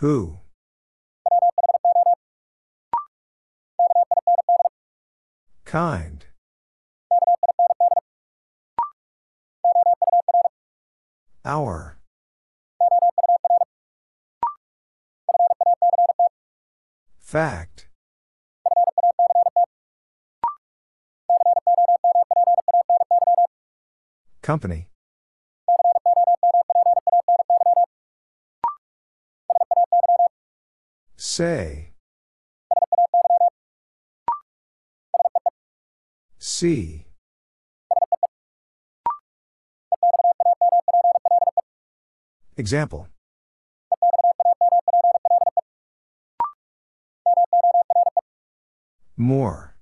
Who? Kind. Hour. Fact. Company. Say. See. Example. More.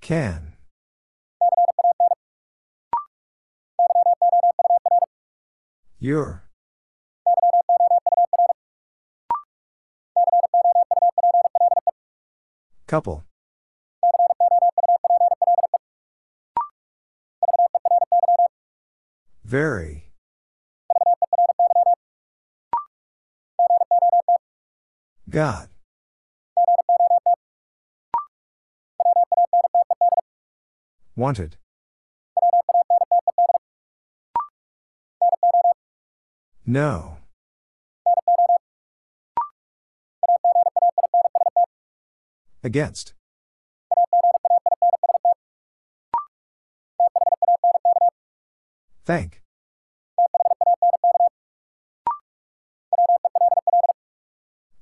Can. Your. Couple. Very. God. Wanted. No. Against. Thank.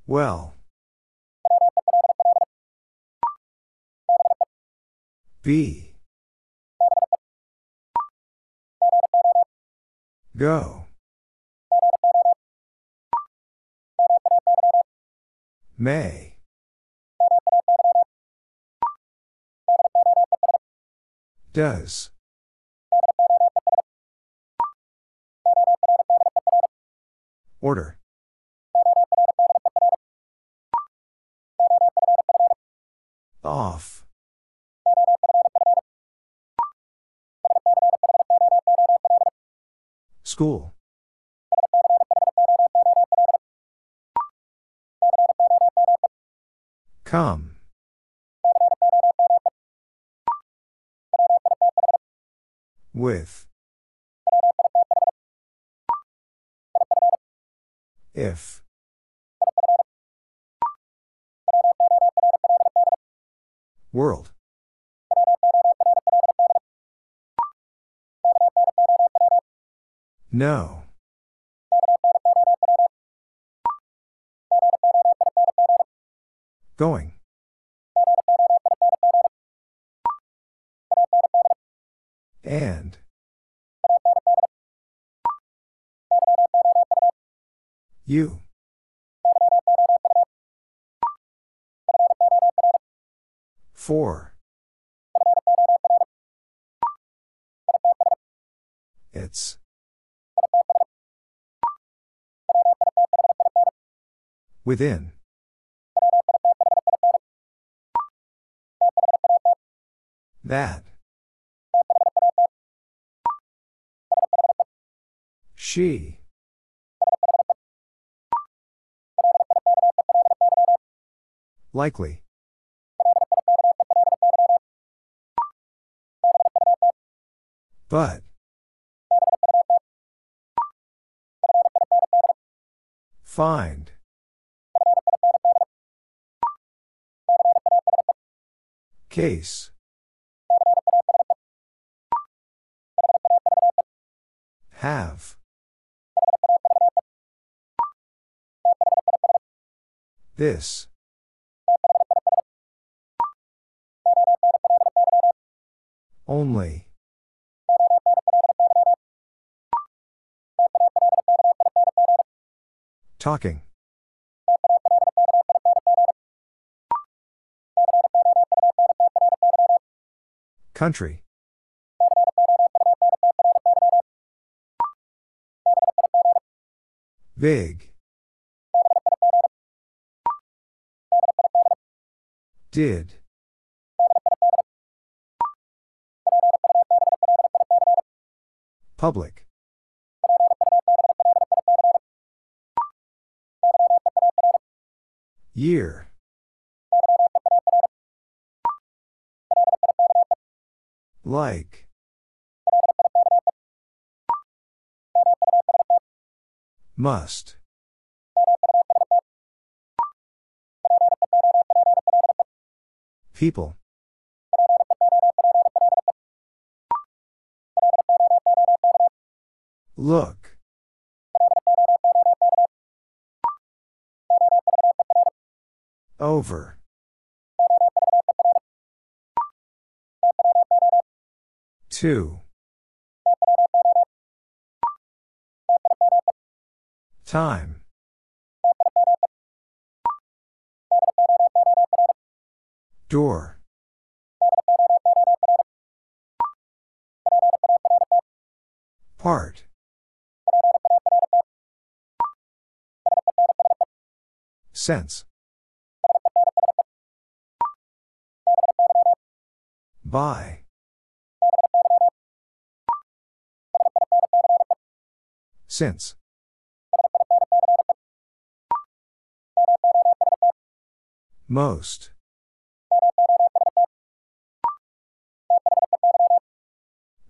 Well. Be. Go. May. Does. Order. Off. School. Come. With. If. World. No. Going. And. You. Four. It's. Within. That. She. Likely. But. Find. Case. Have. This. Only. Talking. Country. Big. Did. Public. Year. Like. Must. People. Look. Over. Two. Time. Door. Part. Sense. By. Since. Most.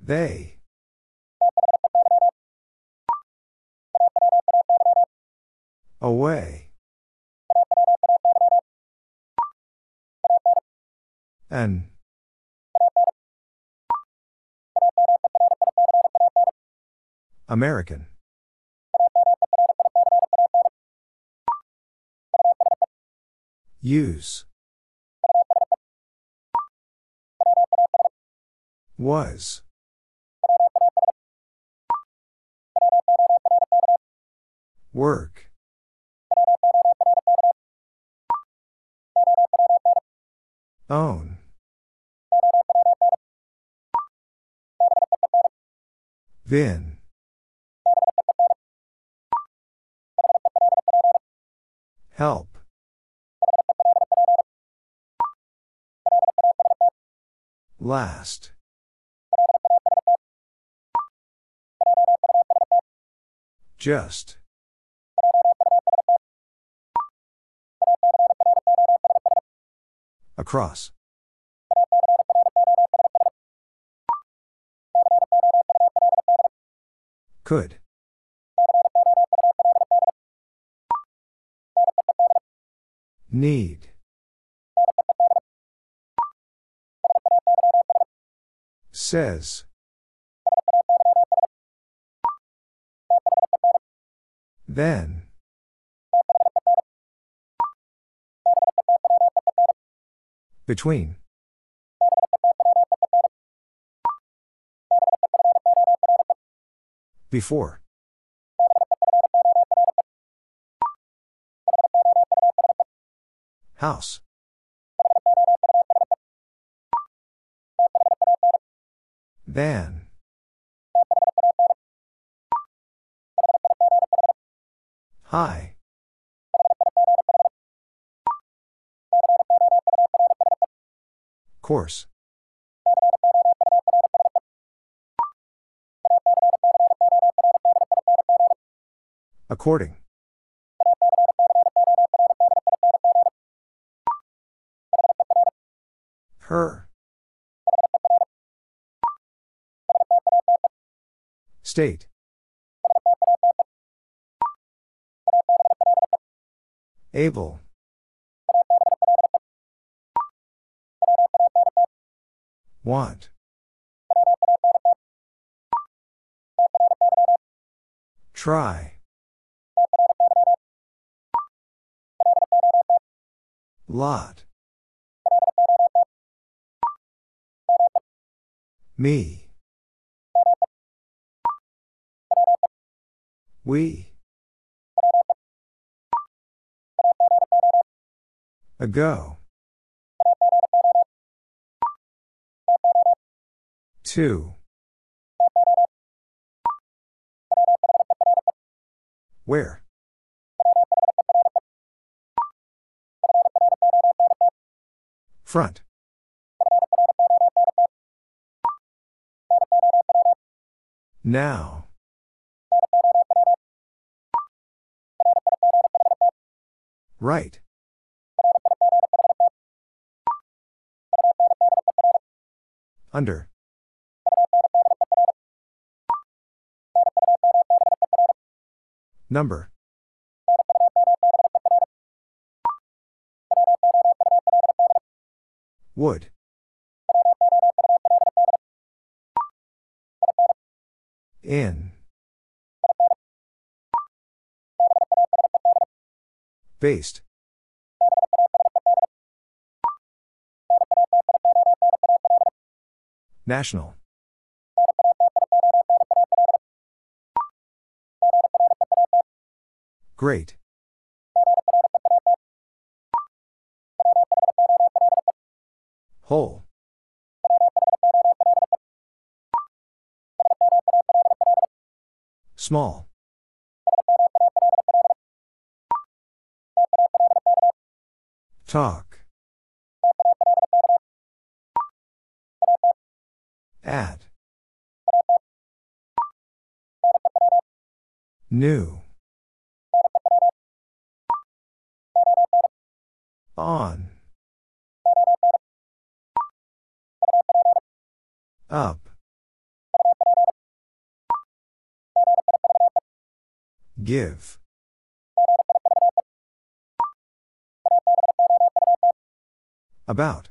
They. Away. An. American. Use. Was. Work. Own. Vin. Help. Last. Just. Across. Could. Need. Says. Then. Between. Before. House. Van. Hi. Course. According. Her. State. Able. Want. Try. Lot. Me. We. Ago. Two. Where? Front. Now. Right. Under. Number. Would. In. Based. National. Great. Whole. Small. Talk. At. New. Give. About.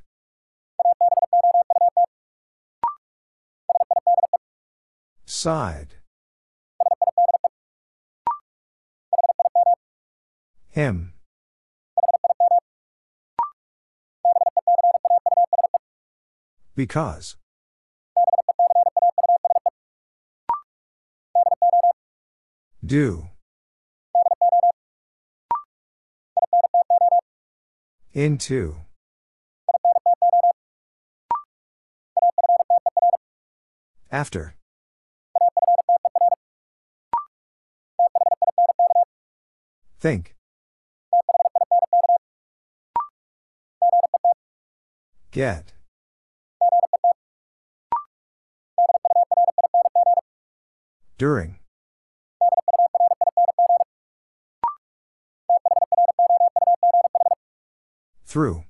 Side. Him. Because. Do. Into. After. Think. Get. During. Through.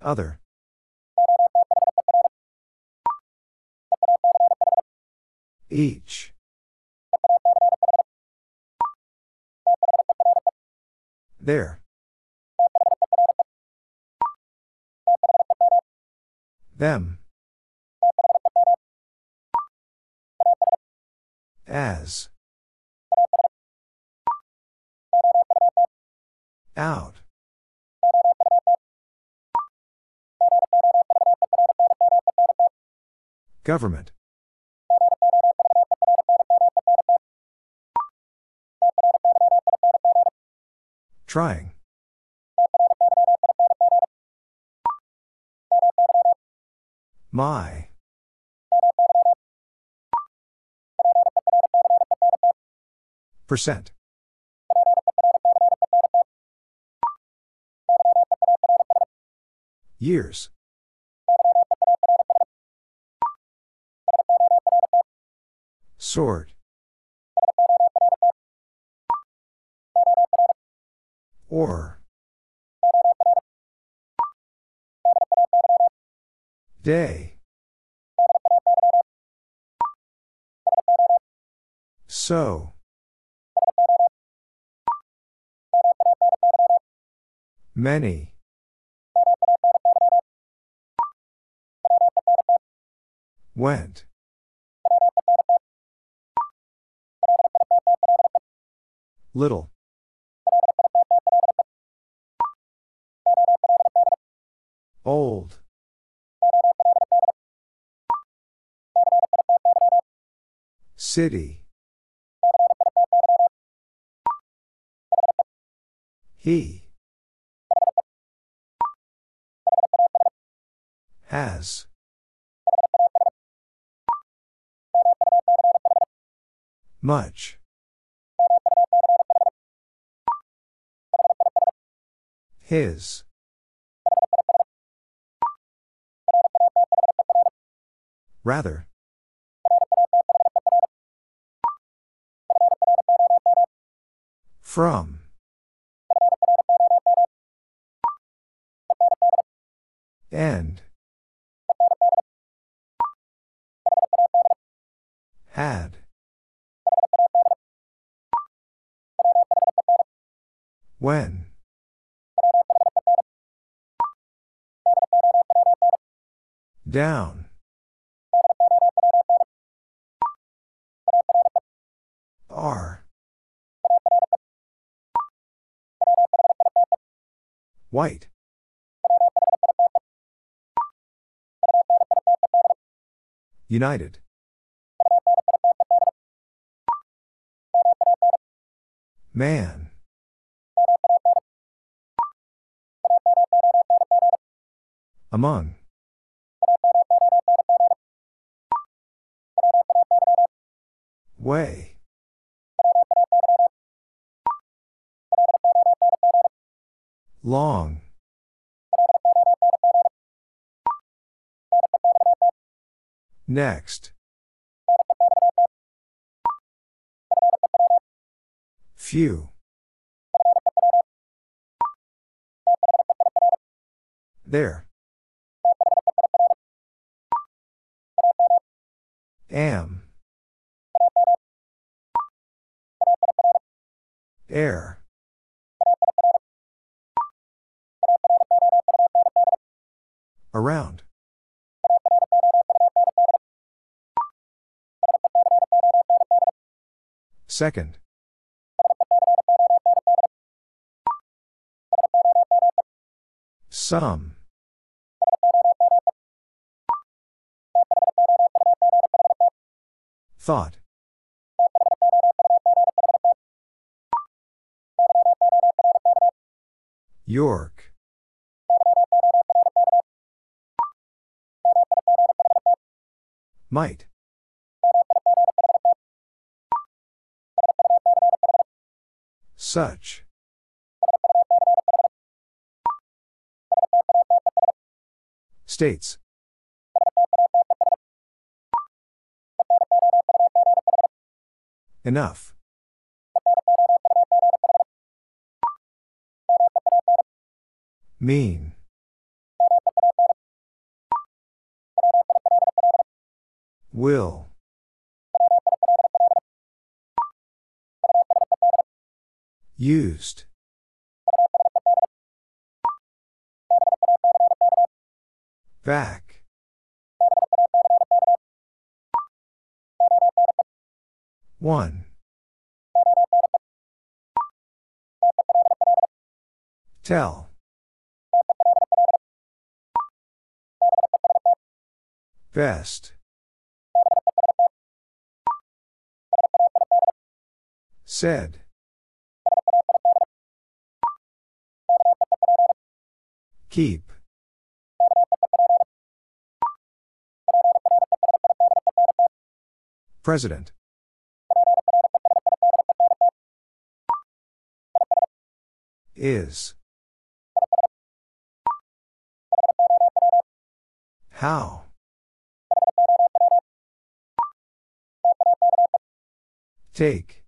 Other. Each. There. Them. Out. Government. Trying. My. Percent. Years. Sort. Or. Day. So. Many. Went. Little. Old. City. He. Has. Much. His. Rather. From. End. Had. When. Down. Are. White. United. Man. Among. Way. Long. Next. Few. There. Am. Air. Around. Second. Some. Thought. York. Might. Such. States. Enough. Mean. Will. Used. Back. One. Tell. Best. Said. Keep. President. Is. How? Take.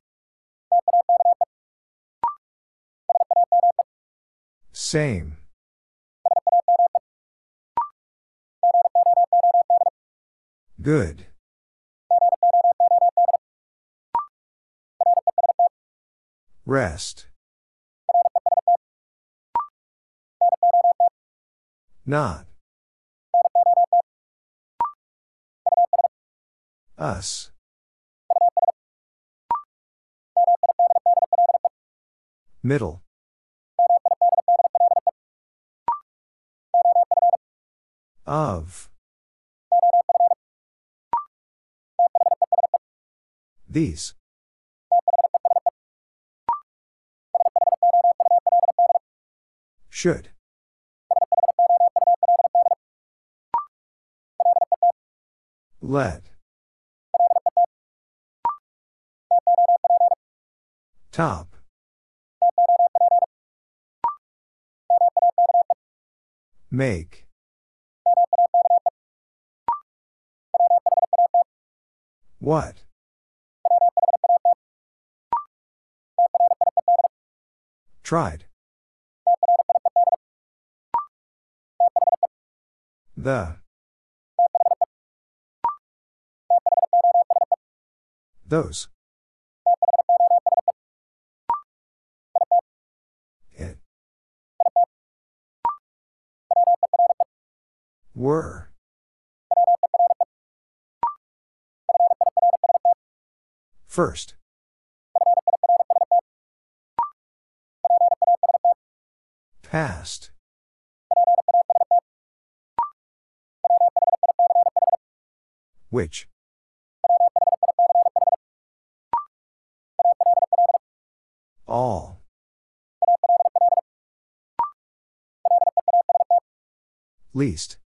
Same. Good. Rest. Not. Us. Middle. Of. These. Should. Let. Top. Make. What? Tried. The. Those. It. Were. First. Past. Which? All. Least.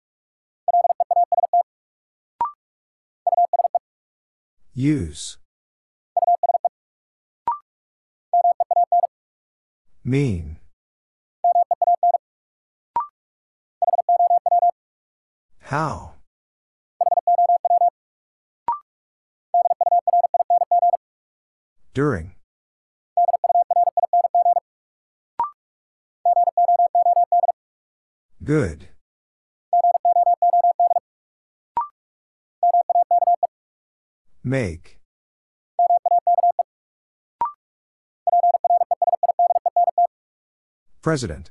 Use. Mean. How? During. Good. Make. President.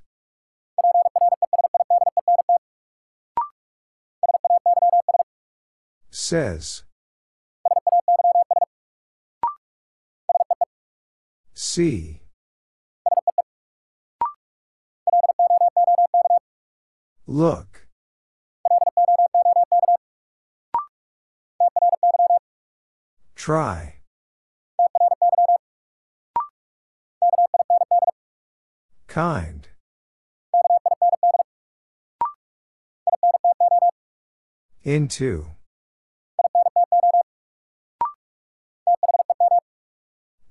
Says. See. Look. Try. Kind. Into.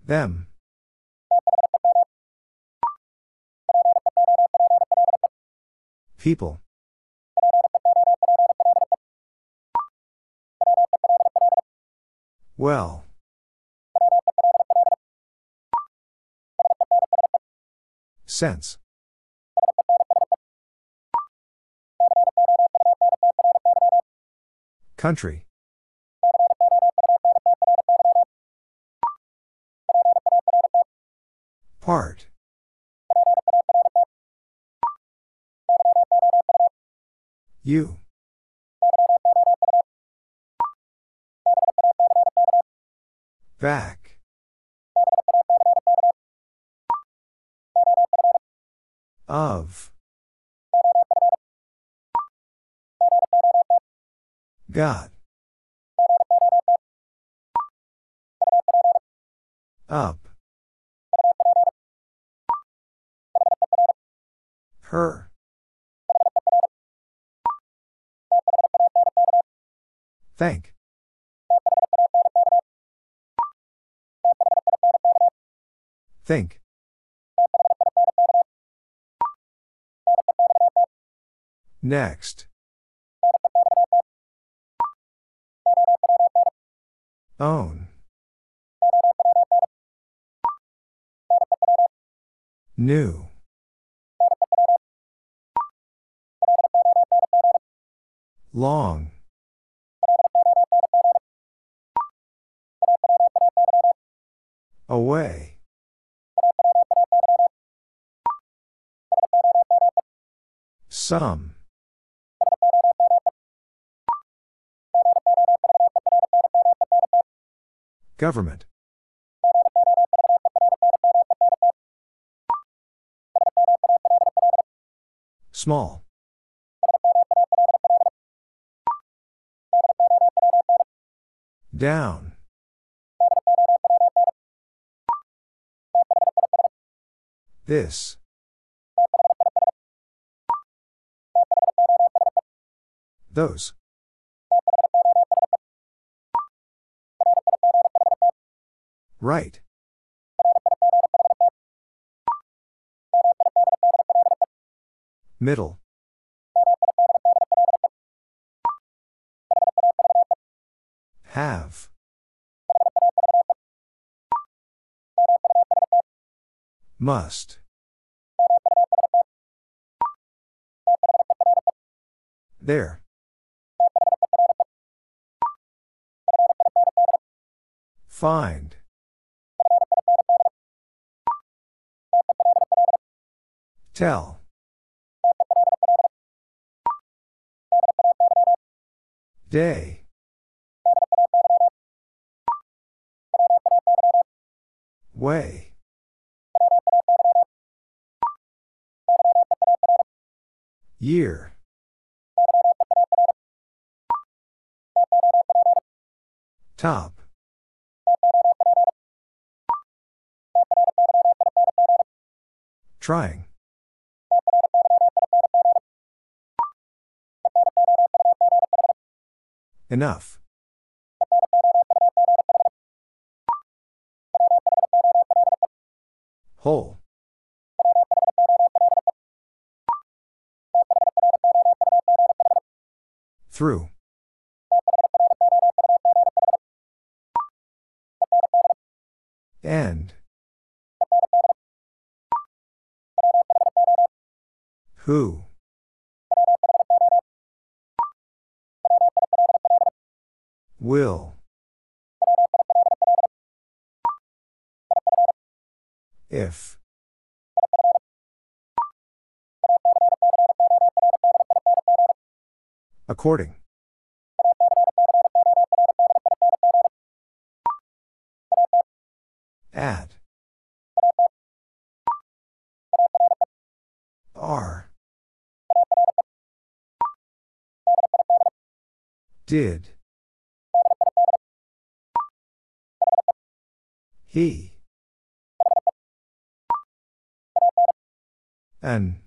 Them. People. Well. Sense. Country. Part. You. Back. Of. God. Up. Her. Thank. Think. Next. Own. New. Long. Away. Some. Government. Small. Down. This. Those. Right. Middle. Have. Must. There. Find. Tell. Day. Way. Year. Top. Trying. Enough. Whole. Through. End. Who? Will. If. According. At. Did. He. An.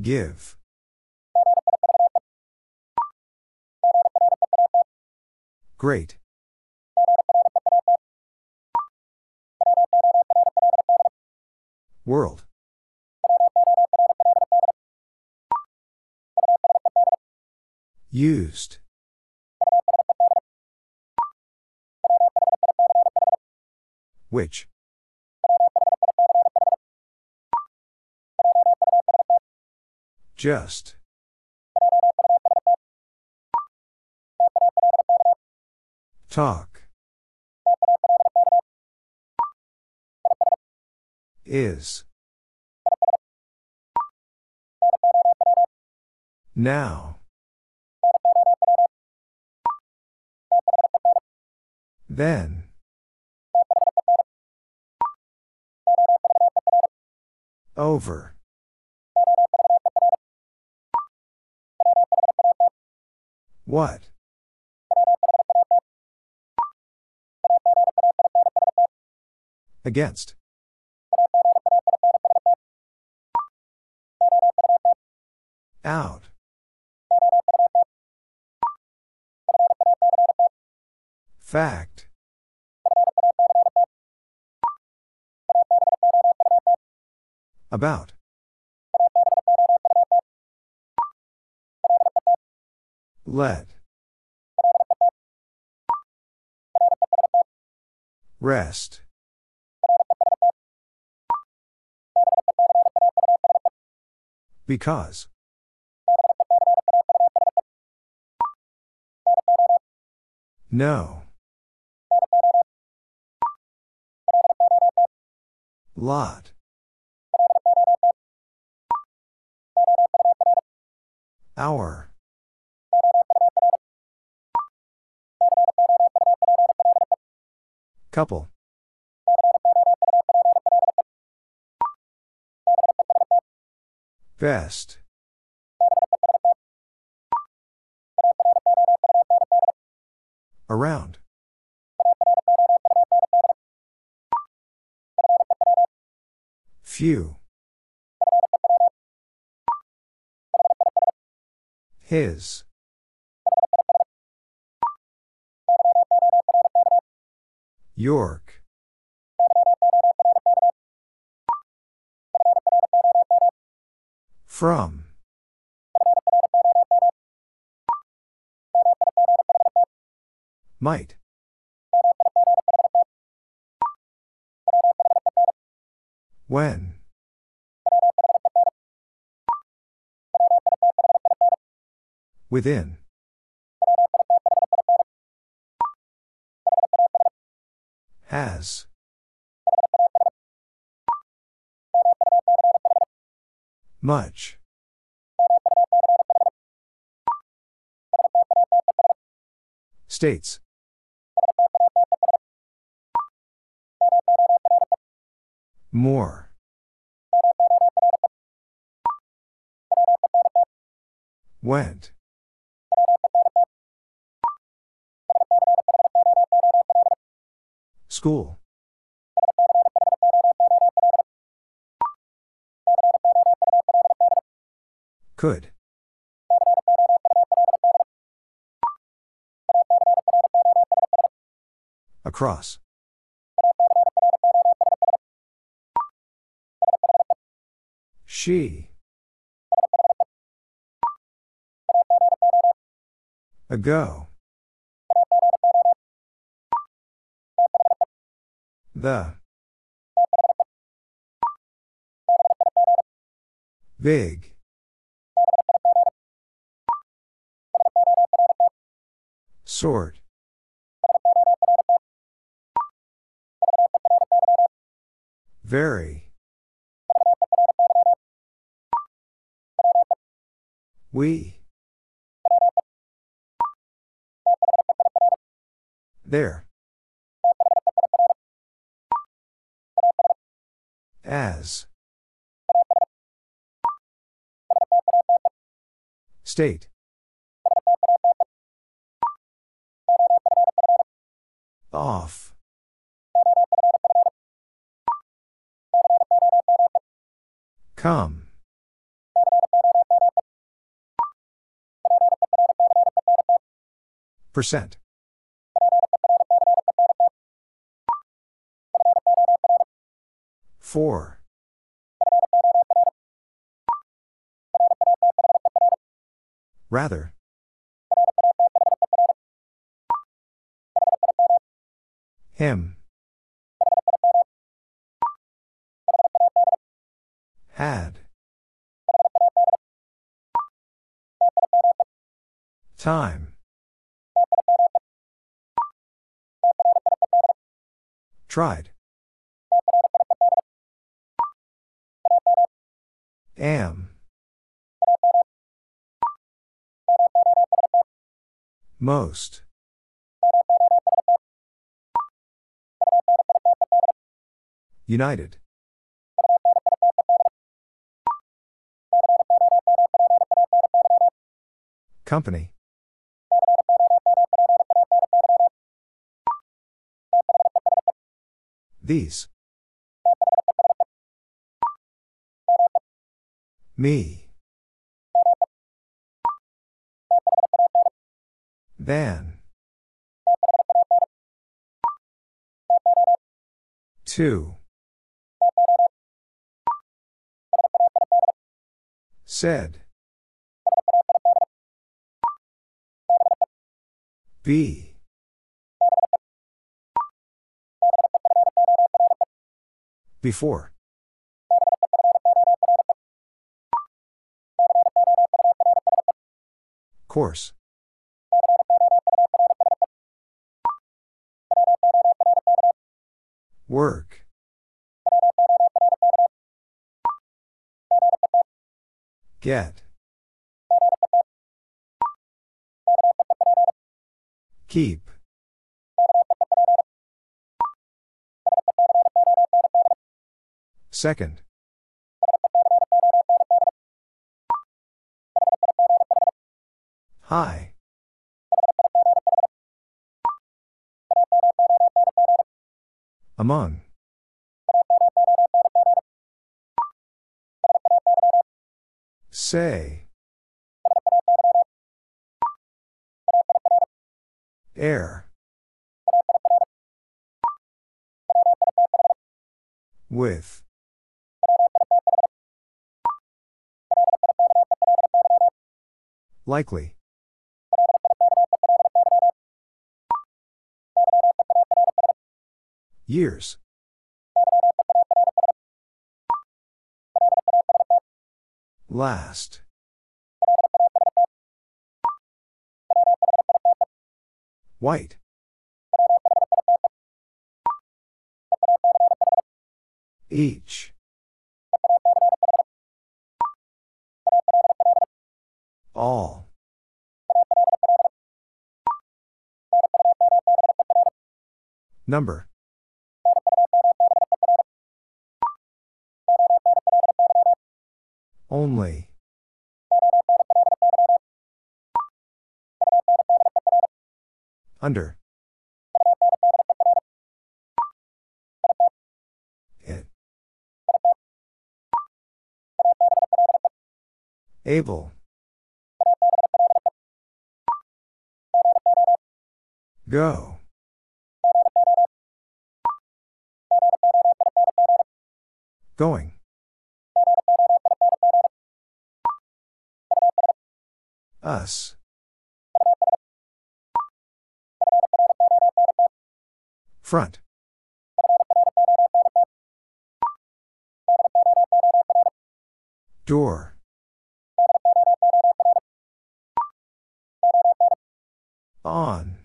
Give. Great. World. Used. Which? Just. Talk. Is. Now. Then. Over. What? Against. Out. Fact. About. Let. Rest. Because. No. Lot. Hour. Couple. Best. Around. Few. His. York. From. Might. When. Within. Has. Much. States. More. Went. School. Could. Across. She. Ago. The. Big. Sort. Very. We. There. State. Off. Come. Percent. Four. Rather. Him. Had. Time. Tried. Am. Most. United. Company. These. Me. Then. Two. Said. B. Before. Course. Work. Get. Keep. Second. Hi. Among. Say. Air. With. Likely. Years. Last. White. Each. All. Number. Only. Under. It. Able. Go. Going. Us. Front. Door. On.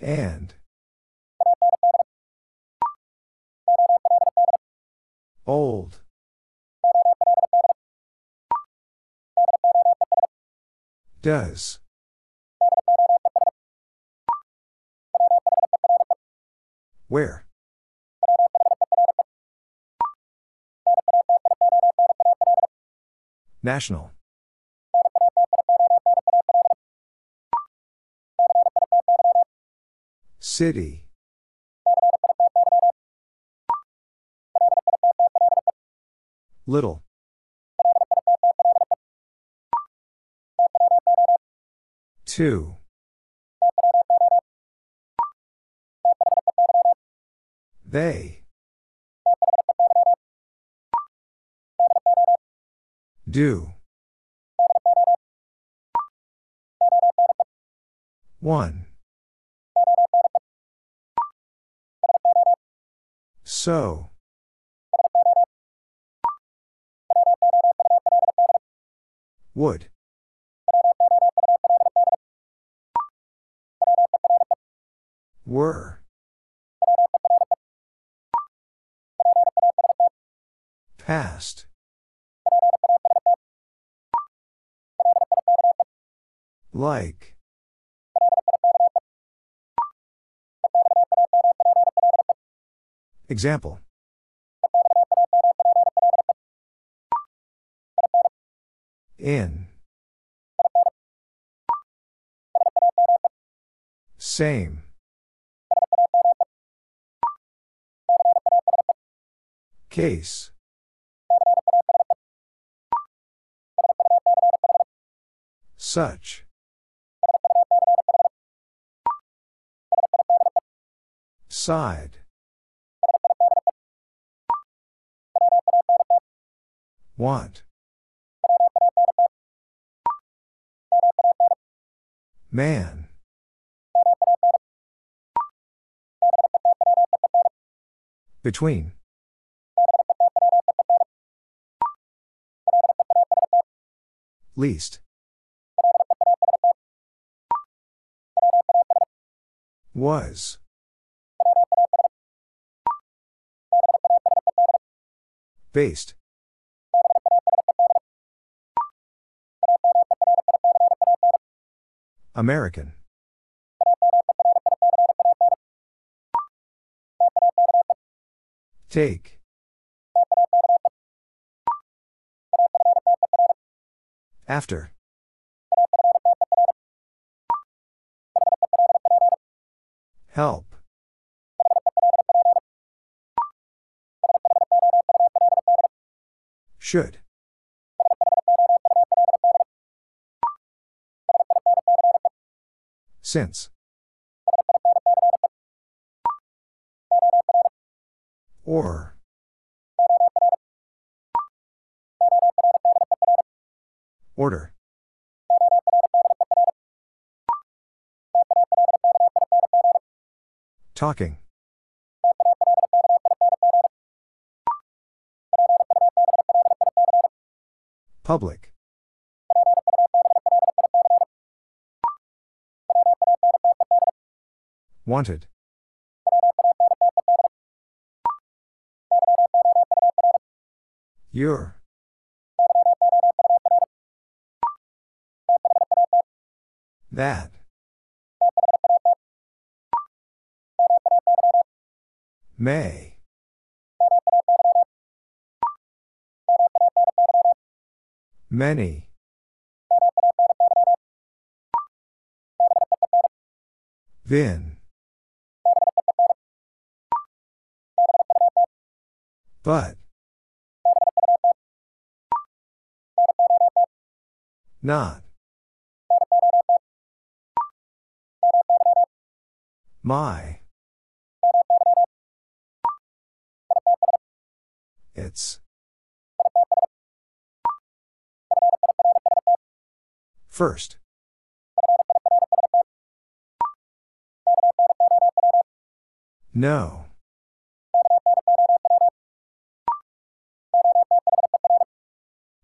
And. Old. Does. Where? National. City. Little. Two. They. Do. One. So. Would. Were. Past. Like. Example. In. Same. Case. Such. Side. Want. Man. Between. Least. Was. Based. American. Take. After. Help. Should. Since. Or. Order. Talking. Public. Wanted. Your. That. May. Many. Vin. But. Not. My. It's. First. No.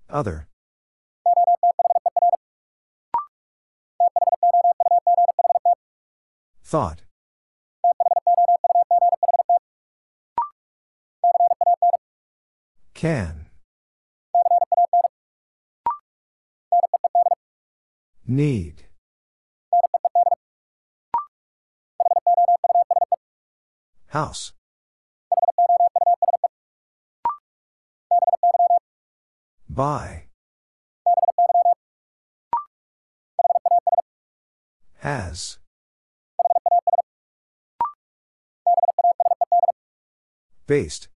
Other. Thought. Can. Need. House. Buy. Has. Based.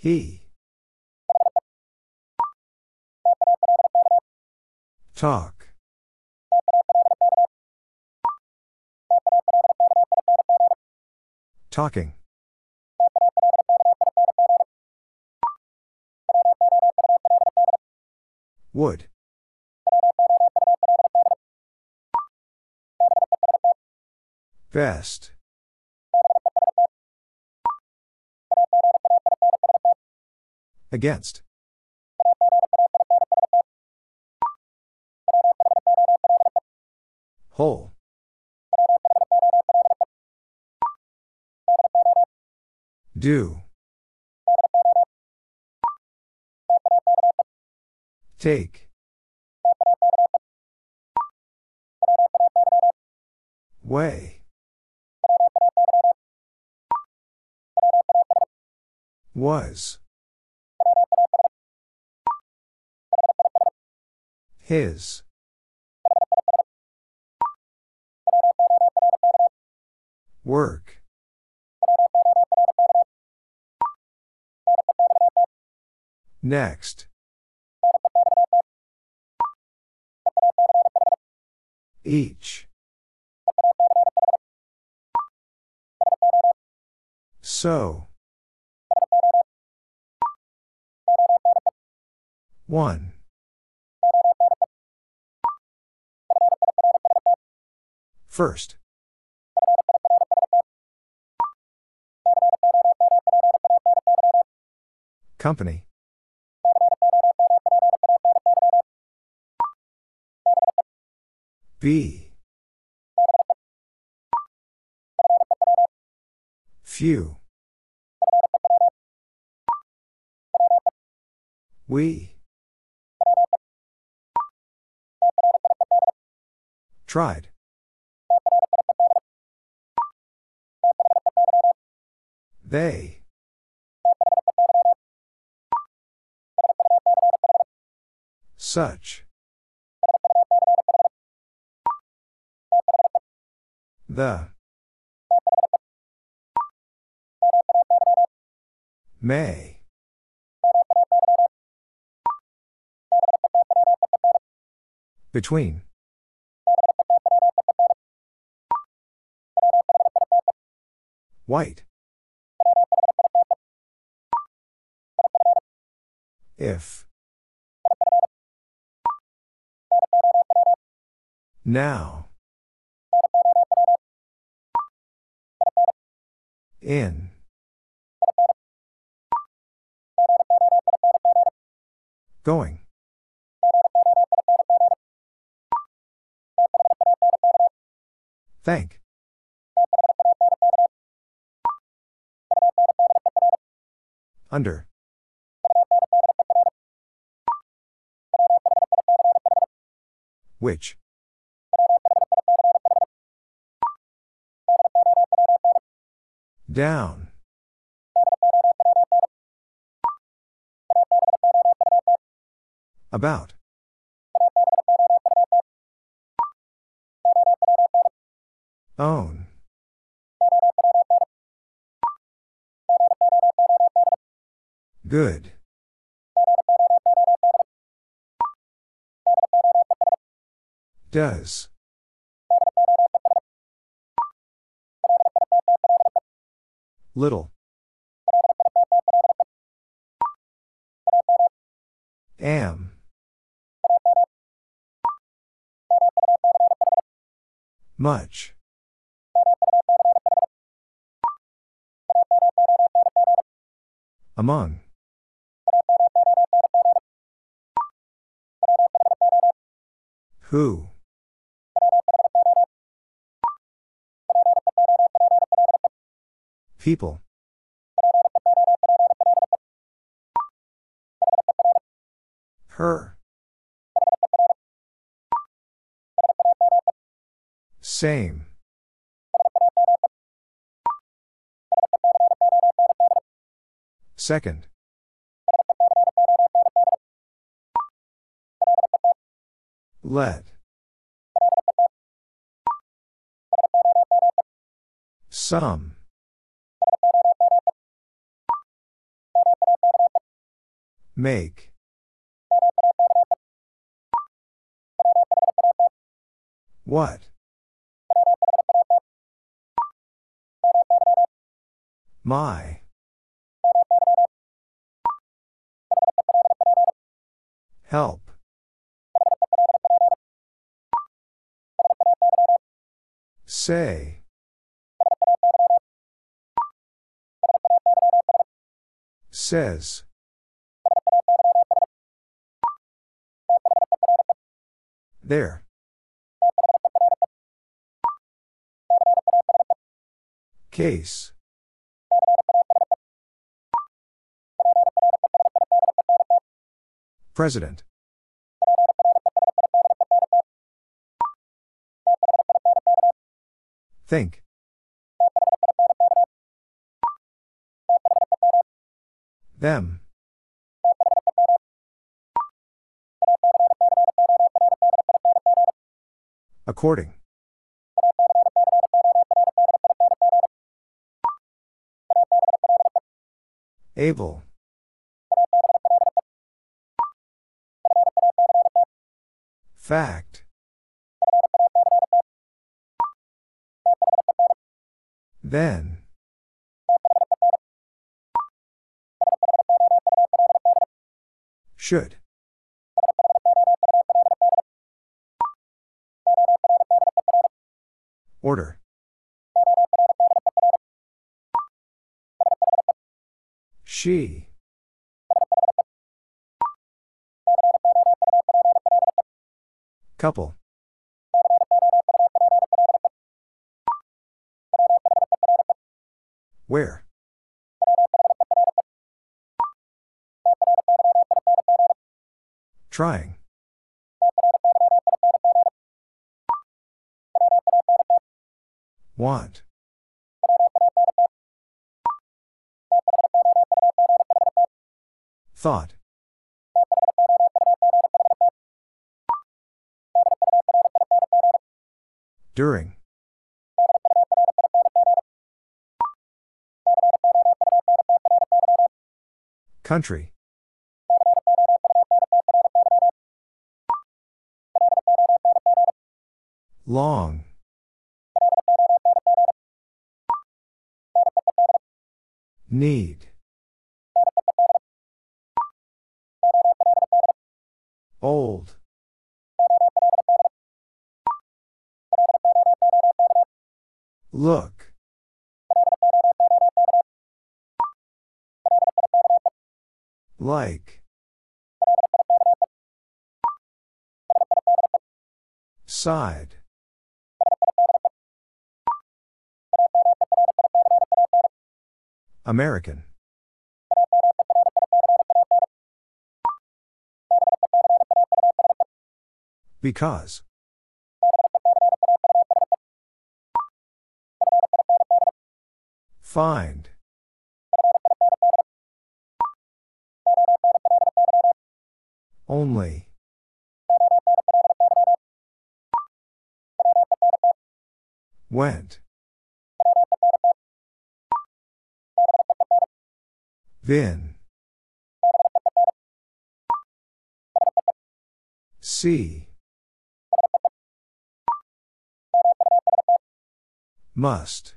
He. Talk. Talking. Would. Best. Against. Whole. Do. Take. Way. Was. His. Work. Next. Each. So. One. First. Company. B. Few. We. Tried. They. Such. The. May. Between. White. If. Now. In. Going. Thank. Under. Which? Down. About. Own. Good. Does. Little. Am. Much. Among. Who? People. Her. Same. Second. Let. Some. Make. What? My. Help. Say. Says. There. Case. President. Think. Them. According. Able. Fact. Then. Should. She. Couple. Where? Trying. Want. Thought. During. Country. Long. Need. Side. American. Because. Find. Only. Went. Been. See. Must.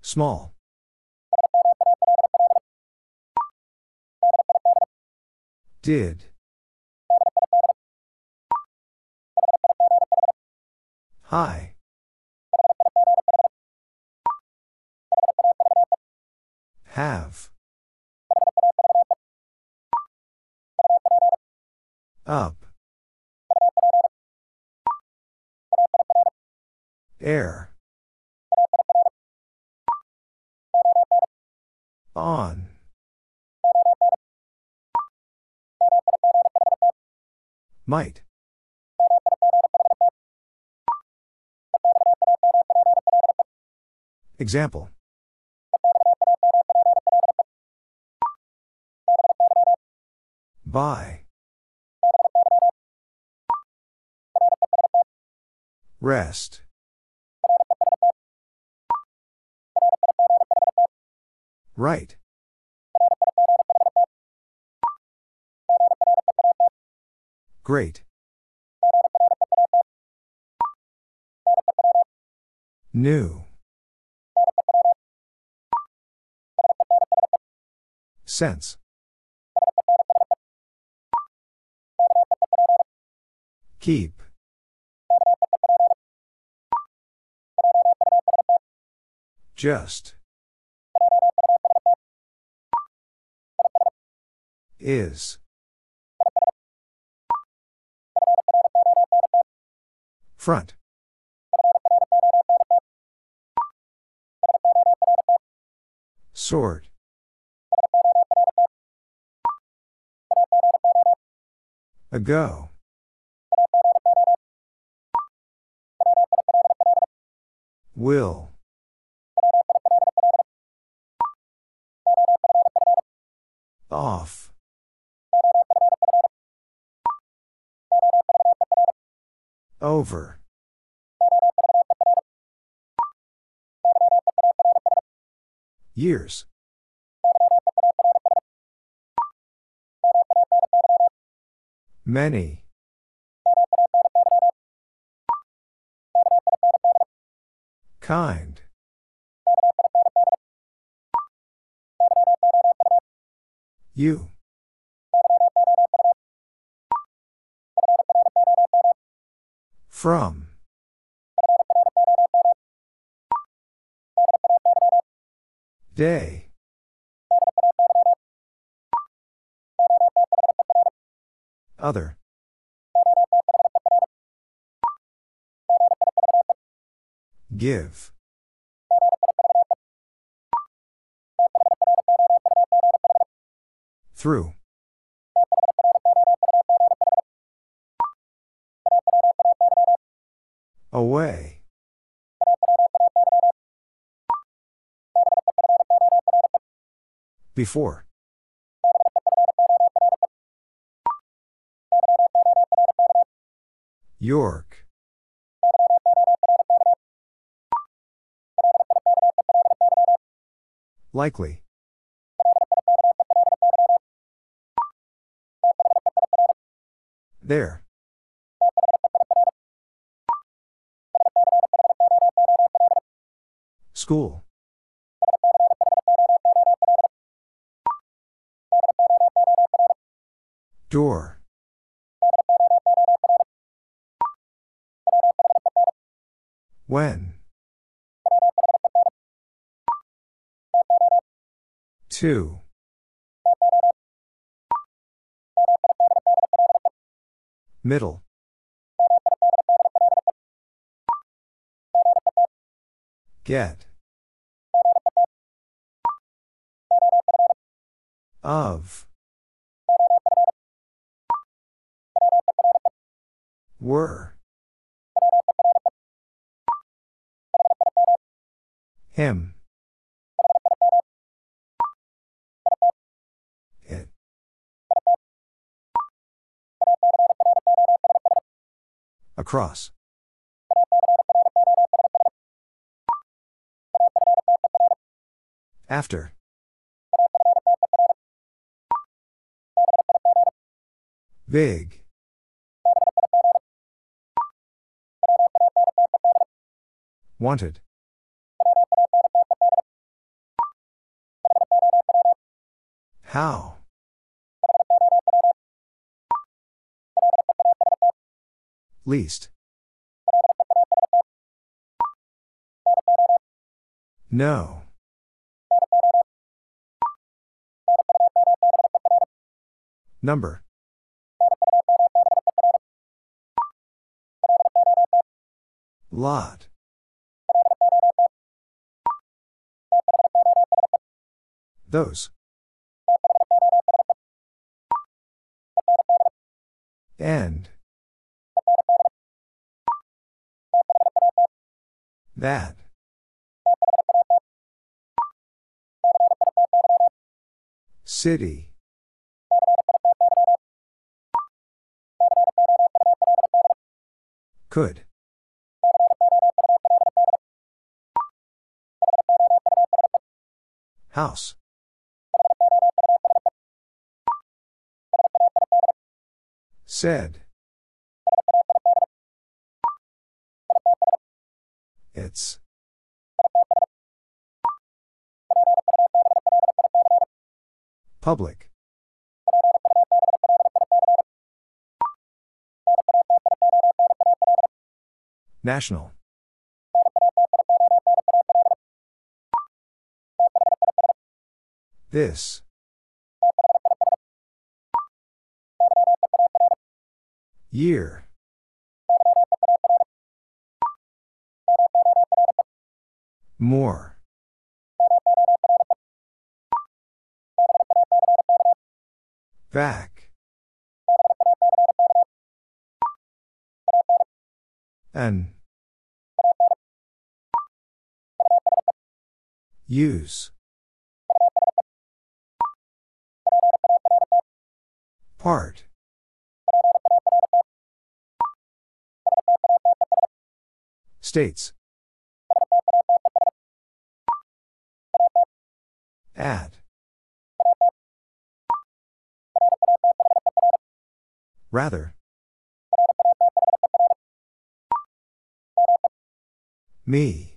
Small. Did. Hi. Have. Up. Air. On. Might. Example. By. Rest. Right. Great. New. Sense. Keep. Just. Is. Front. Sort. Ago. Will. Off. Over. Years. Many. Kind. You. From. Day. Other. Give. Through. Away. Before. York. Likely. There. School. Door. When? Two. Middle. Get. Of. Were. Him. It. Across. After. Big. Wanted. How? Least. No. Number. Lot. Those. End. That. City. Could. House. Said. It's. Public. National. This. Year. More. Back. An. Use. Part. States. At. Rather. Me.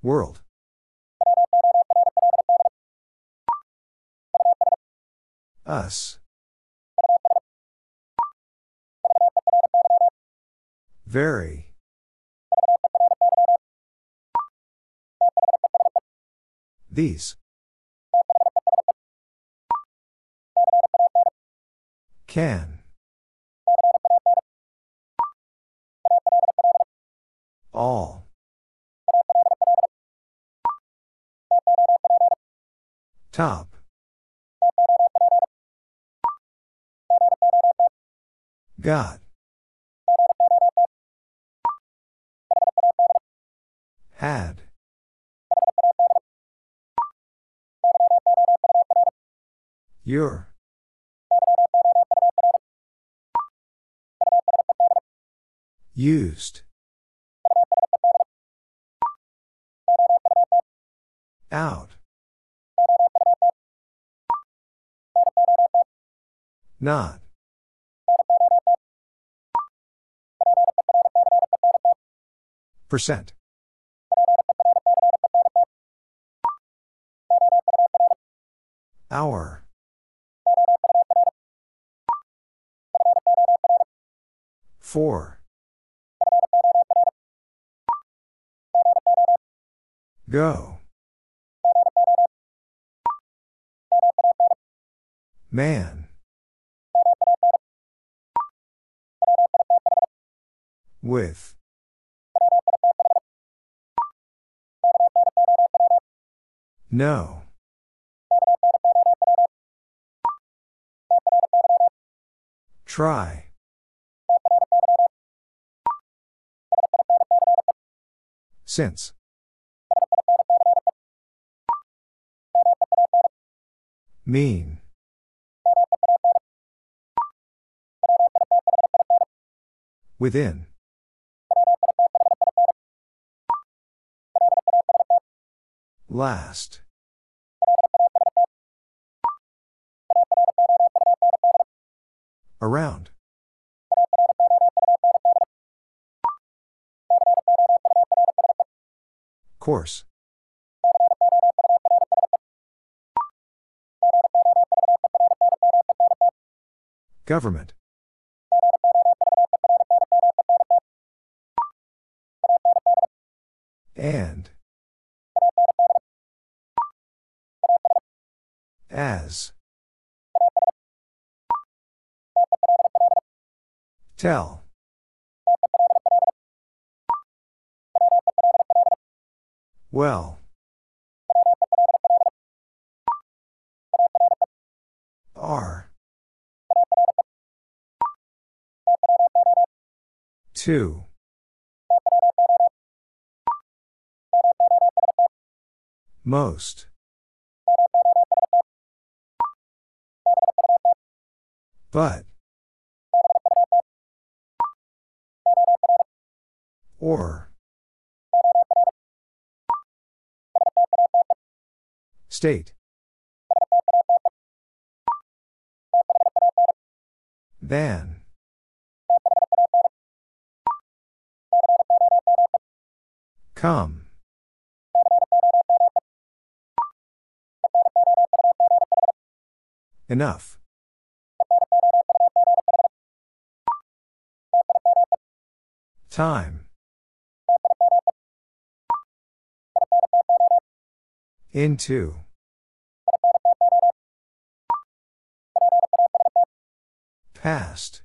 World. Us. Very. These. Can. All. Top. Got. Had. Your. Used. Out. Not. Percent. Hour. Four. Go. Man. With. No. Try. Since. Mean. Within. Last. Around. Course. Government. And. As. Tell. Well. Are. Two. Most. But. Or. State. Than. Come. Enough. Time. Into. Past.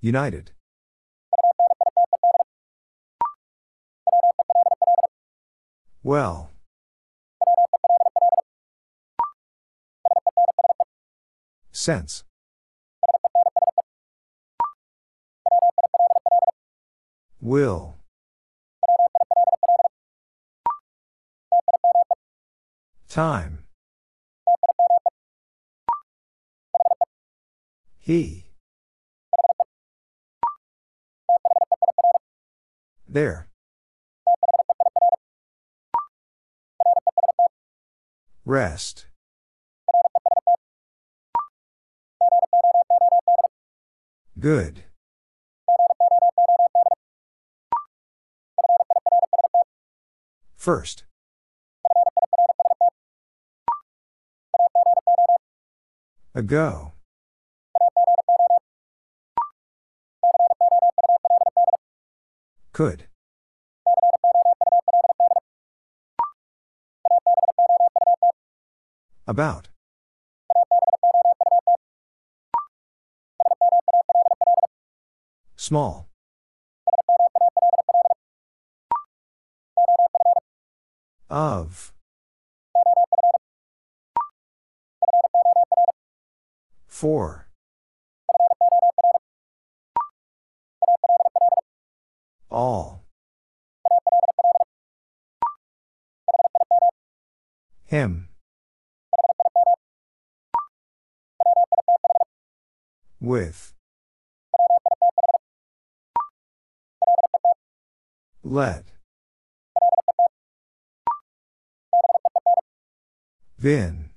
United. Well. Sense. Will. Time. He. There. Rest. Good. First. Ago. Could. About. Small. Of. For. All. Him. With. Let. Vin.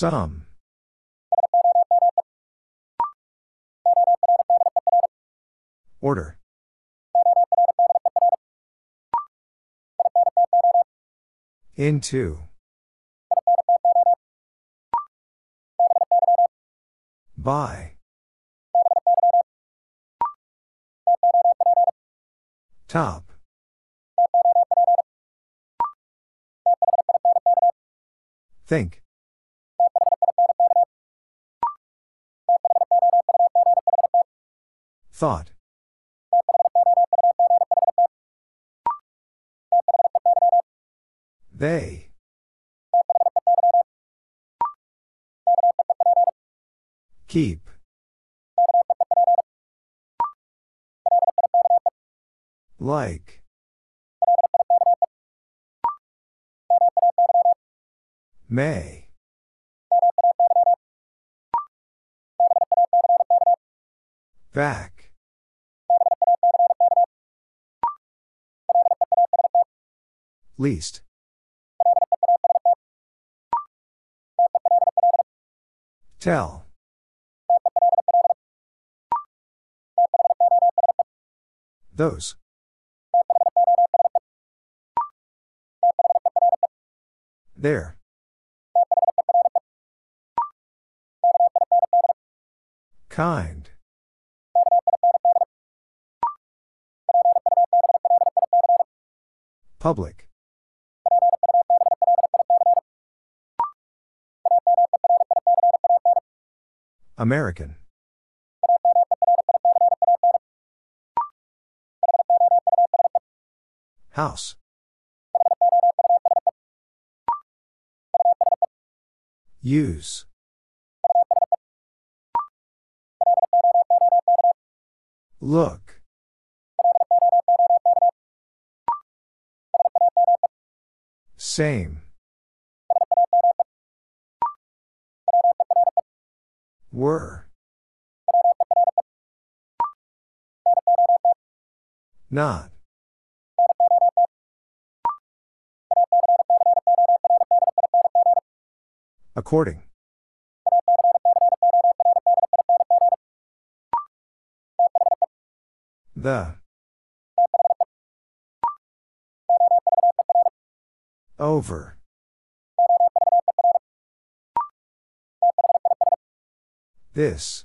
Some. Order. Into. By. Top. Think. Thought. They. Keep. Like. May. Back. Least. Tell. Those. There. Kind. Public. American. House. Use. Look. Same. Were. Not. According. The. Over. This.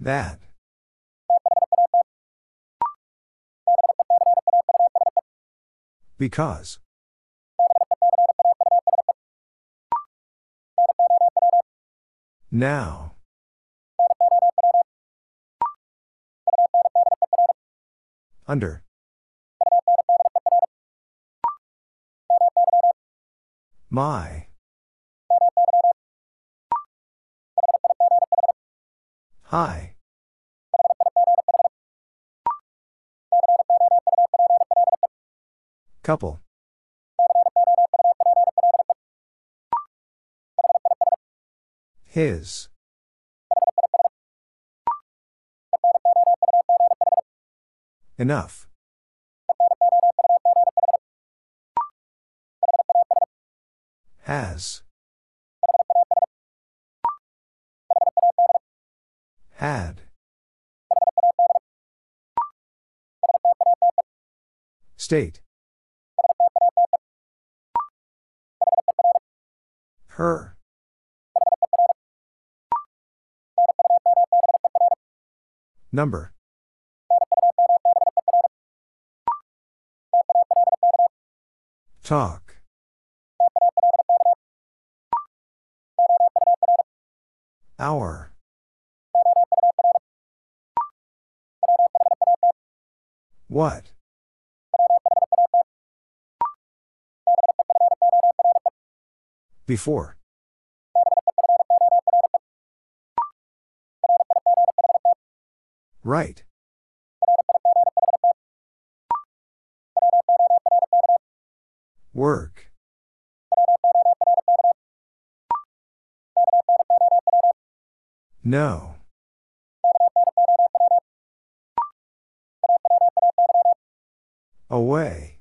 That. Because. Now. Under. My. Hi. Couple. His. Enough. Has. Had. State. Her. Number. Talk. Hour. What? Before. Right. Work. No. Away.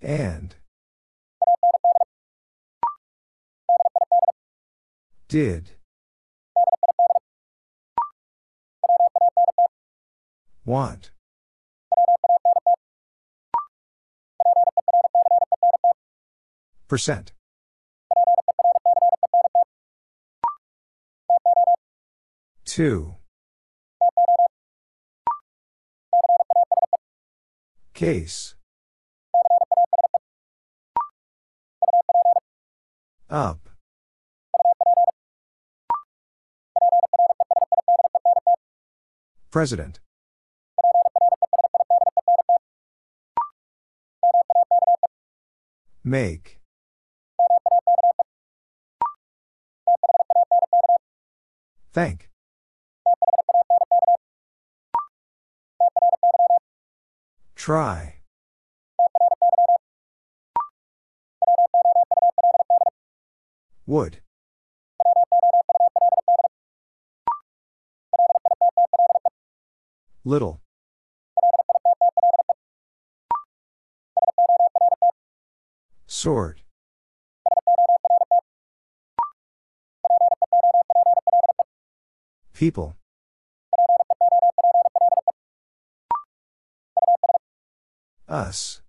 And. Did. Want. Percent. Two. Case. Up. President. Make. Thank. Try. Would. Little. Sort. People. Us.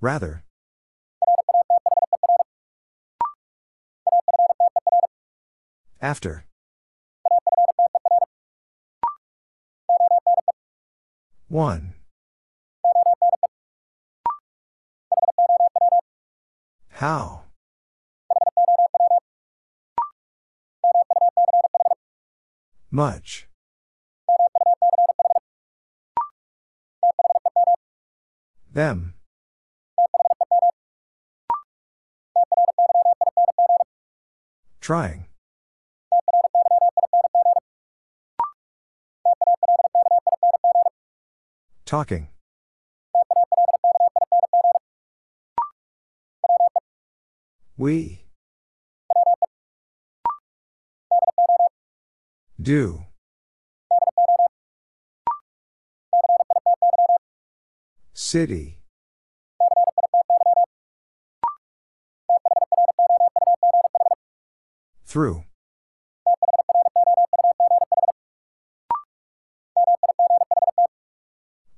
Rather. After. One. How? Much. Them. Trying. Talking. We. Do. City. Through.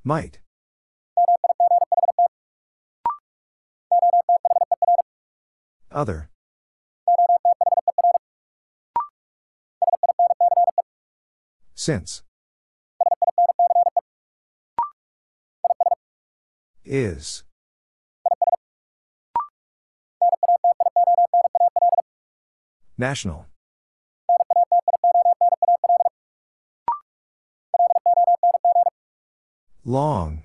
Might. Other. Since. Is. National. Long.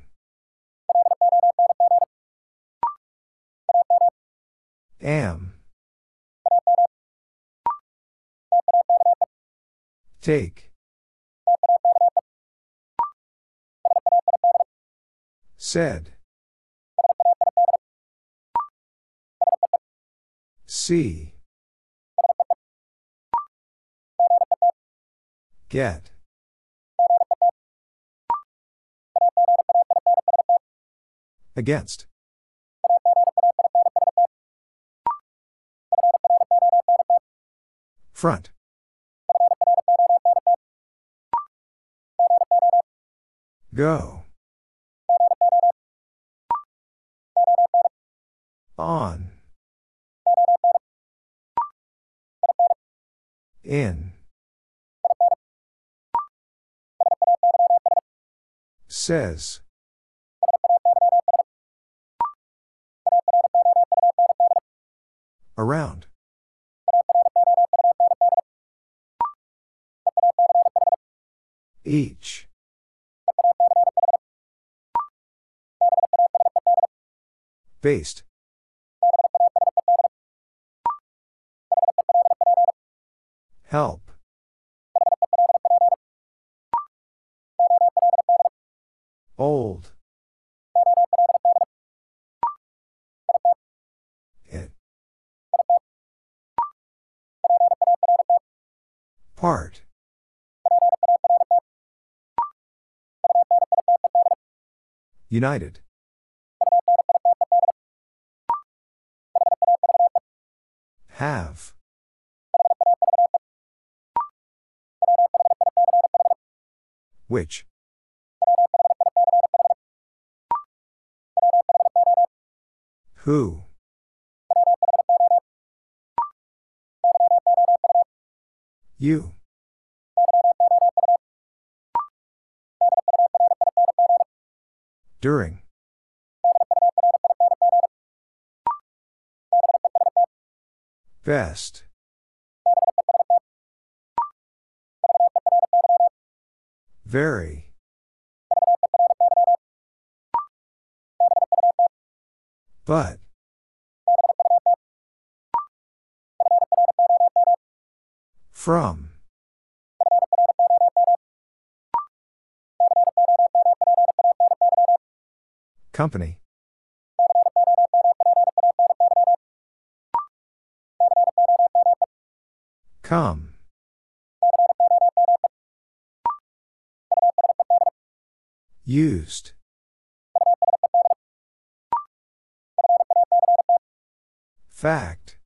Am. Take. Said. See. Get. Against. Front. Go. On. In. Says. Around. Each. Based. Help. Old. It. Part. United. Have. Which? Who? You. During. Best. Very. But. From. Company. Come. Used. Fact.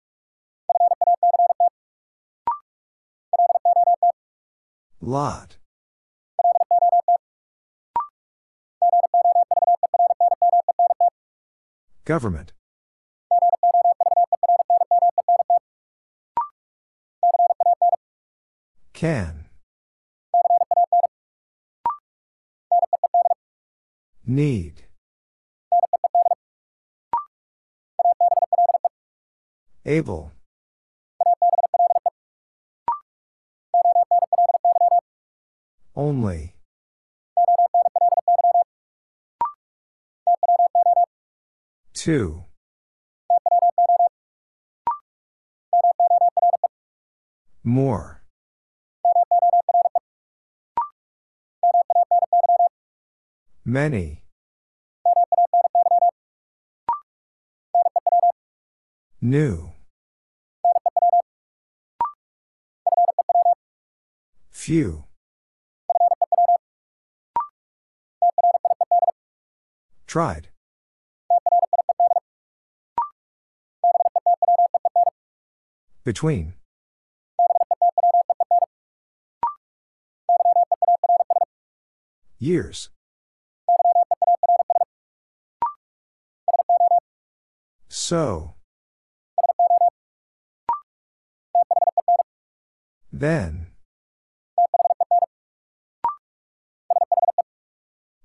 Lot. Government. Can. Need. Able. Only. Two. More. Many. New. Few. Tried. Between. Years. So. Then.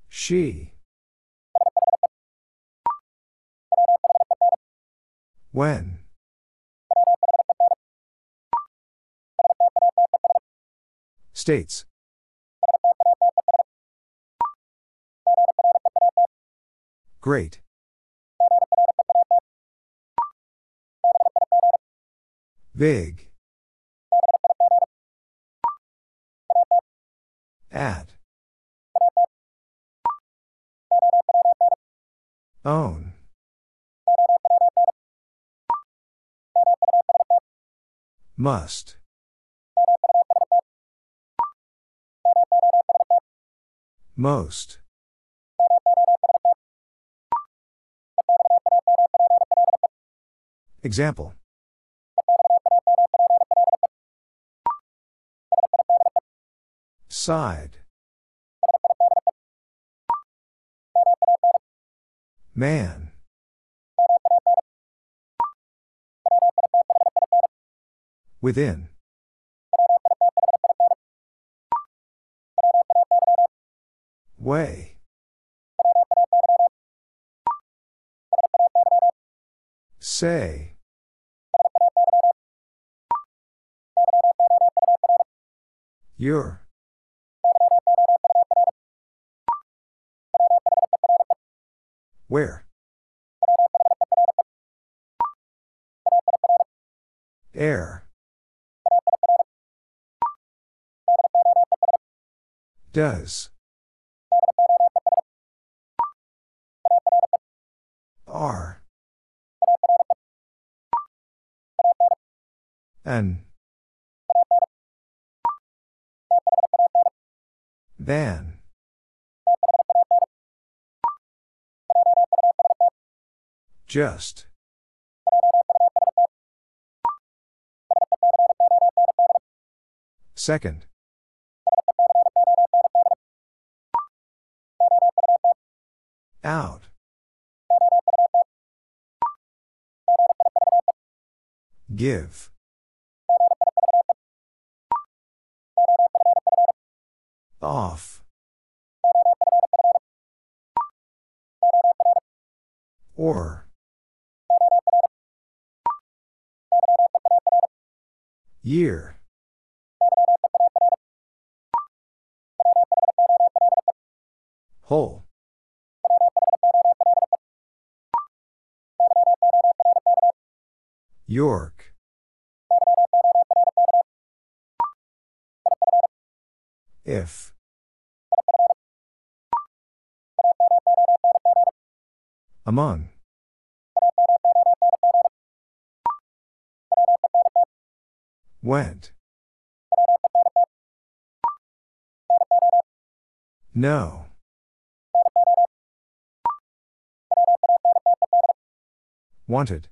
She. When. States. Great. Big. At. Own. Must. Most. Example. Side. Man. Within. Way. Say. Your. Where? Air. Does. Are. An. Than. Just. Second. Out. Give. Off. Or. Year. Whole. York. If. Among. Went. No. Wanted.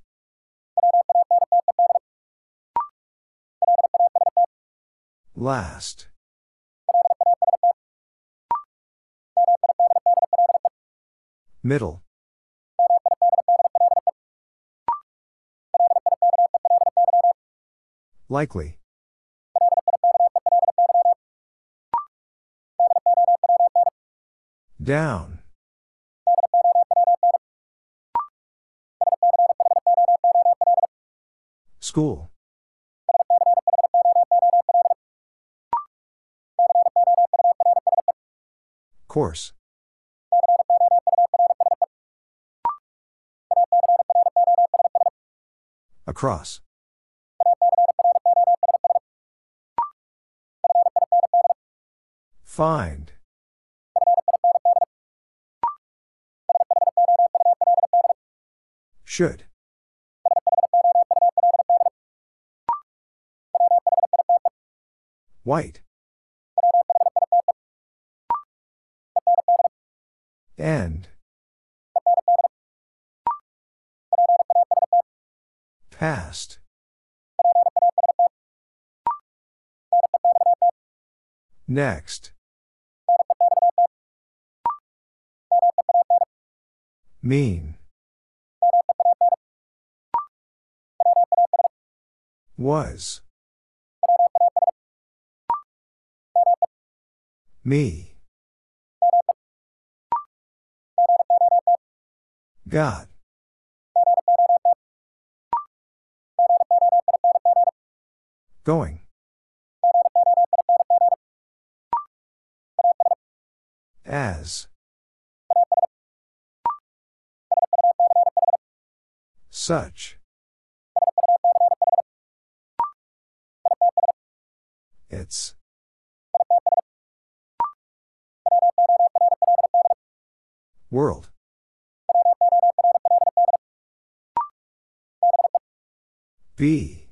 Last. Middle. Likely. Down. School. Course. Across. Find. Should. White. End. Past. Next. Mean. Was. Me. God. Going. As. Such. It's. World. Be.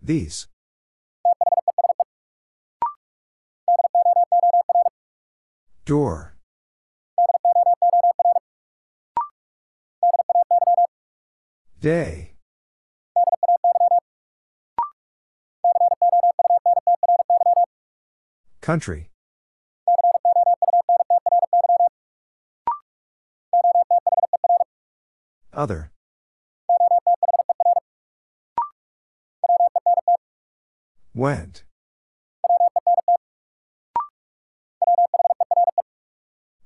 These. Door. Day. Country. Other. Went.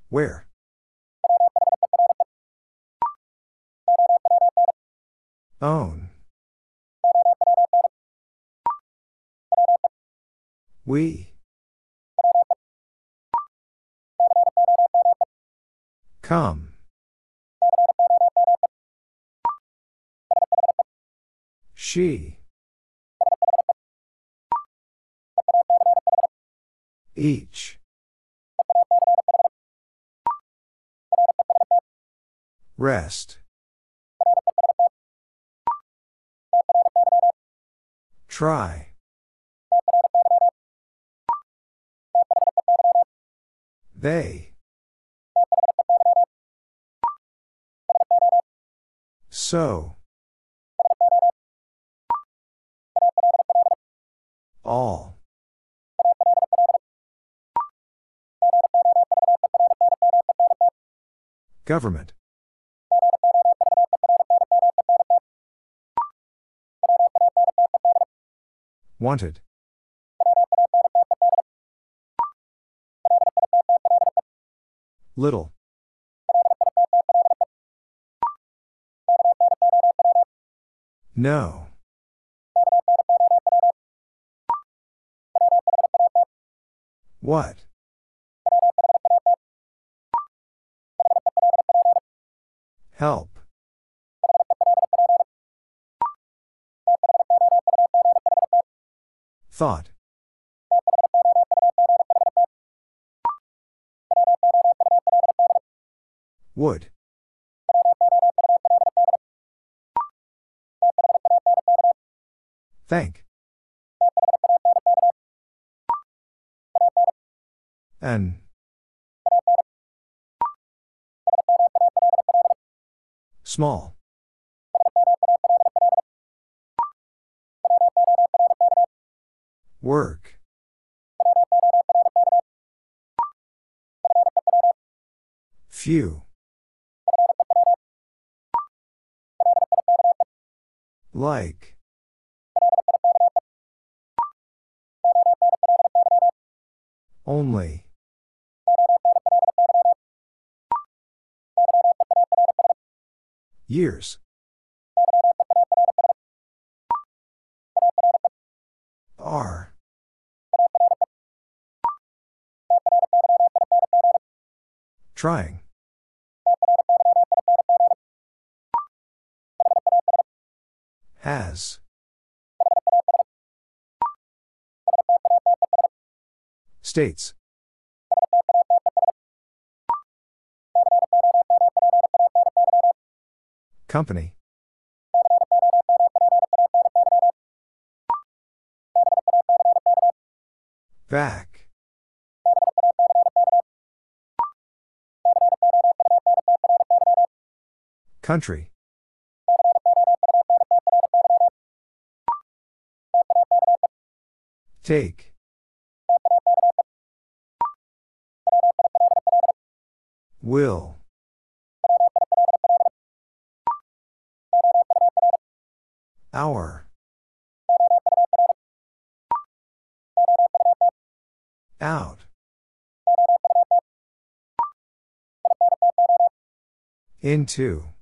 Where? Own. We. Come. She. Each. Rest. Try. They. So. All. Government. Wanted. Little. No. What? Help. Thought. Would. Thank. An. Small. Work. Few. Like. Only. Years. Trying. Has. States. Company. Back. Country. Take. Will. Hour. Out. Into.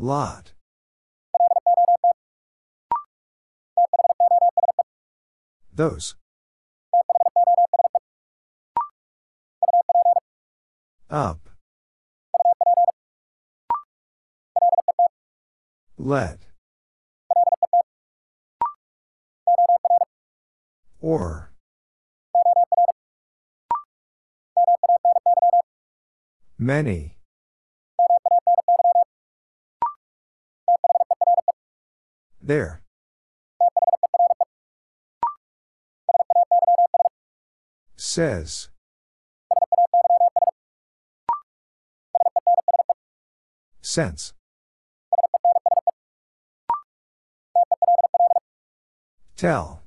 Lot. Those. Up. Let. Or. Many. There. Says. Sense. Tell.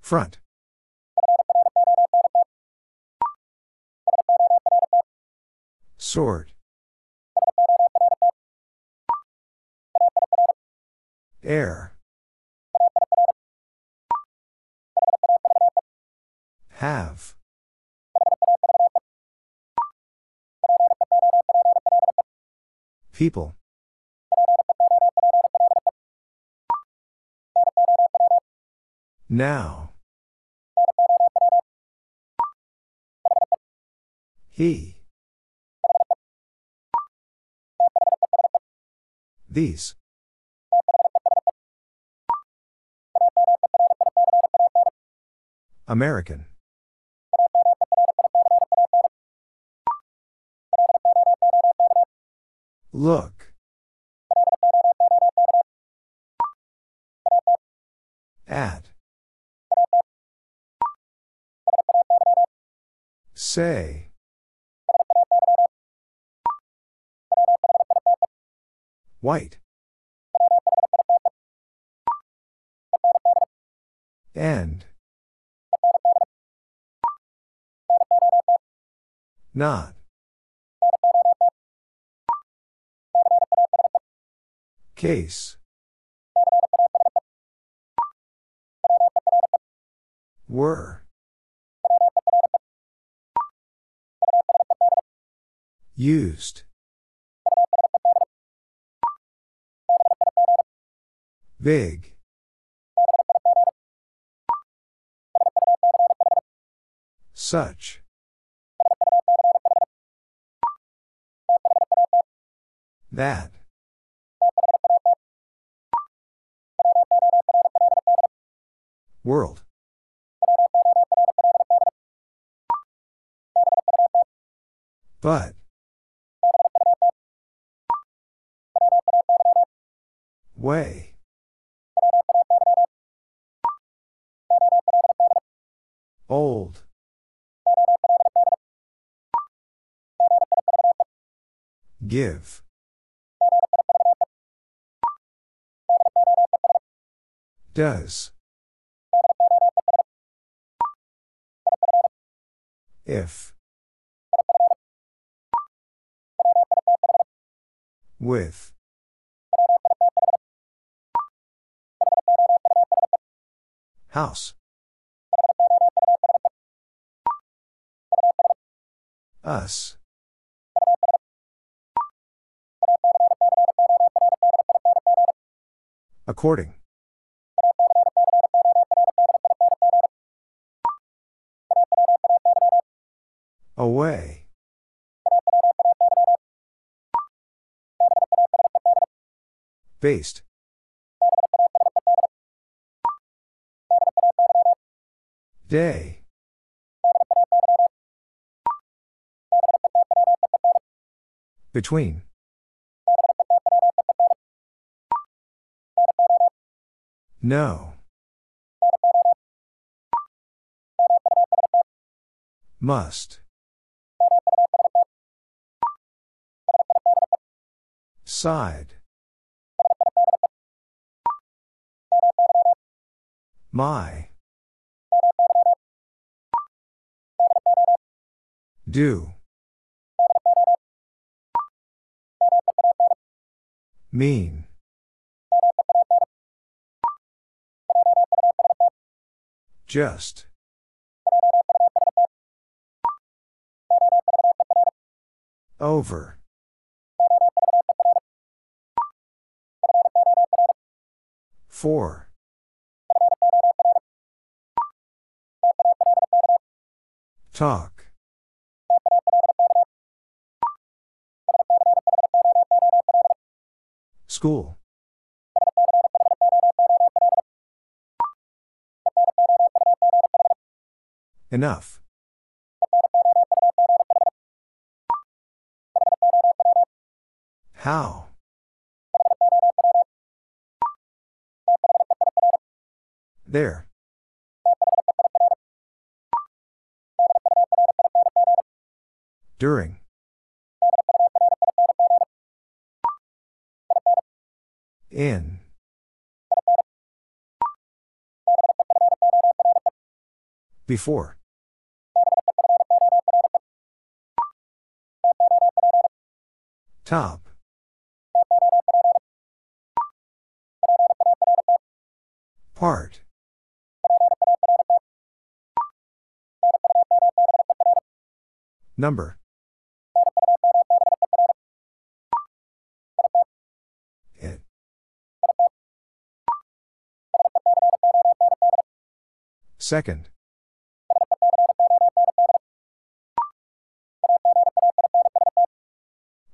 Front. Sort. Air. Have. People. Now. He. These. American. Look. At. Say. White. End. Not. Case. Were. Used. Big. Such. That. World. But. Way. Old. Give. Does. If. With. House. Us. According. Away. Based. Day. Between. No. Must. Side. My. Do. Mean. Just. Over. Four. Talk. School. Enough. How? There. During. In. Before. Top. Part. Number. It. Second.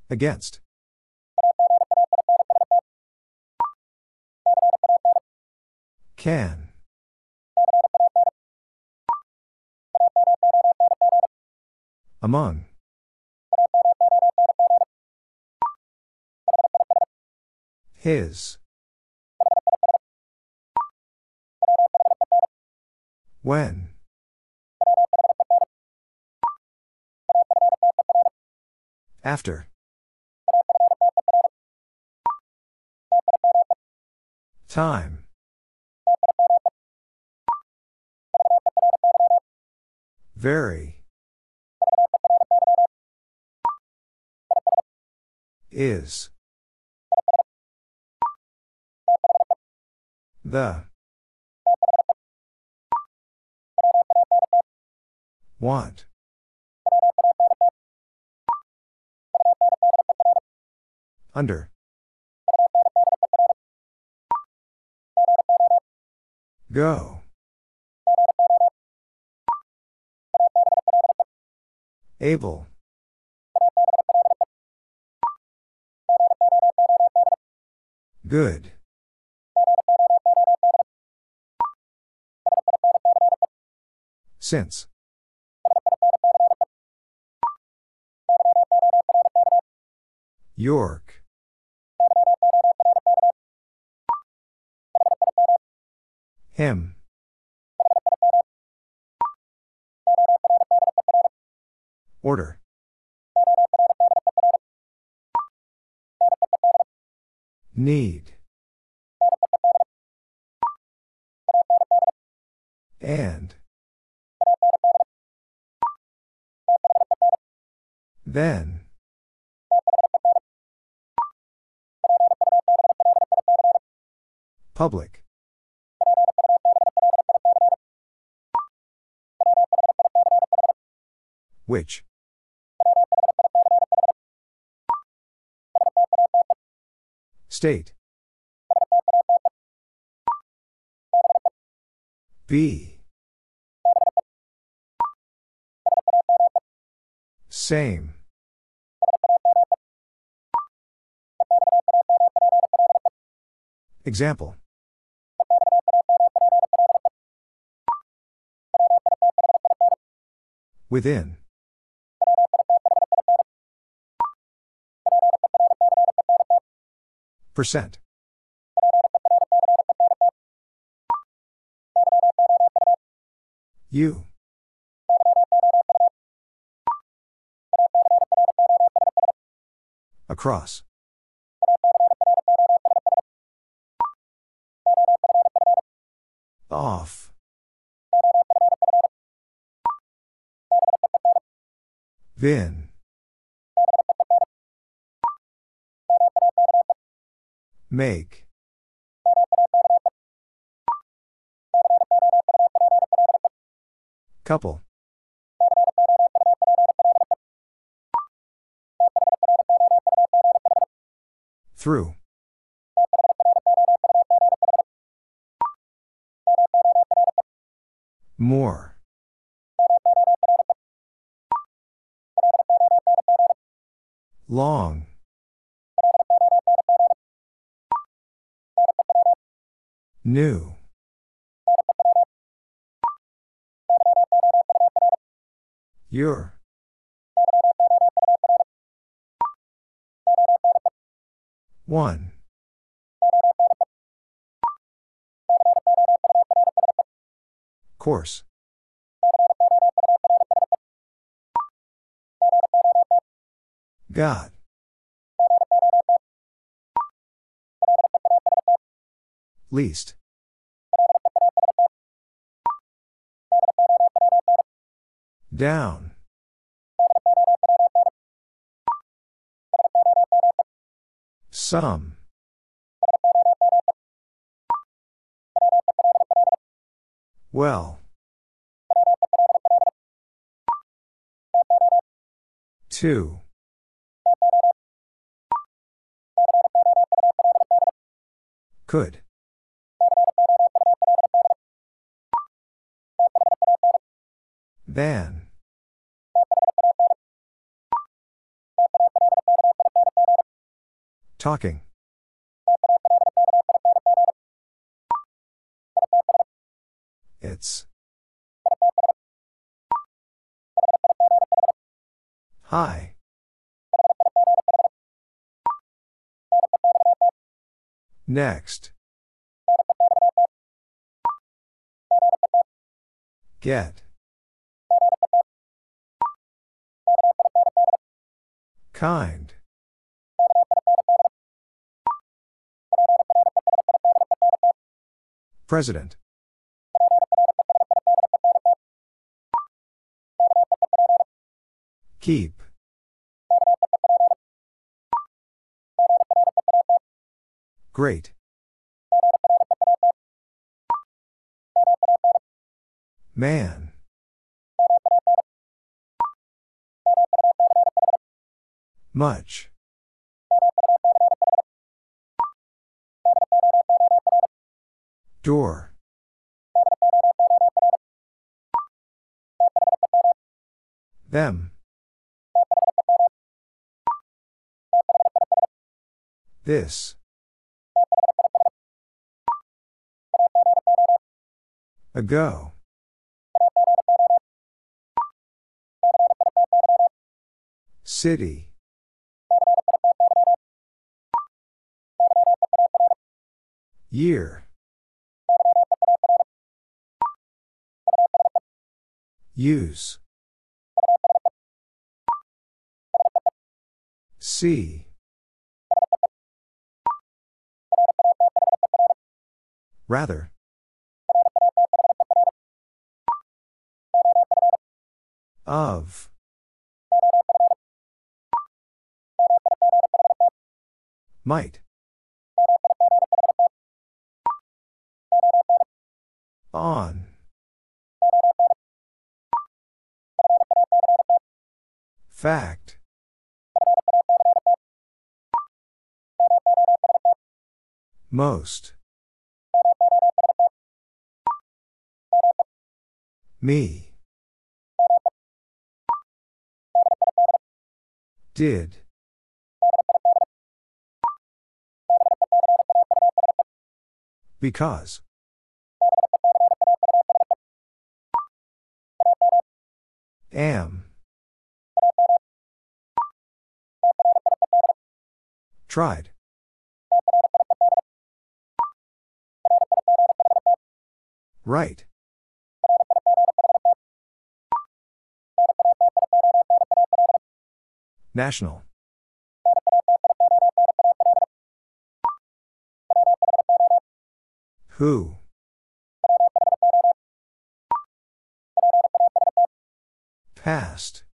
Against. Can. Among. His. When. After. Time. Very. Is. The. Want. Under. Go. Able. Good. Since. York. Him. Order. Need. And. Then. Public. Which? State. B. Same. Example. Within. Percent. You. Across. Off. Vin. Make. Couple. Through. More. Long. New. Your. One. Course. God. Least. Down. Some. Well. Two. Could. Than. Talking. It's. Hi. Next. Get. Kind. President. Keep. Great. Man. Much. Door. Them. This. Ago. City. Year. Use. See. Rather. Of. Might. On. Fact. Most. Me. Did. Because. Am. Tried. Right. National. Who? Past.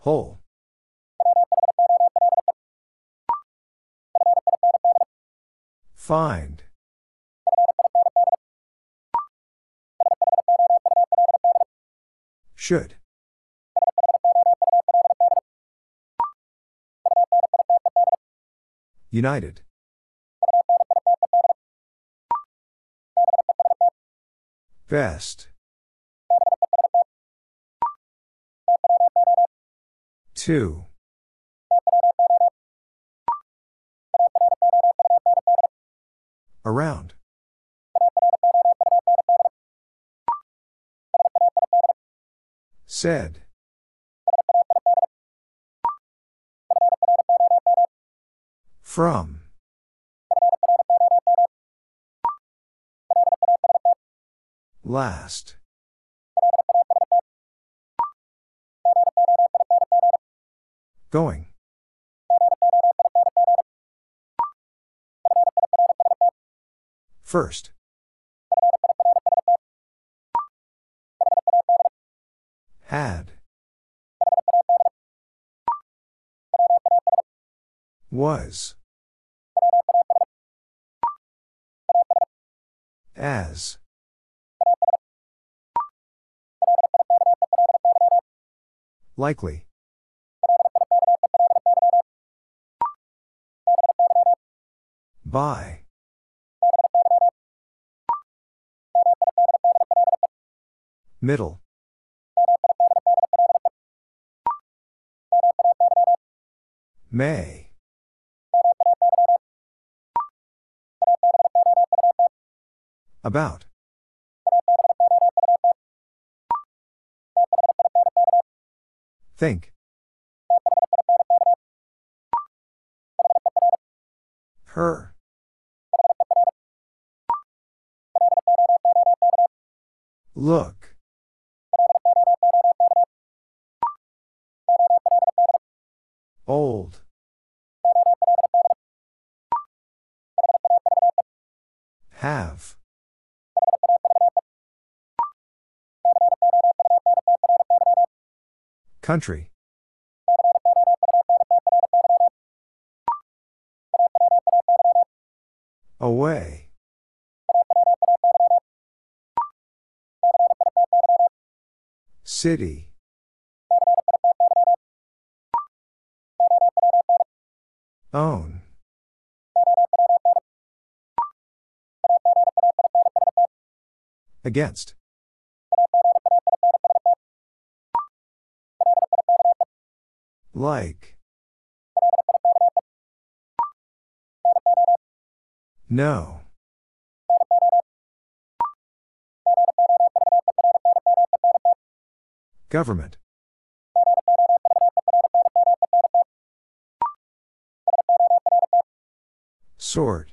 Whole. Find. Should. United. Best. Two. Around. Said. From. Last. Going. First. Had. Was. Likely. By. Middle. May. About. Think. Her. Look. Old. Have. Country. Away. City. Own. Against. Like. No. Government. Sort.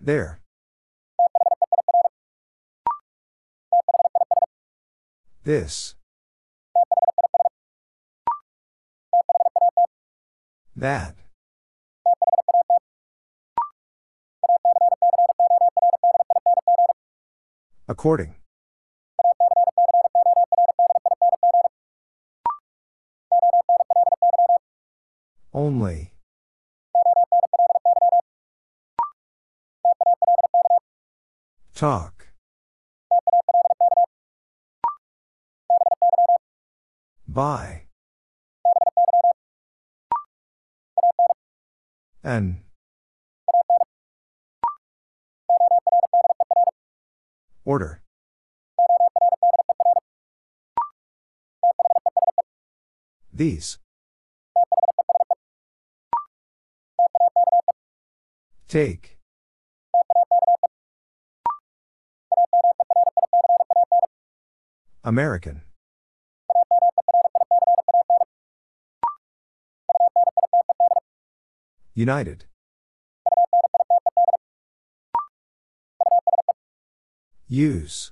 There. This. That. According. Only. Talk. By. An. Order. These. Take. American. United. Use.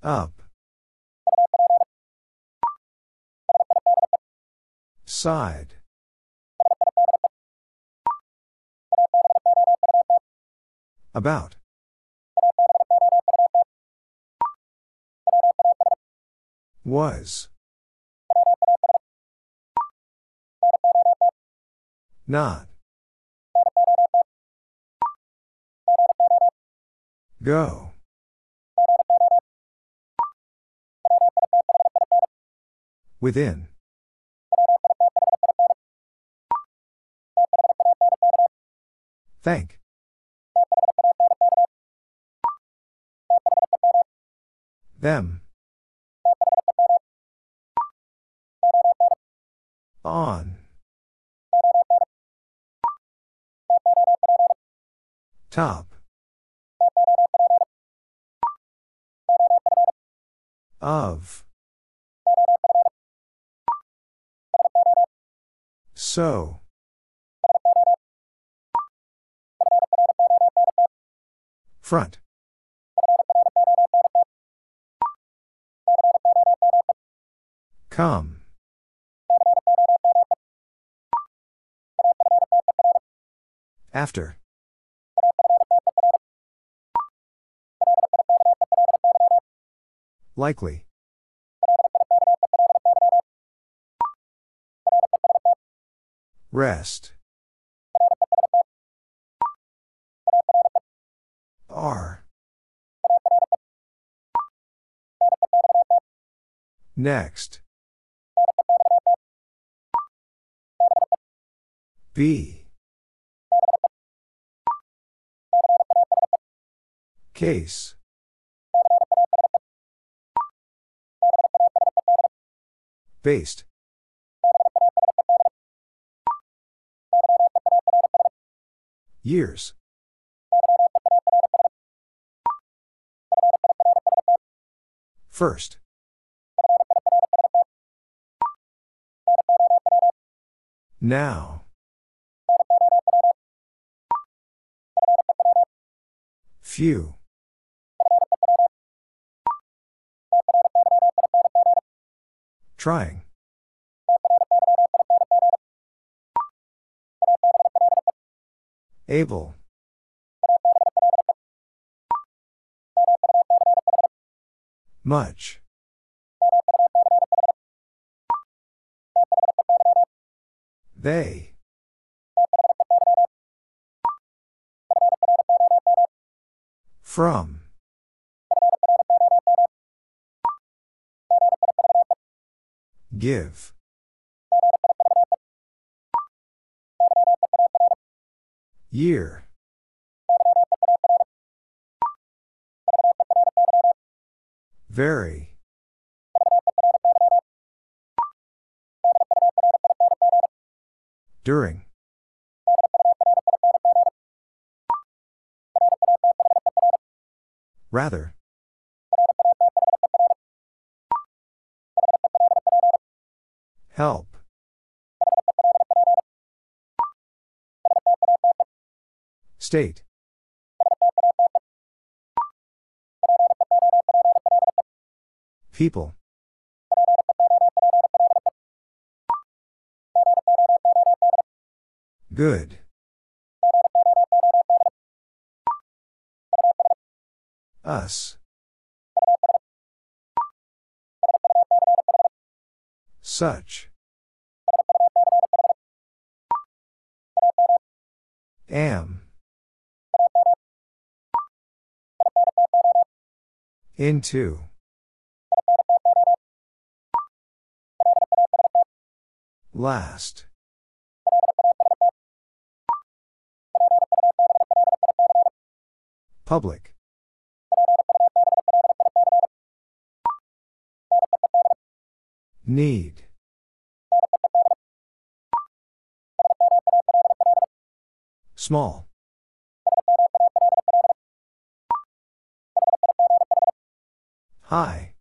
Up. Side. About. Was. Not. Go. Within. Thank. Them. On. Top. Of. So. Front. Come. After. Likely. Rest. R. Next. B. Case. Based. Years. First. Now. Few. Trying. Able. Much. They. From. Give. Year. Very. During. Rather. Help. State. People. Good. Us. Such. Am. Into. Last. Public. Need. Small. High.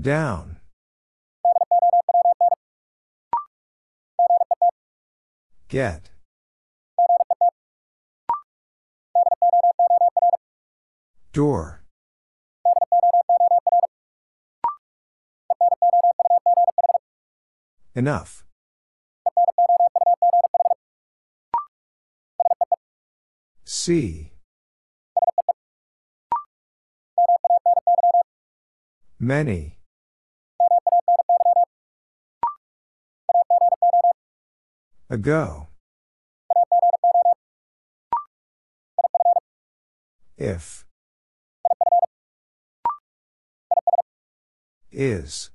Down. Get. Door. Enough. See. Many. Ago. If. Is.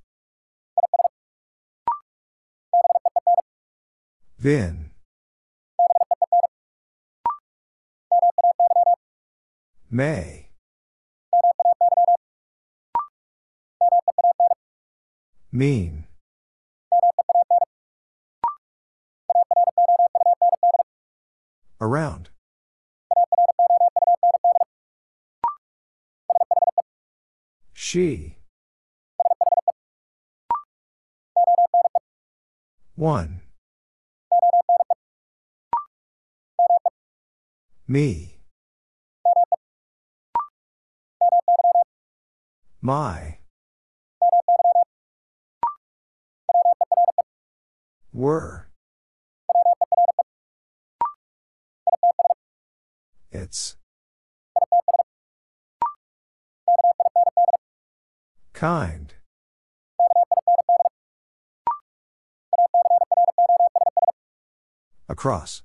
Been. May. Mean. Around. She. One. Me. My. Were. It's. Kind. Across.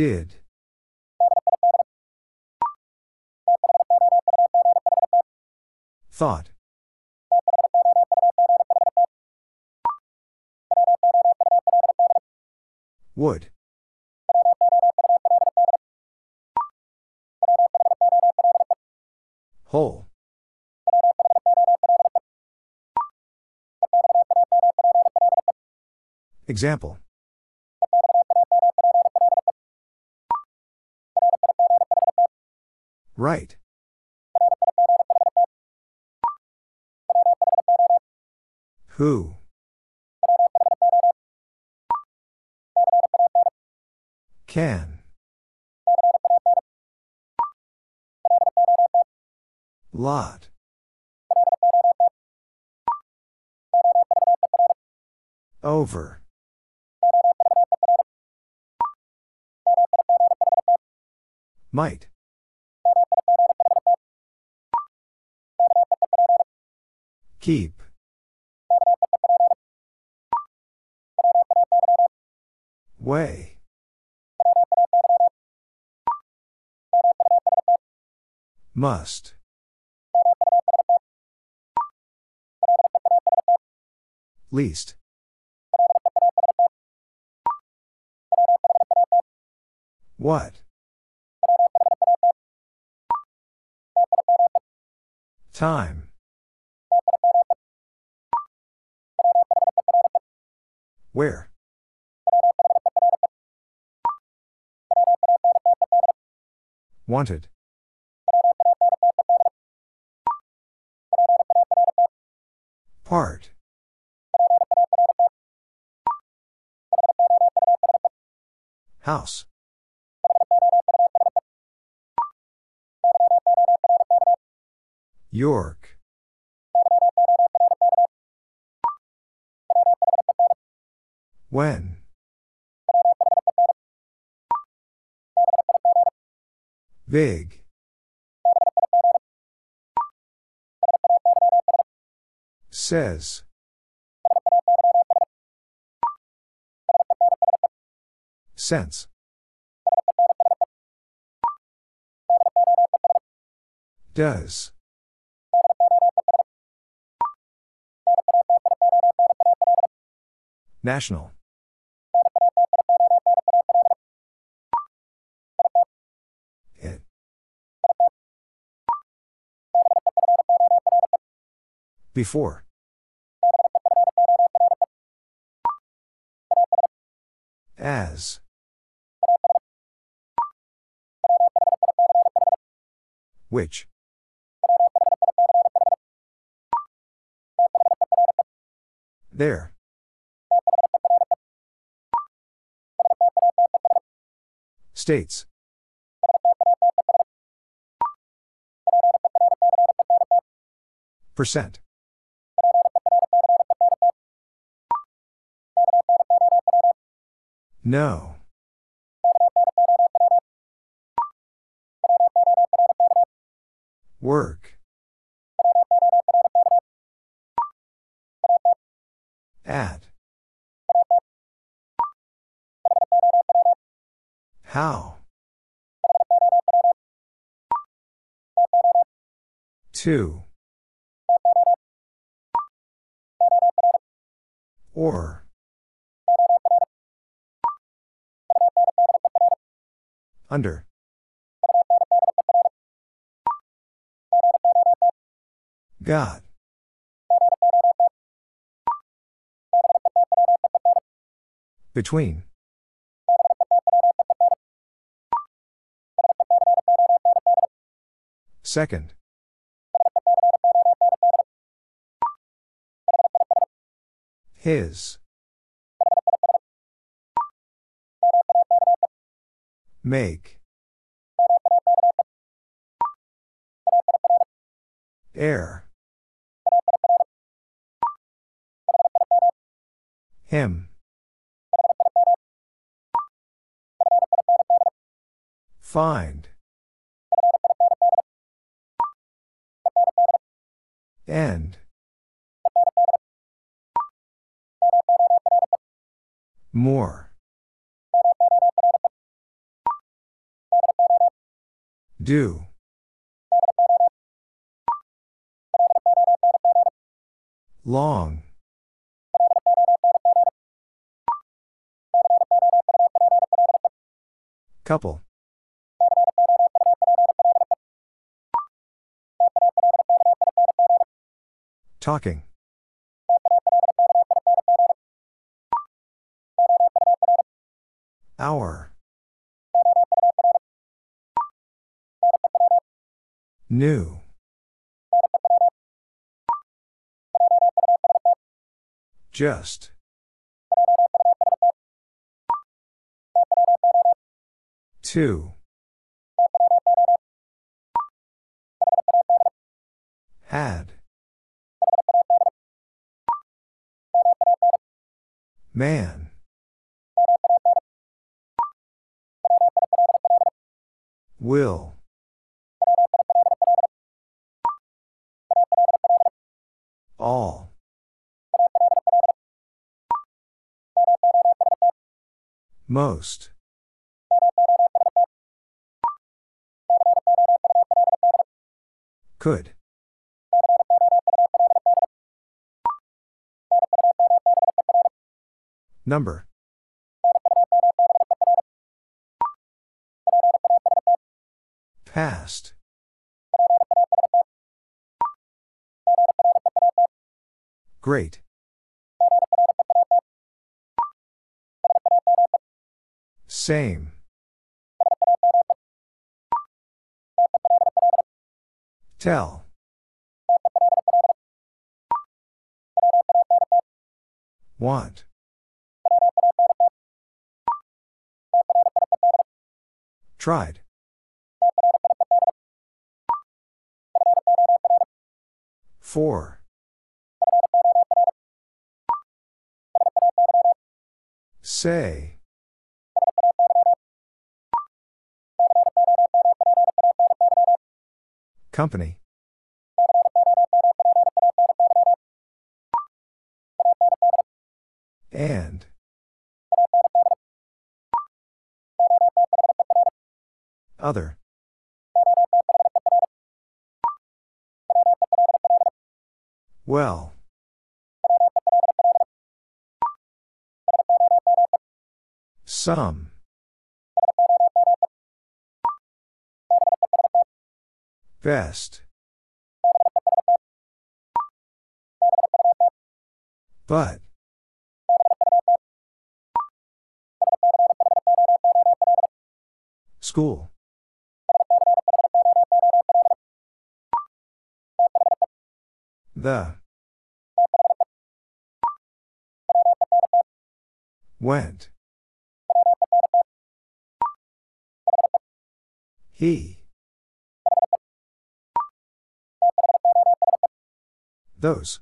Did. Thought. Would. Whole. Example. Right. Who? Can. Lot. Over. Might. Keep. Way. Must. Least. What? Time. Where? Wanted. Part. House. York. When? Big. Says. Sense. Does. National. Before. As. Which? There. States. Percent. No. Work. At. How? Two. Or. Under. God. Between. Second. His. Make. Air. Him. Find. End. More. Do. Long. Couple. Talking. Hour. New. Just. Two. Had. Man. Will. All. Most. Could. Number. Past. Great. Same. Tell. Want. Tried. Four. Say. Company. And. Other. Well. Some. Best. But. School. The. Went. He. Those.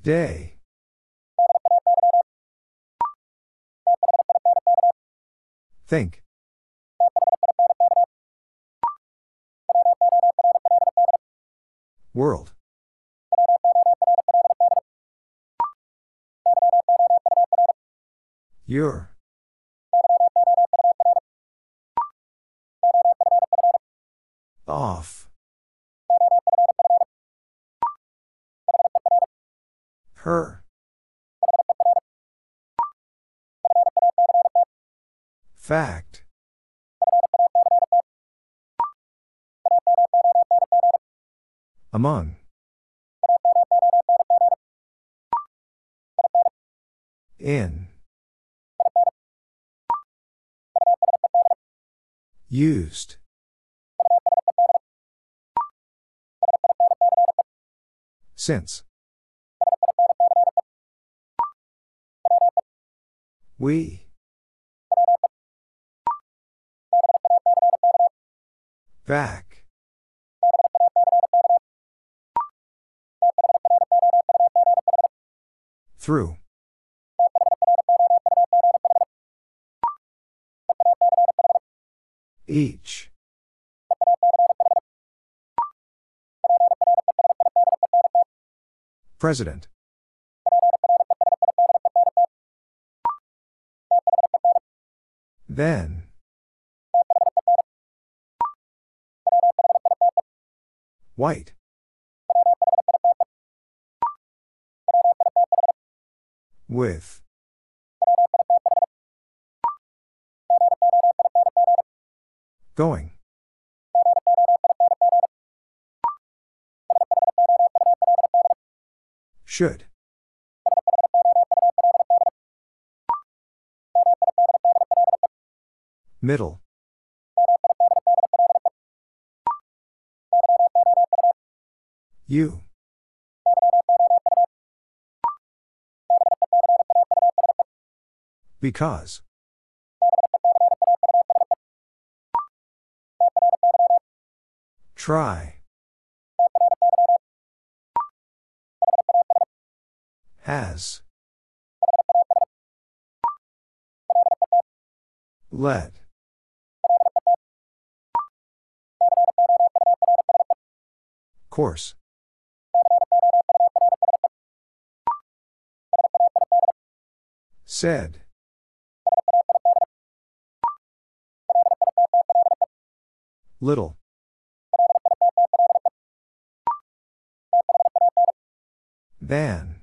Day. Think. World. Your. Off. Her. Fact. Among. In. Used. Since. We. Back. Through. Each. President. Then. White. With. Going. Should. Middle. You. Because. Try. Has. Let. Course. Said. Little. Than.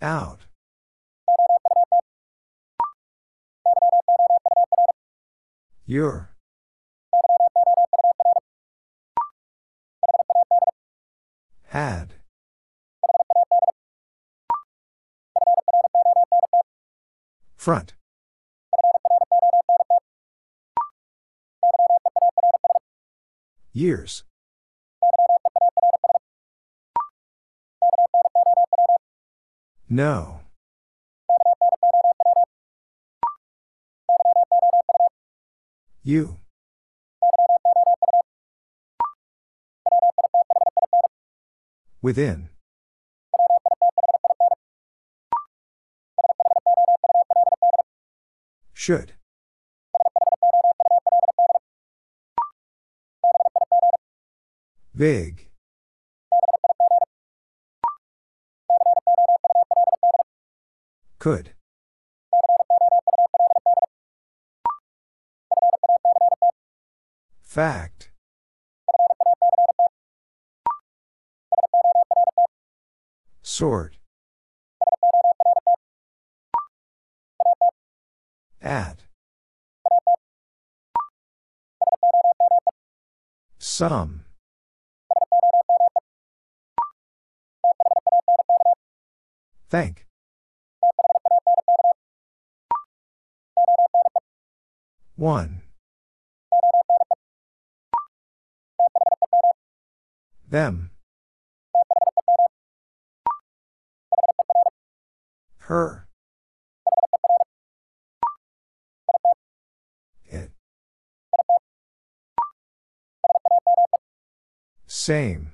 Out. Your. Had. Front. Years. No. You. Within. Should. Big. Could. Fact. Sort. At. Some. Thank. One. Them. Her. It. Same.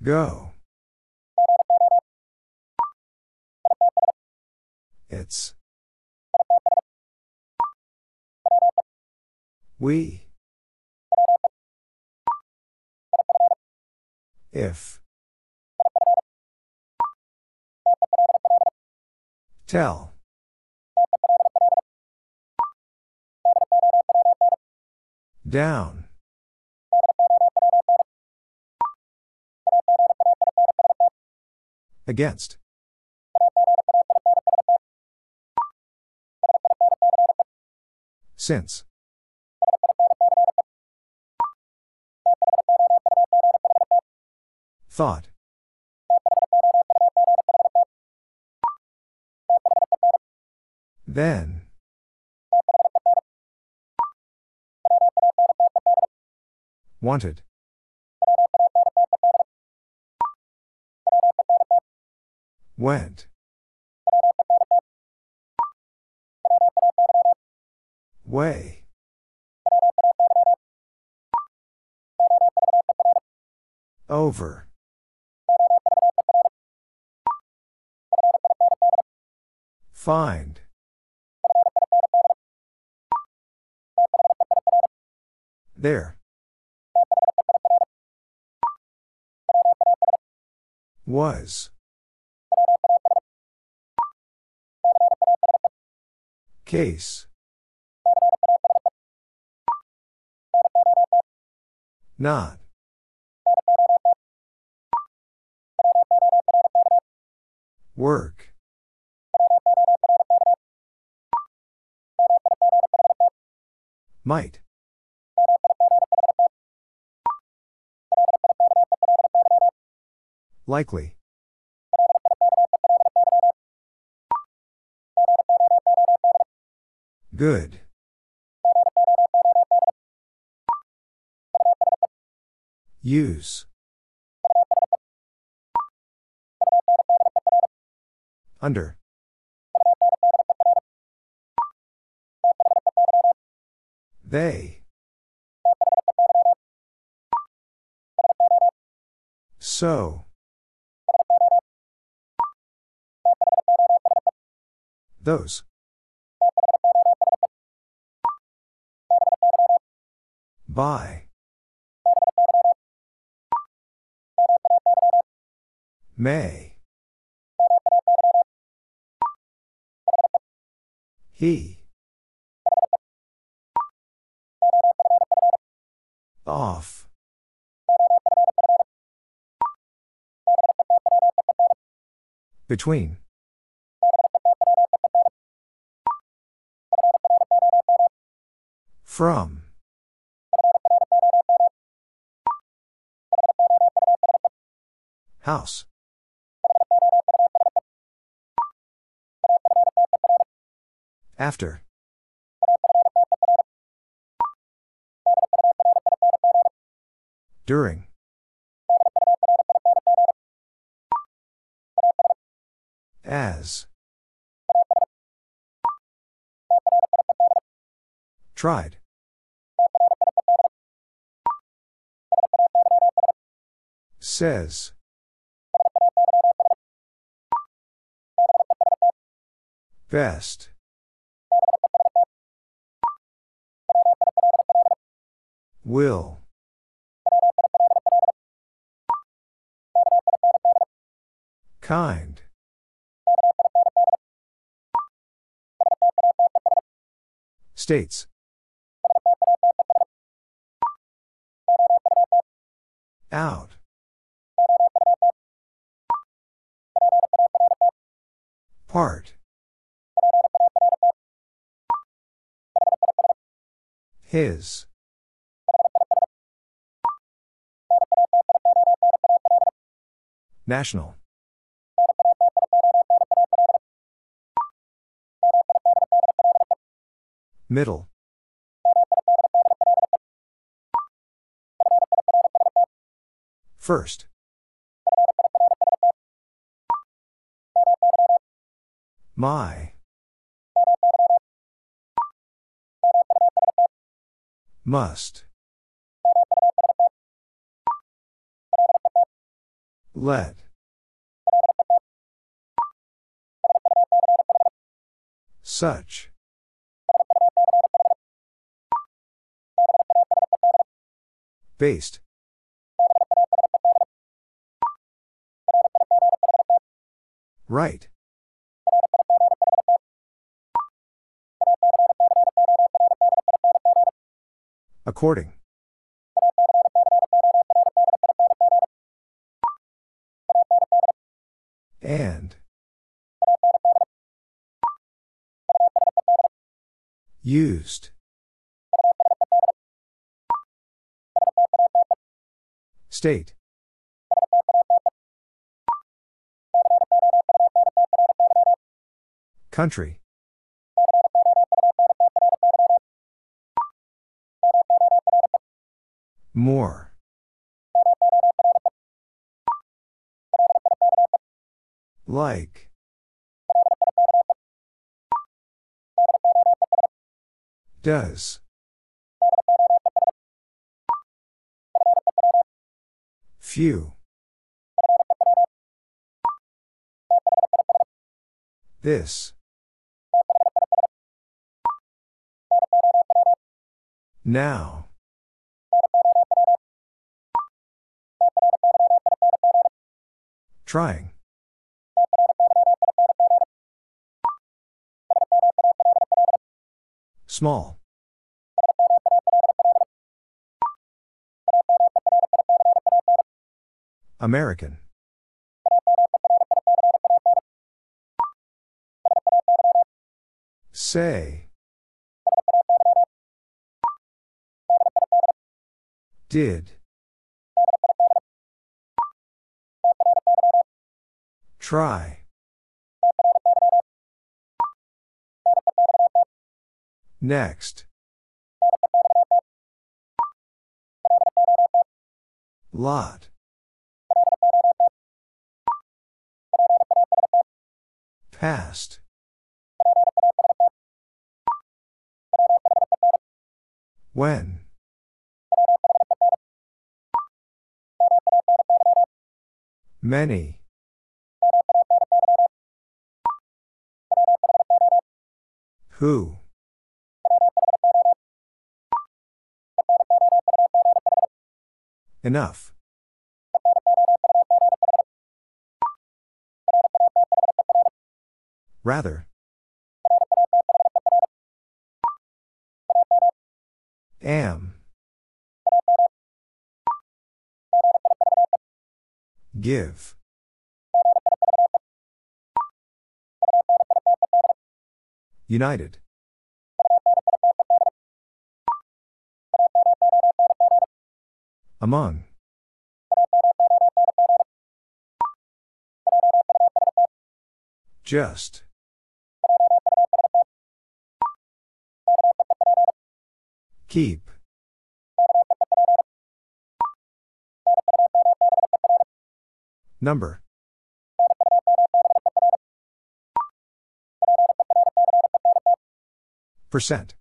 Go. We. If. Tell. Down. Against. Since. Thought. Then. Wanted. Went. Way. Over. Find. There. Was. Case. Not. Work. Might. Likely. Good. Use. Under. They. So. Those. By. May. He. Off. Between. From. House. After. During. As. Tried. Says. Best. Will. Kind. States. Out. Part. His. National. Middle. First. My. Must. Let. Such. Based. Right. According. And. Used. State. Country. More. Like. Does. Few. This. Now. Trying. Small. American. Say. Did. Try. Next. Lot. Past. When. Many. Who? Enough. Rather. Am. Give. United. Among. Just. Keep. Number. Percent.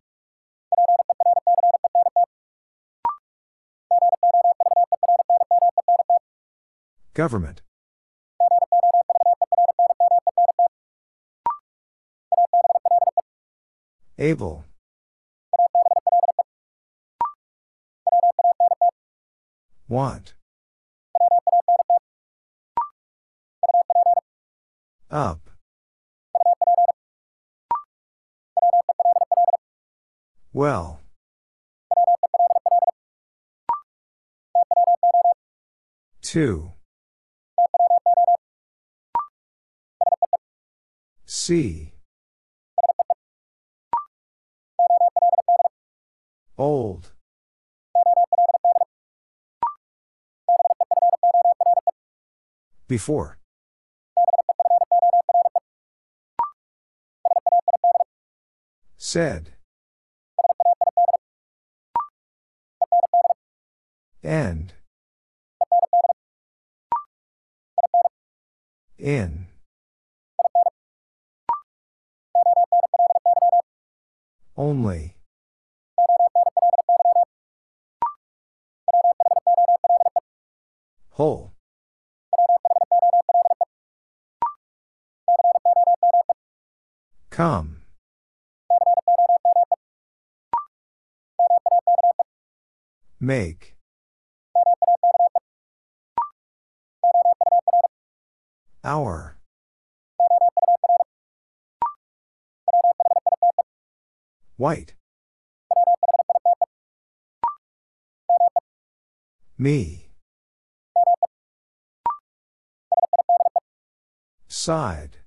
Government. Able. Want. Up. Well. Two. See. Old. Before. Said. End. In. Only. Whole. Come. Make. Hour. White. Me. Side.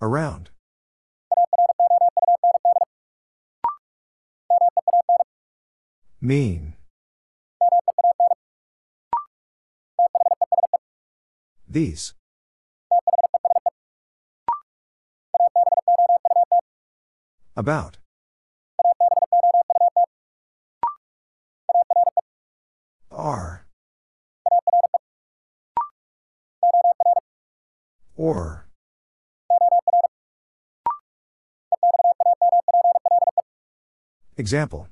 Around. Mean. These. About. Example.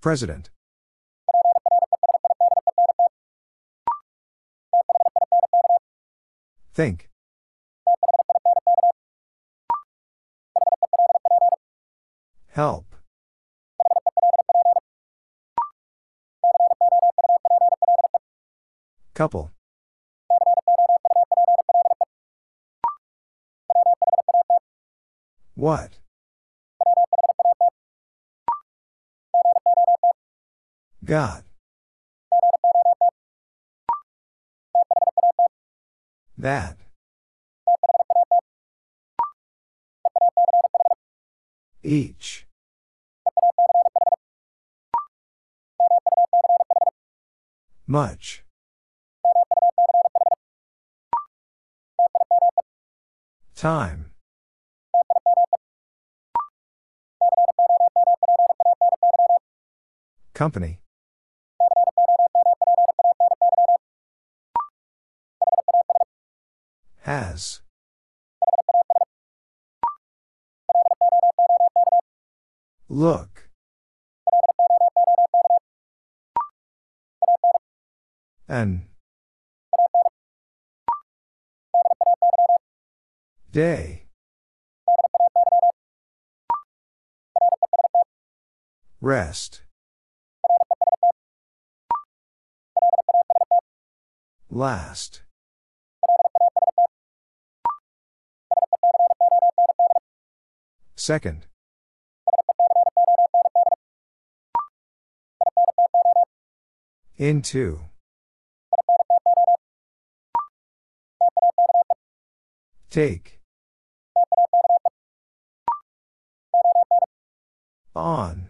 President. Think. Help. Couple. What? God. That. Each. Much. Time. Company. Has. Look. An. Day. Rest. Last. Second. Into. Take. On.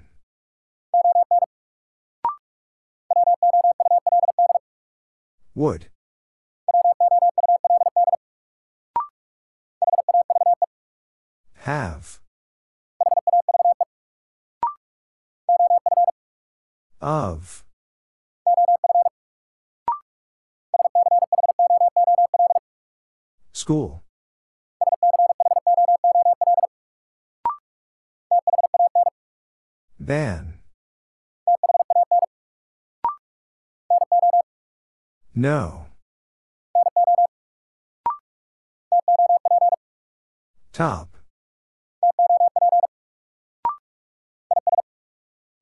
Would. Have. Of. School. Than. No. Top.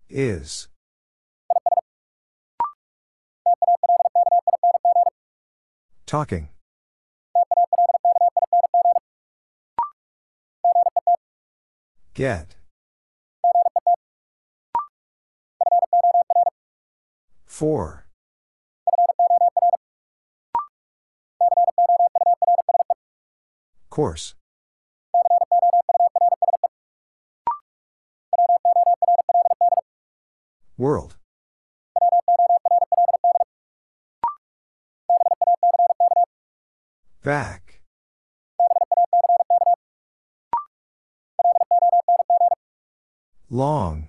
Is. Talking. Get. Four. Course. World. Back. Long.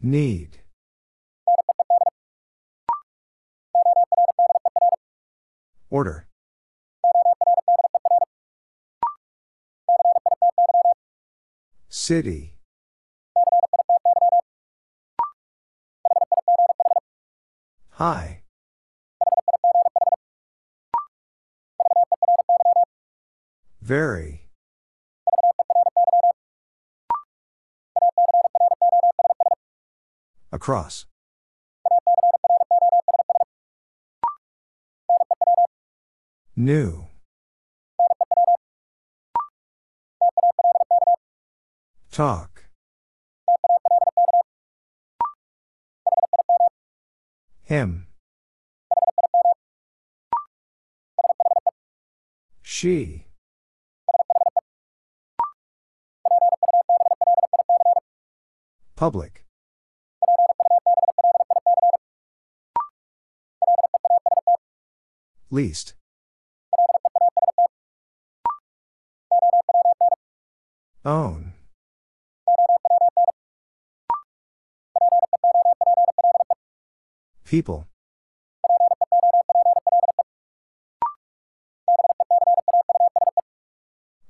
Need. Order. City. Hi. Very. Across. New. Talk. Him. She. Public. Least. Own. People.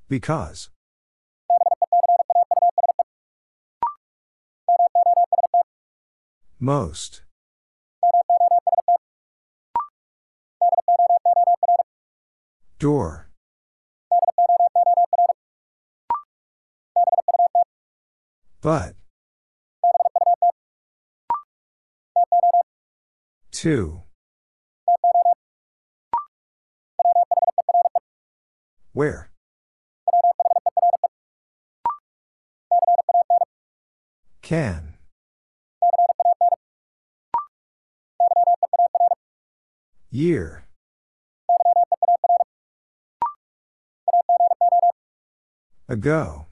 Because. Most. Door. But. Two. Where? Can. Year. Ago.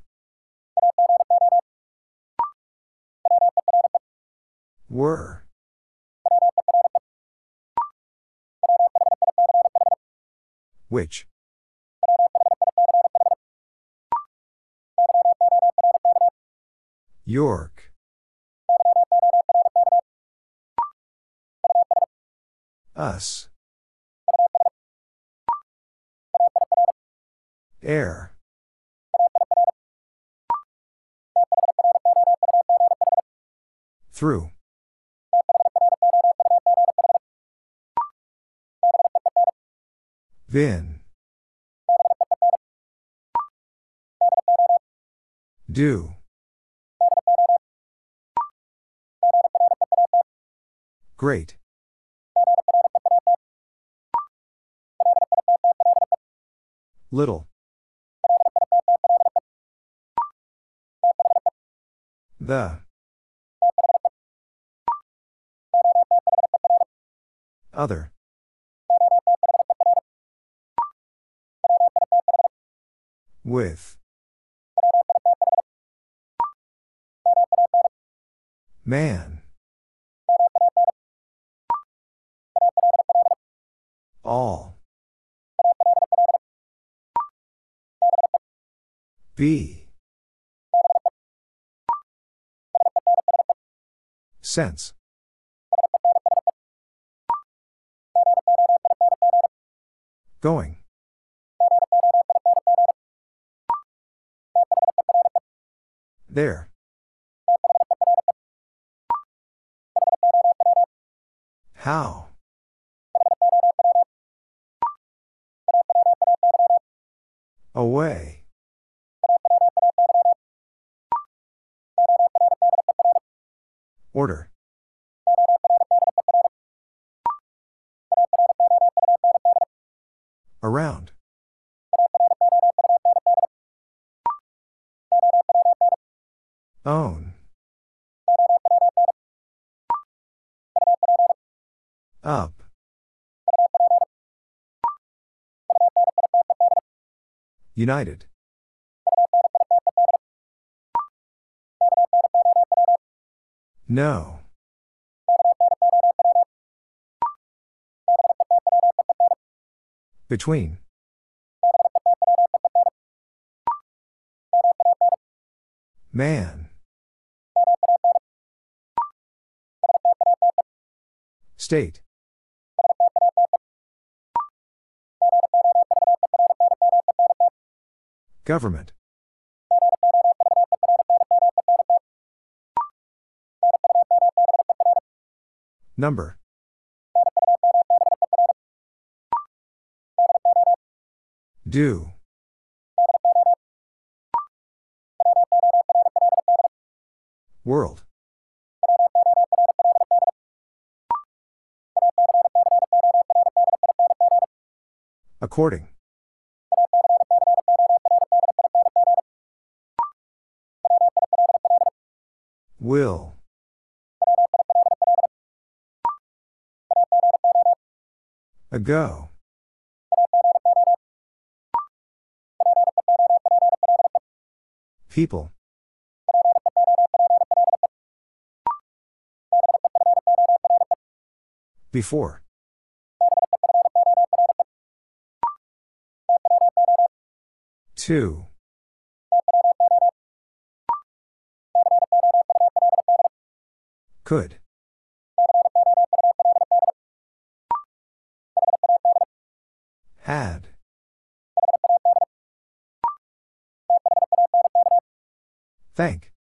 Were. Which? York. Us. Air. Through. Vin. Do. Great. Little. The. Other. With. Man. All. Be. Sense. Going. There. How? Away. Order. Around. Own. Up. United. No. Between. Man. State. Government. Number. Do. World. According. Will. Ago. People. Before. Two. Could. Had. Thank.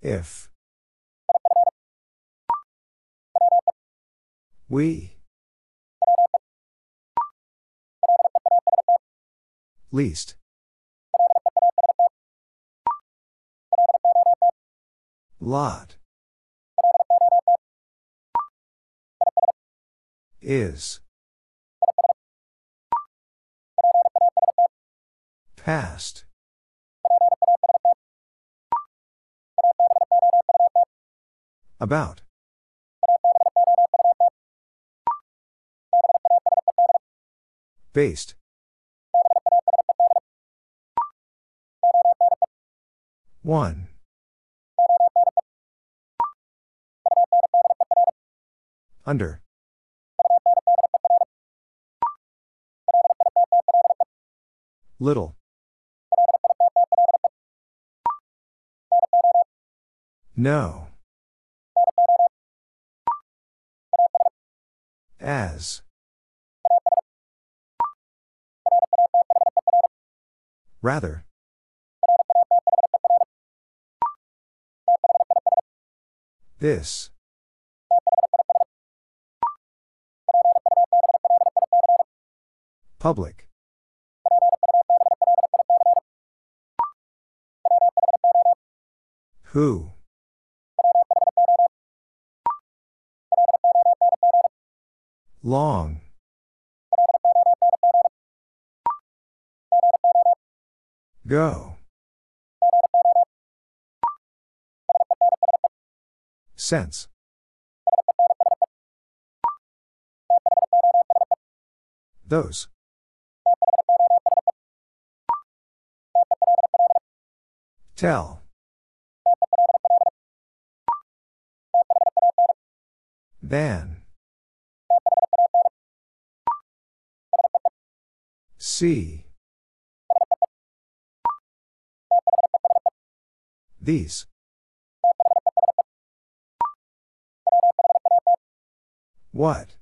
If. We. Least. Lot. Is. Past. About. Based. One. Under. Little. No. As. Rather. This. Public. Who? Long. Go. Sense. Those. Tell. Than. See. These. What?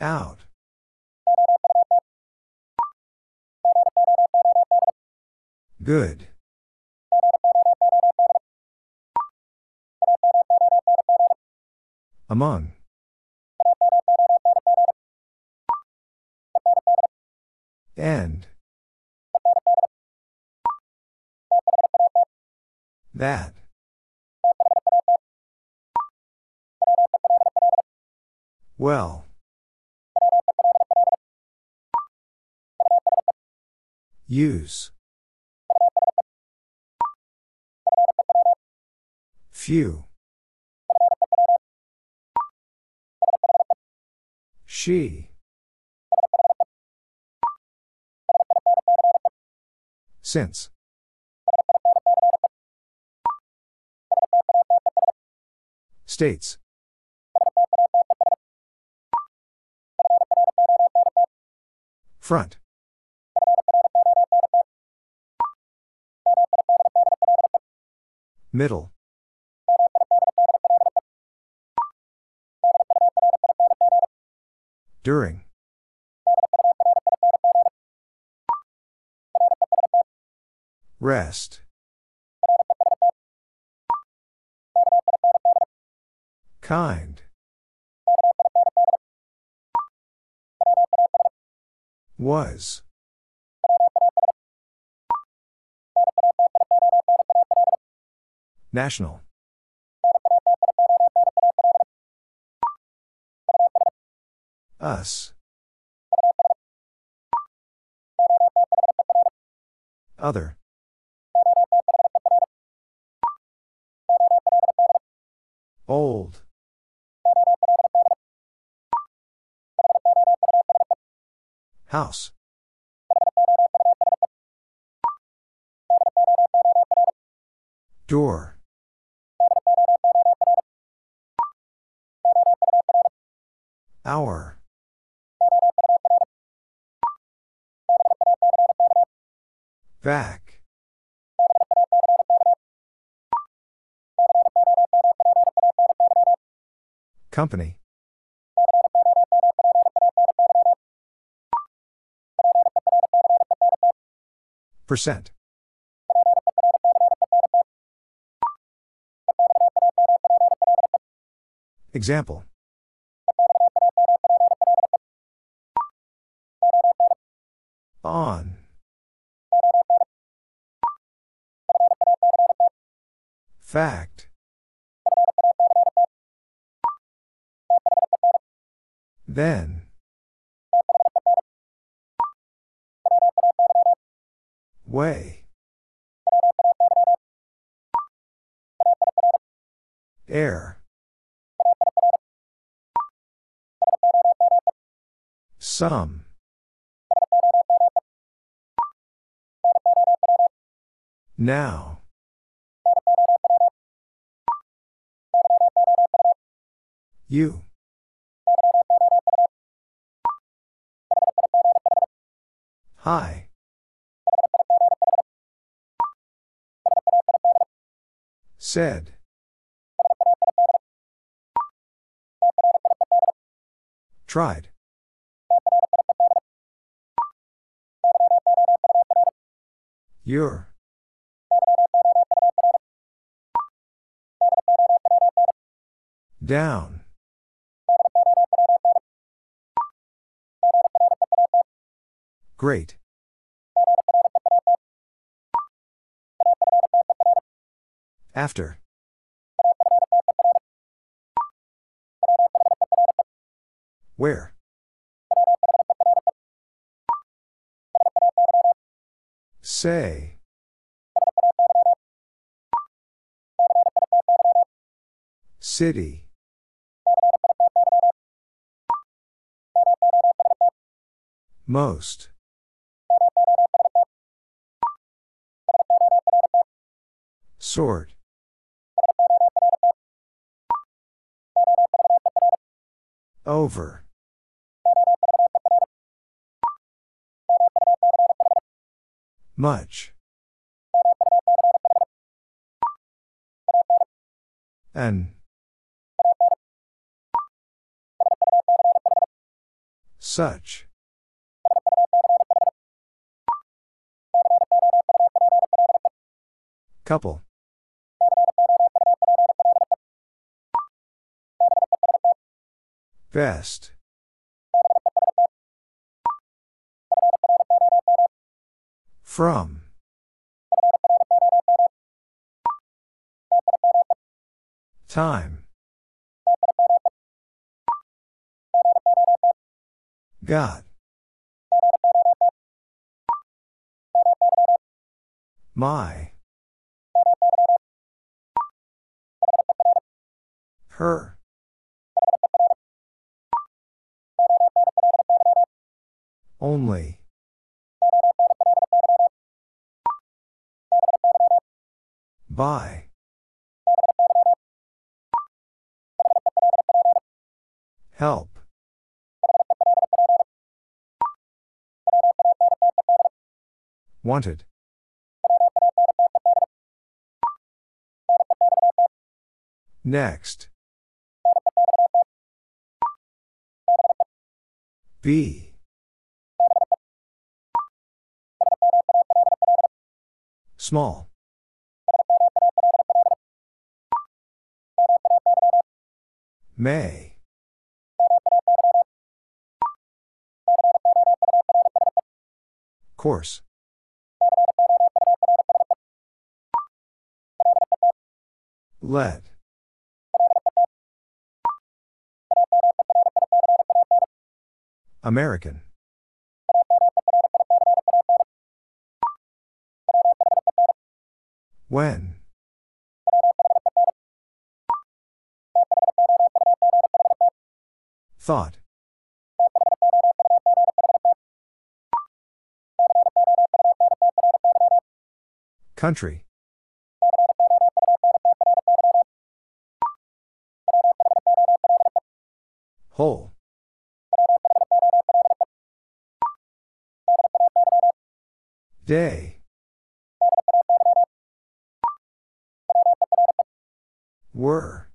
Out. Good. Among. End. That. Well. Use. Few. She. Since. States. Front. Middle. During. Rest. Kind. Was. National. Us. Other. Old. House. Door. Hour. Back. Company. Percent. Example. On. Fact. Then. Way. Air. Some. Now. You. Hi. Said. Tried. Your. Down. Great. After. Where? Say. City. Most. Sort. Over. Much. An. Such. Couple. Best. From. Time. God. My. Her. Only. By. Help. Wanted. Next. B. Small. May. Course. Let. American. When? Thought. Country. Whole. Day. Were.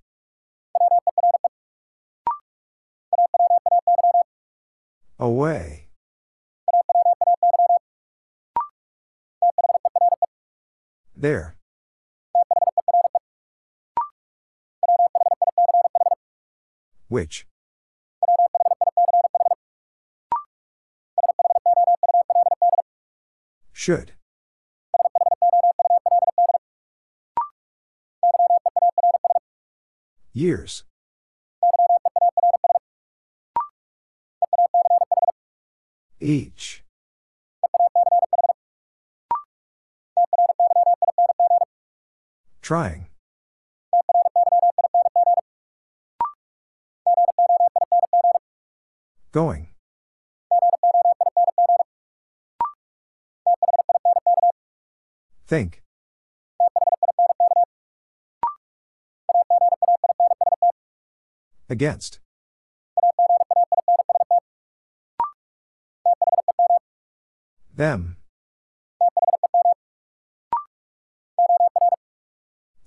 Away. There. Which? Should. Years. Each. Trying. Going. Think. Against. Them.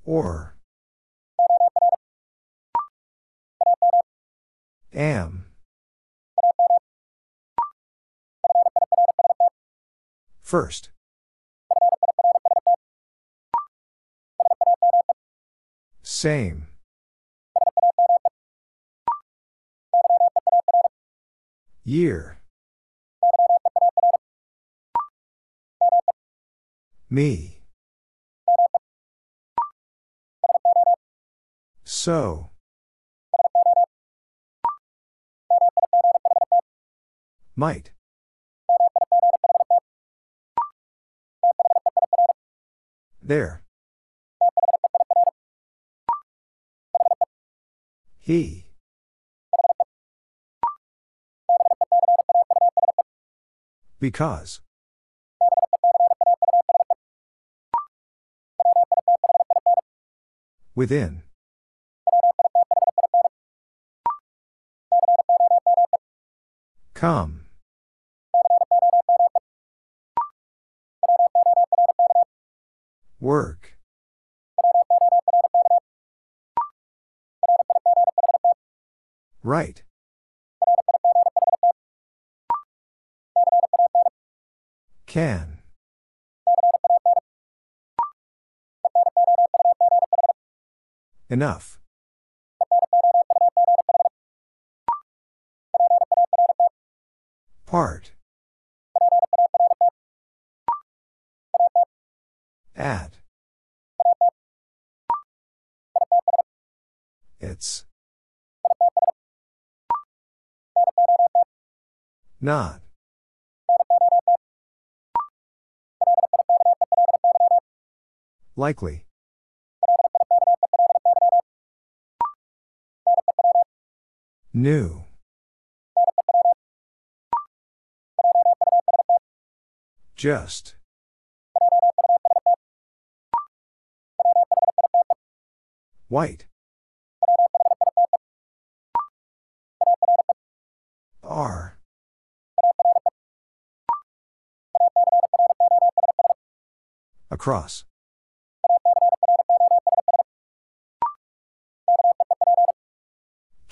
Or. Am. First. Same. Year. Me. So. Might. There. He. Because. Within. Come. Work. Right. Can. Enough. Part. At. It's. Not. Likely. New. Just. White. R. Across.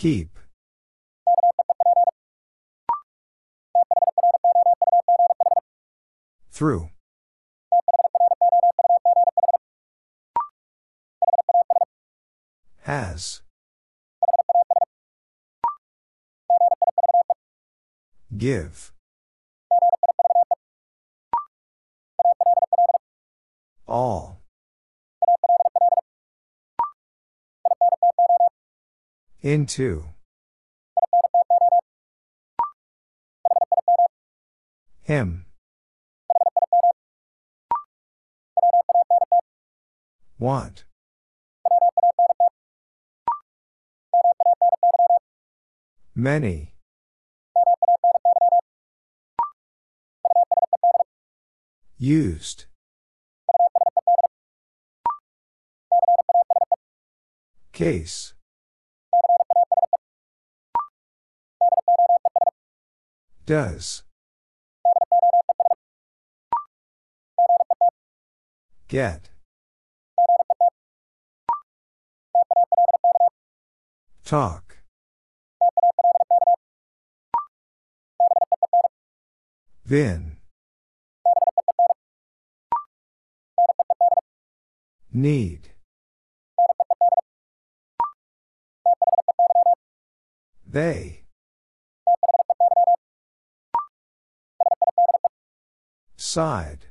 Keep. Through. Has. Give. All. Into. Him. Want. Many. Used. Case. Does. Get. Talk. Vin. Need. They. Side.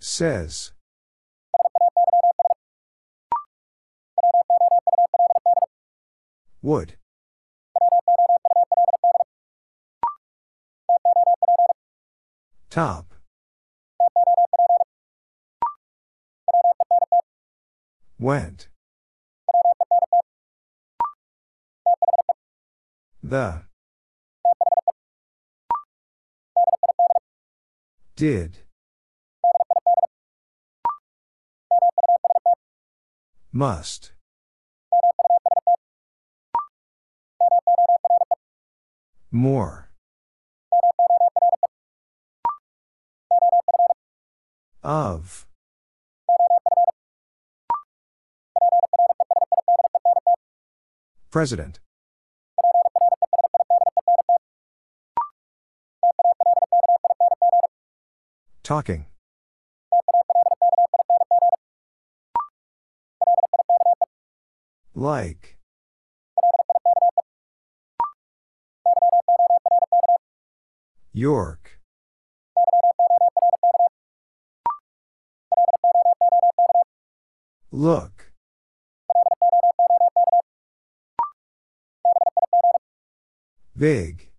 Says. Would. Top. Went. The. Did. Must. More. Of. President. Talking. Like. York. Look. Big.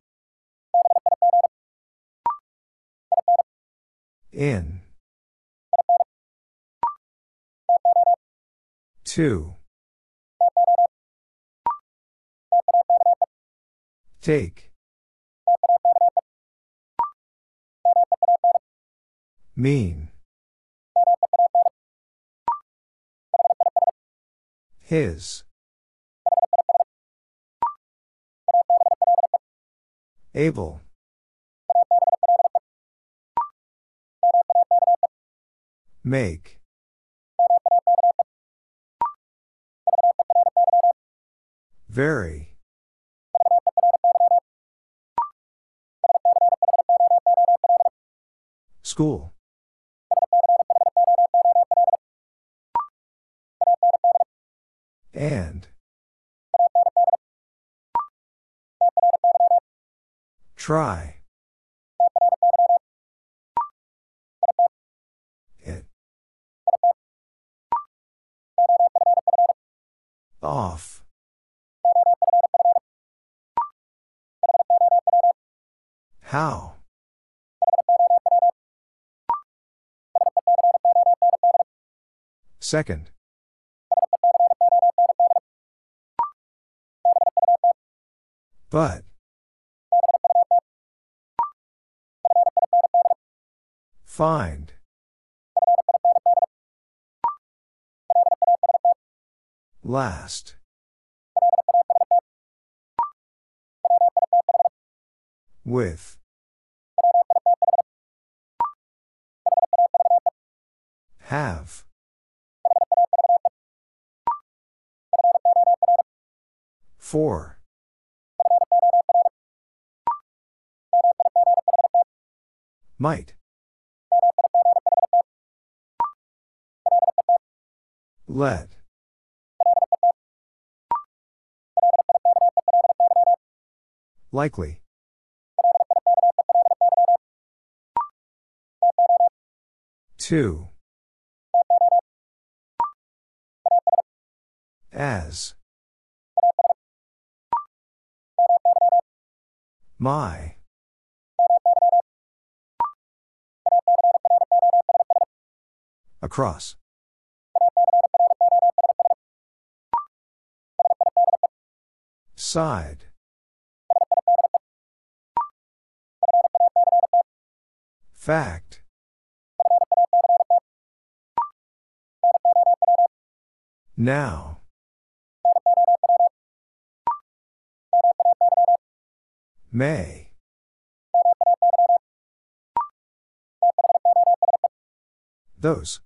In. Two. Take. Mean. His. Able. Make. Very. School. And. Try. Off. How? Second. But. Find. Last. With. Have. Four. Might. Let. Likely. Two. As. My. Across. Side. Fact. Now. May. Those.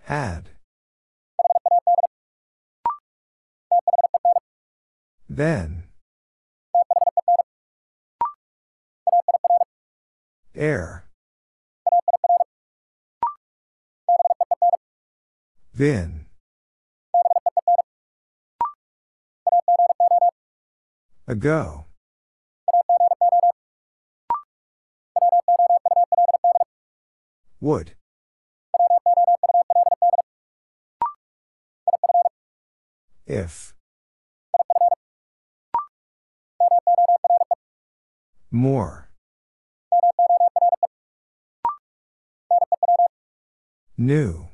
Had. Then. Air. Vin. Ago. Would. If. More. New.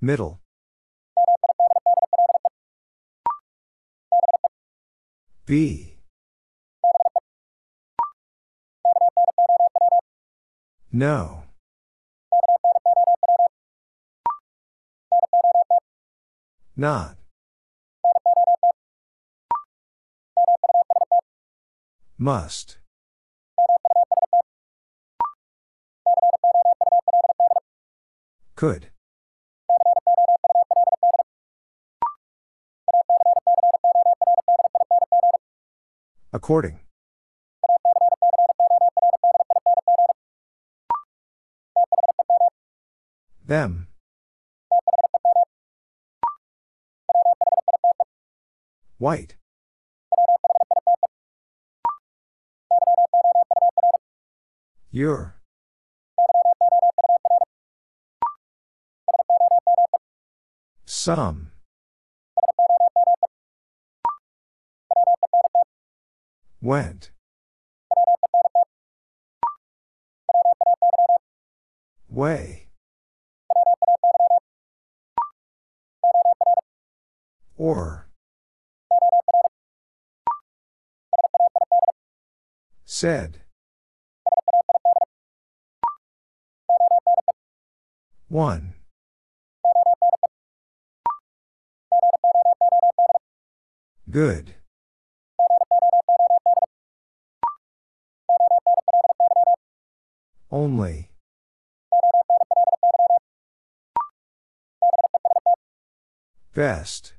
Middle. B. No. Not. Must. Could. According. Them. White. Your. Some. Went. Way. Or. Said. One. Good. Only. Best.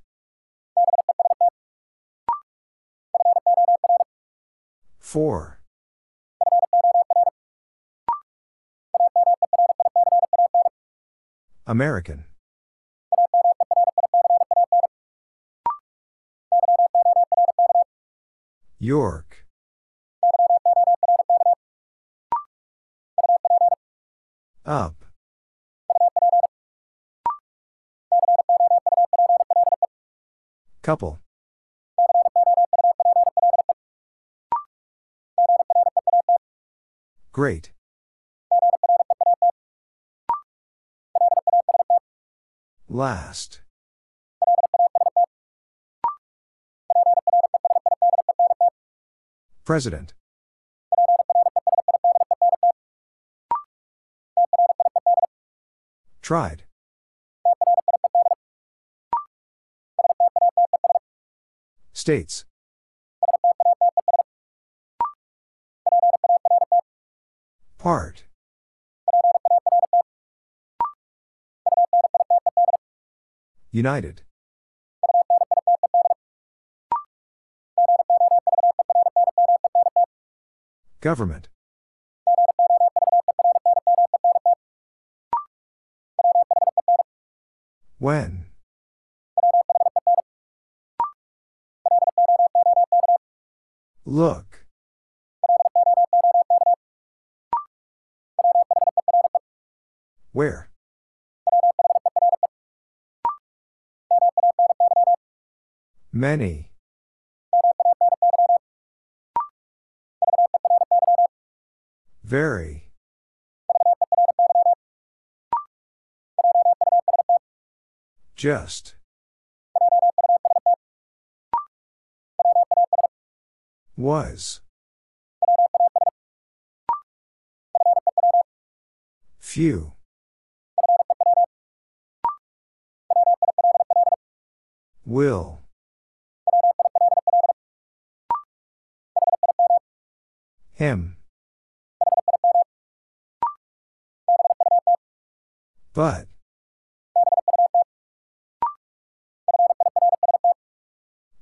Four. American. York. Up. Couple. Great. Last. President. Tried. States. Part. United. Government. When? Look. Where? Many. Very. Just. Was. Few. Will. Him. But.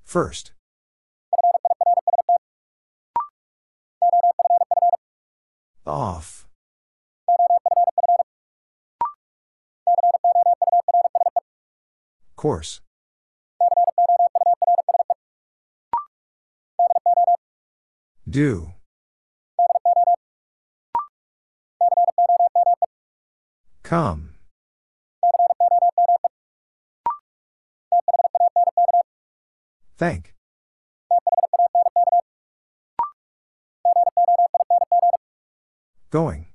First. Off. Course. Do. Come. Thank. Going.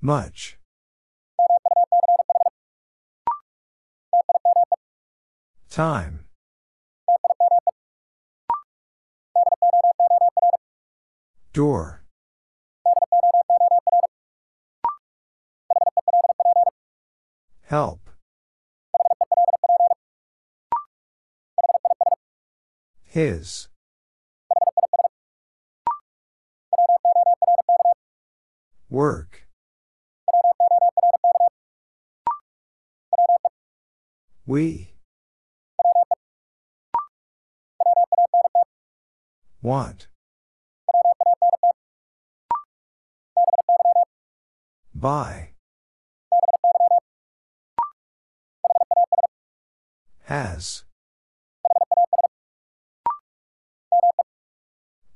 Much. Time. Door. Help. His. Work. We. Want. Buy. Has.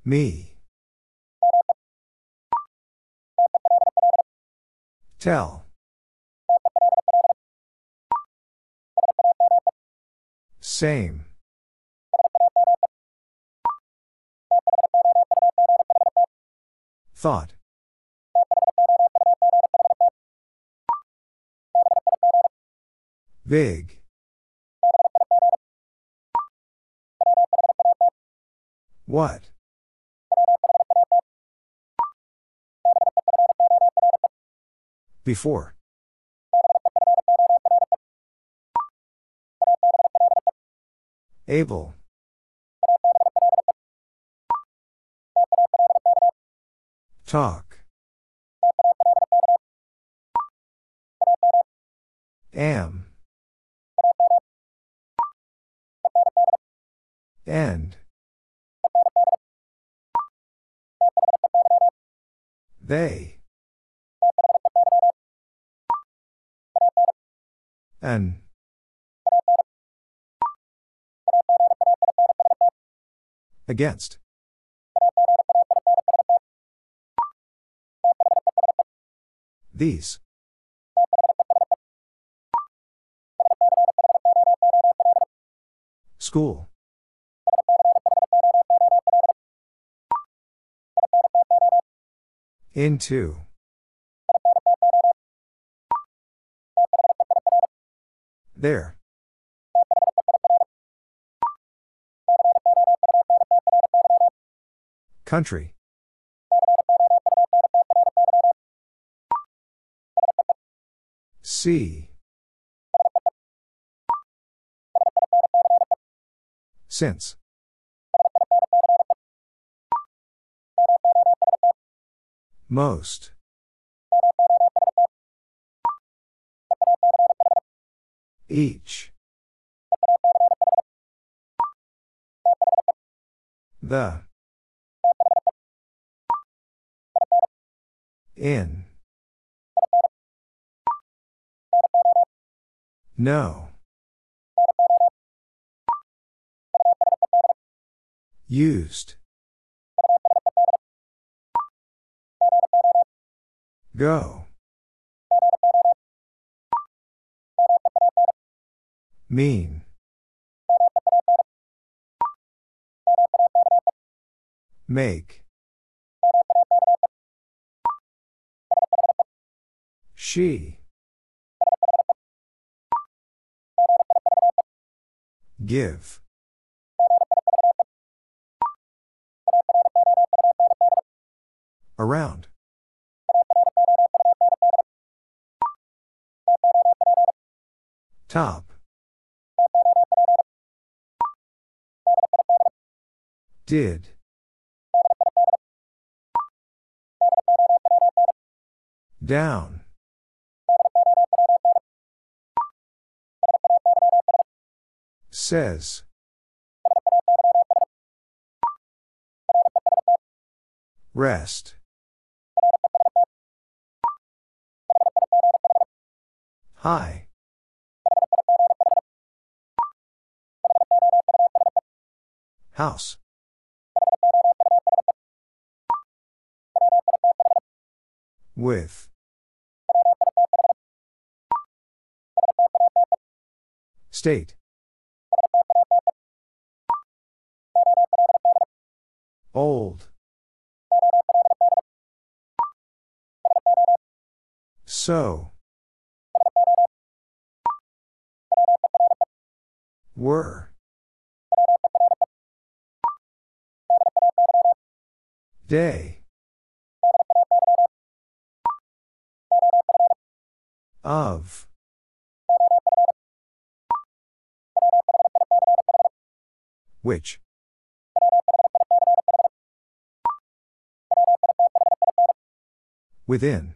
Me. Tell. Same. Thought. Big. What? Before. Able. Talk. Am. End. They. An. Against. These. School. Into. There. Country. See. Since. Most. Each. The. In. No. Used. Go. Mean. Make. She. Give. Around. Top. Did. Down. Says. Rest. Hi. House. With. State. Old. So. Were. Day. Of. Which? Within.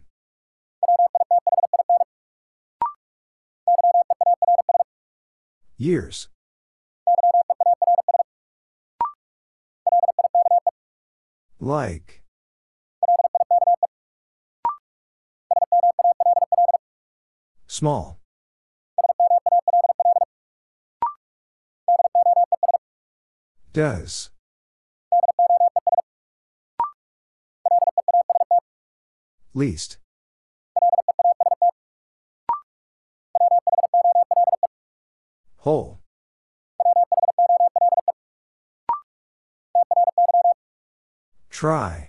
Years. Like. Small. Does. Least. Whole. Try.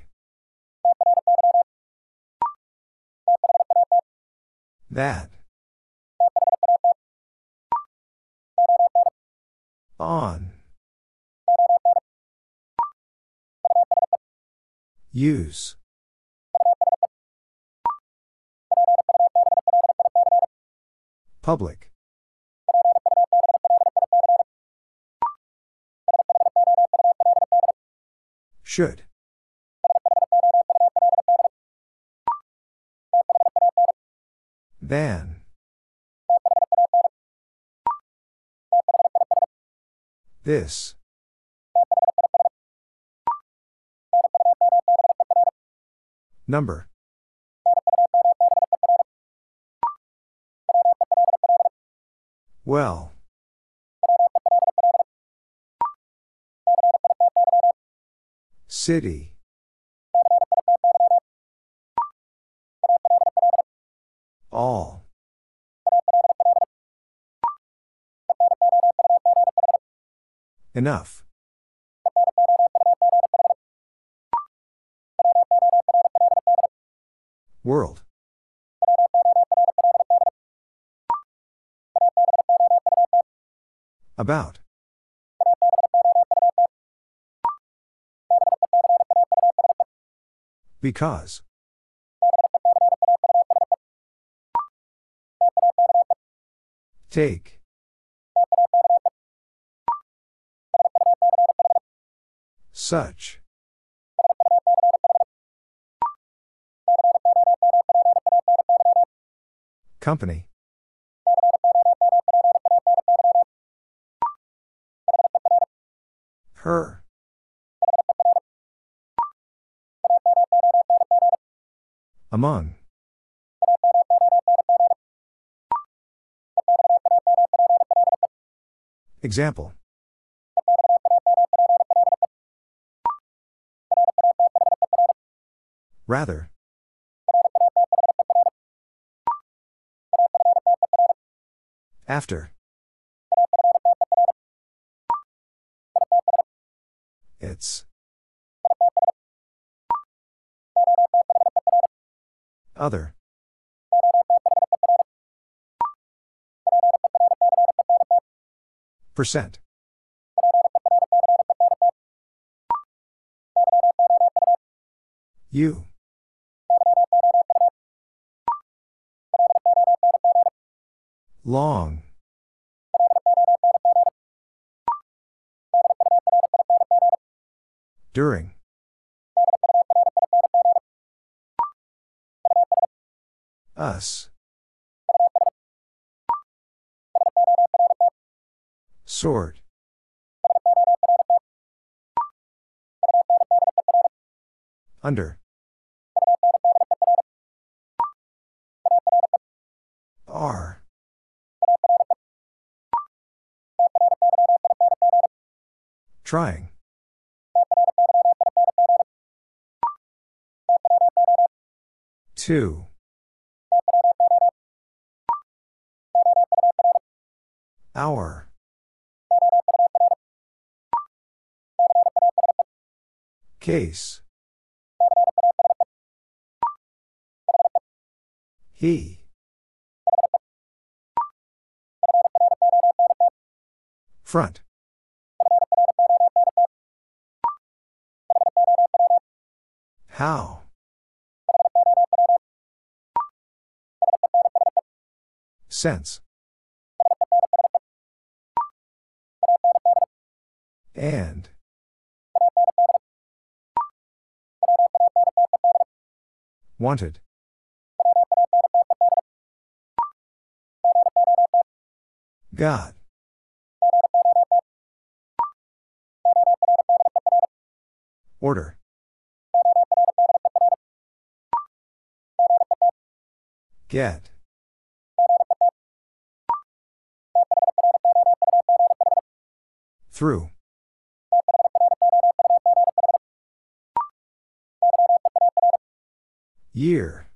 That. On. Use. Public. Should. Than. This. Number. Well. City. All. Enough. World. About. Because. Take. Such. Company. Her. Among. Example. Rather. After. It's. Other. Percent. You. Long. During. Us. Sort. Under. R. Trying. Two. Hour. Case. He. Front. How? Sense. And. Wanted. God. Order. Get. Through. Year.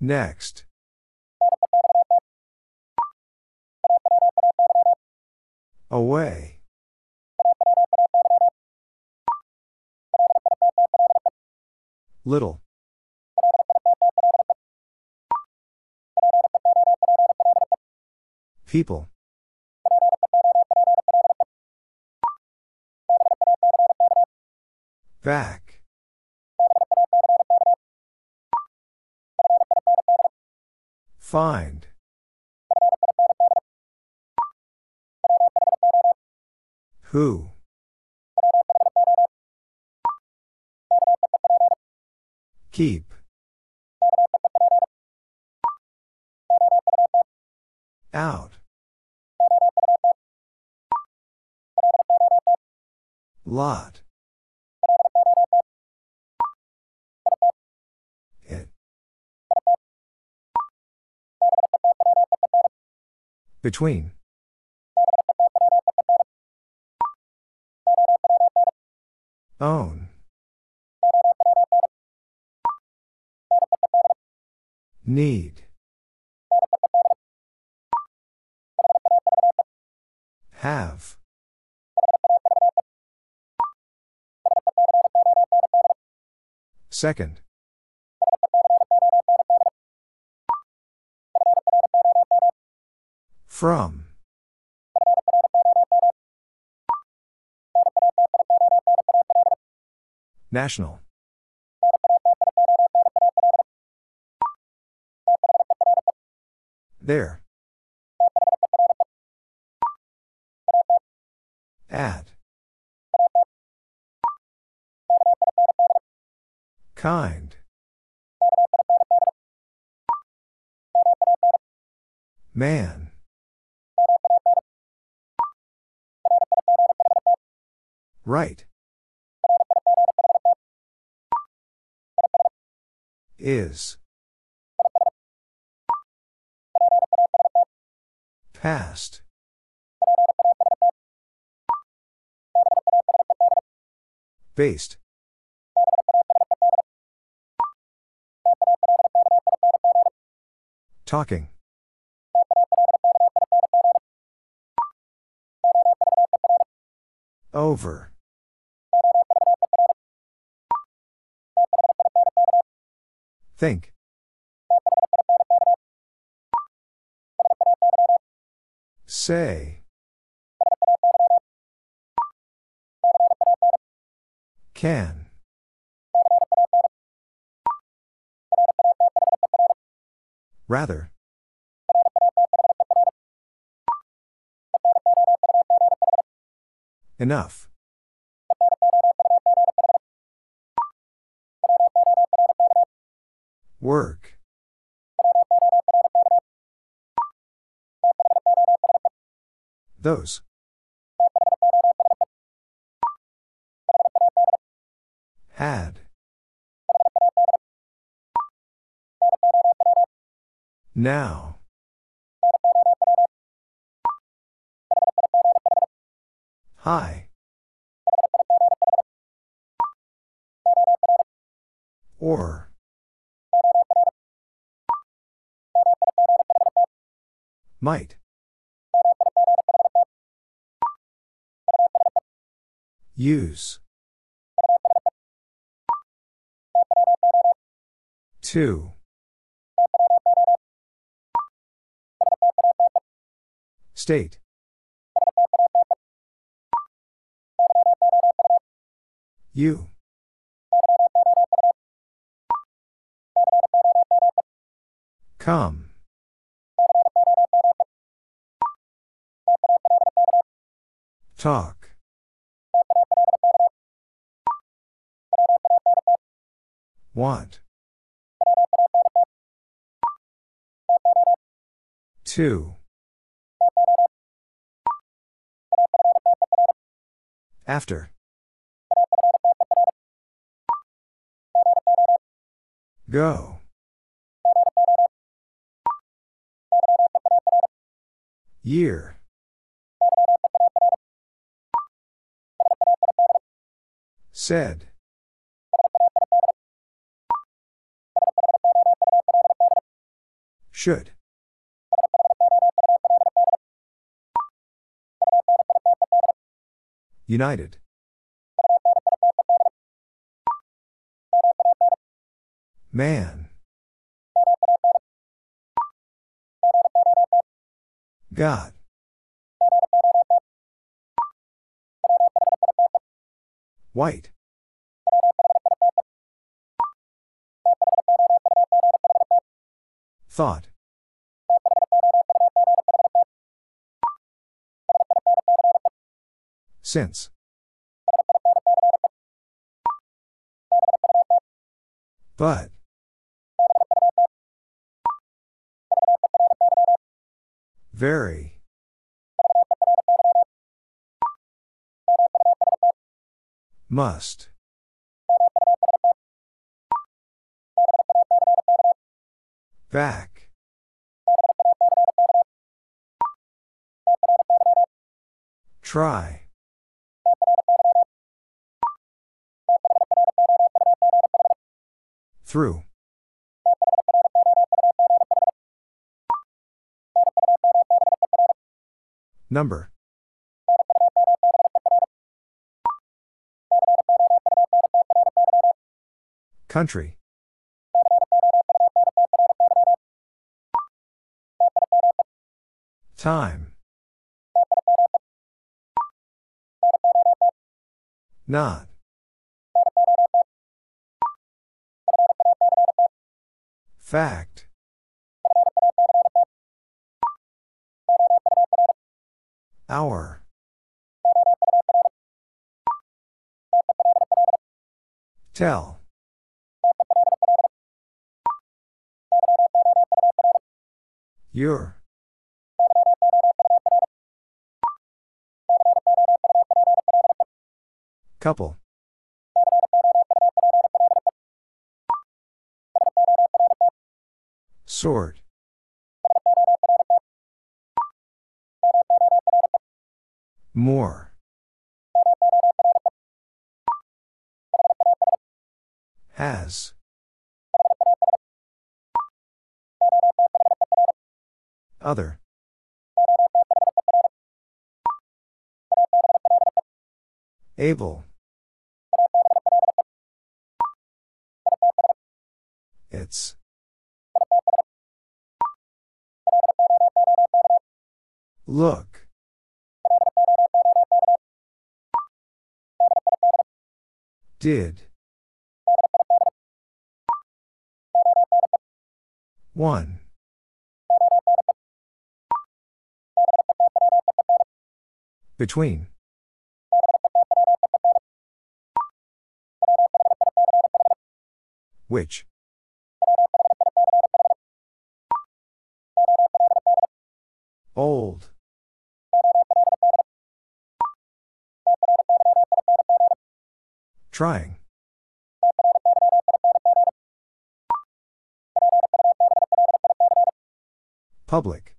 Next. Away. Little. People. Back. Find. Who? Keep. Out. Lot. Between. Own. Need. Have. Second. From. National. There. At. Kind. Man. Right. Is. Past. Based. Talking. Over. Think. Say. Can. Rather. Enough. Work. Those. Had. Now. Hi. Might. Use. Two. State. You. Come. Talk. Want. Two. After. Go. Year. Said. Should. United. Man. God. White. Thought. Since. But. Very. Must. Back. Try. Through. Number. Country. Time. Not. Fact. Hour. Tell. Your. Couple. Sort. More. Has. Other. Able. It's. Look. Did. One. Between. Which? Old. Trying. Public.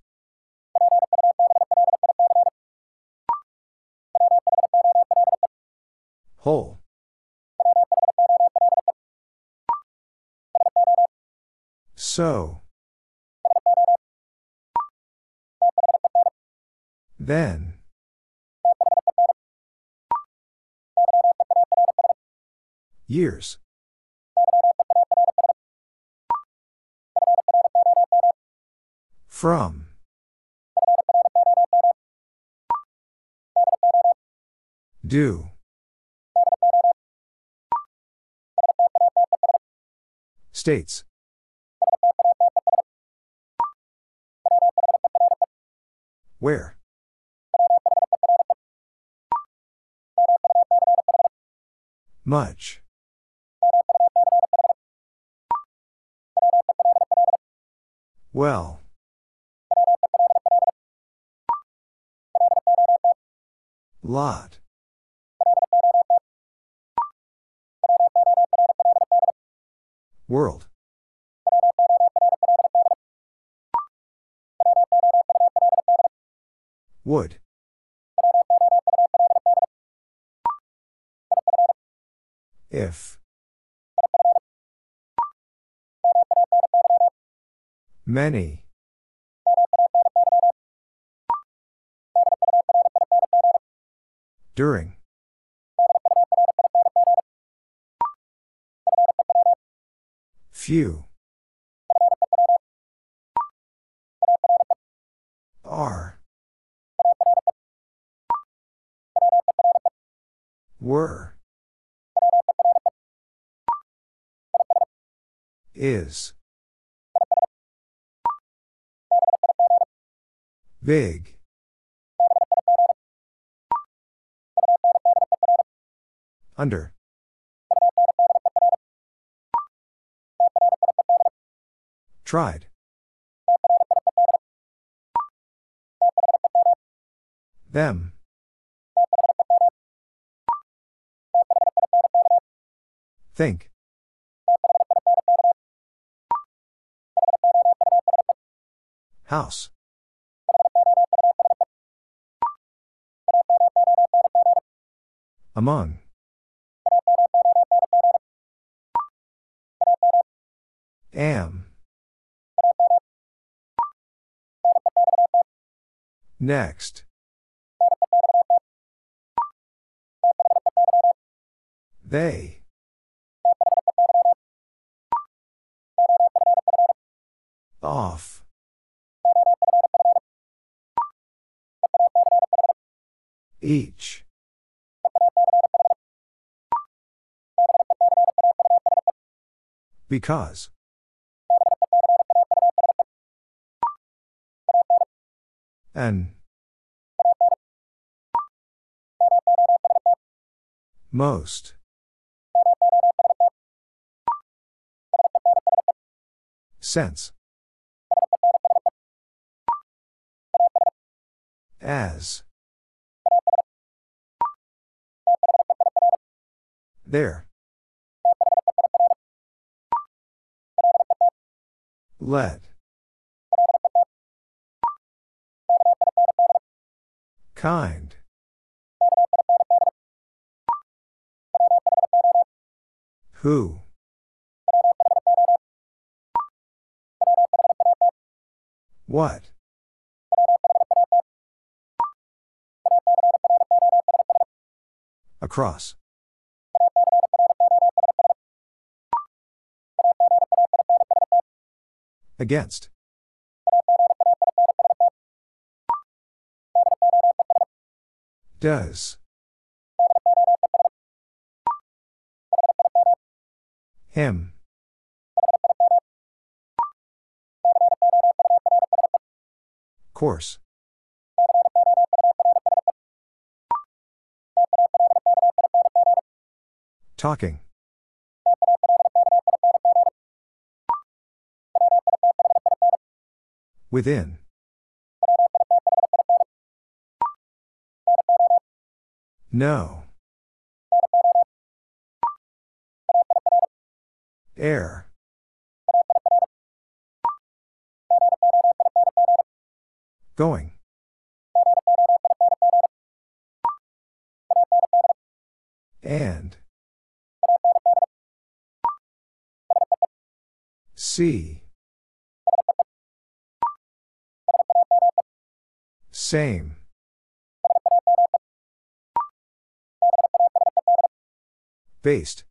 Whole. So. Then. Years. From. Do. States. Where? Much. Well. Lot. World. Would. If. Many. During. Few. Are. Were. Is. Big. Under. Tried. Them. Think. House. Among. Am. Next. They. Off. Each. Because. And. Most. Sense. As. There. Let. Kind. Who? What? Across. Against. Does. Him. Course. Talking. Within. No. Air. Going. And. See. Same. Based.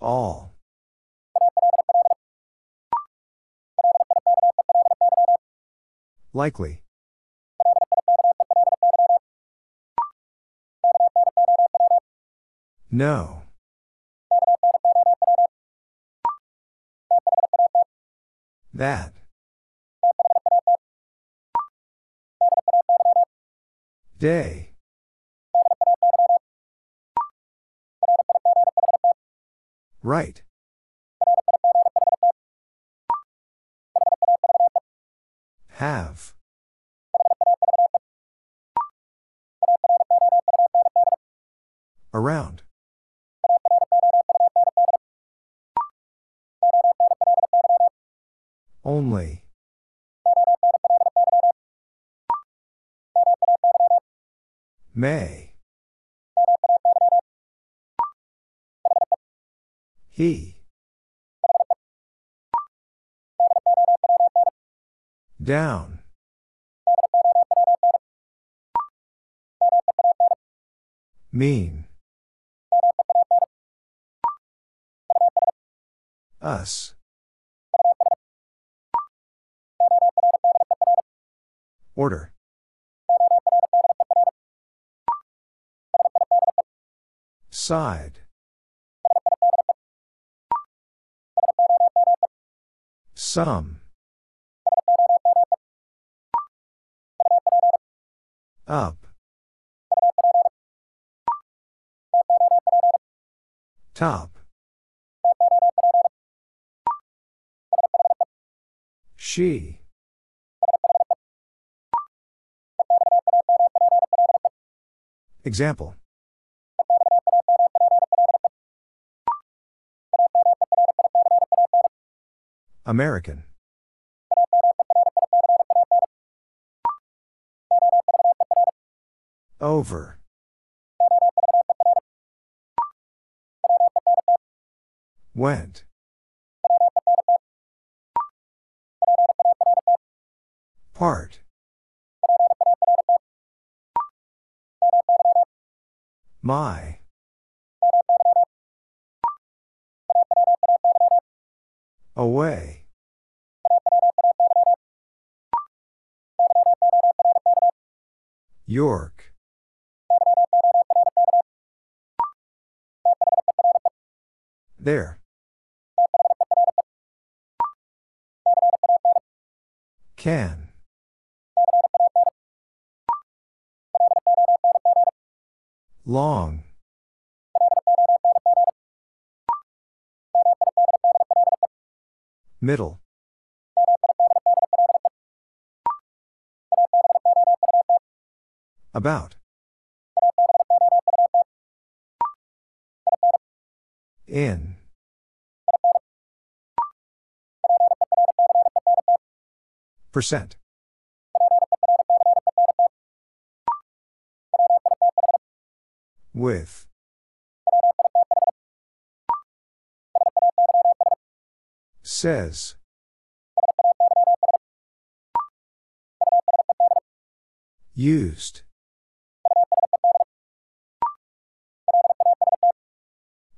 All. Likely. No. That. Day. Right. Have. Down. Mean. Us. Order. Side. Some. Up. Top. She. Example. American. Over. Went. Part. My. Away. York. There. Can. Long. Middle. About. In. Percent. With. Says. Used.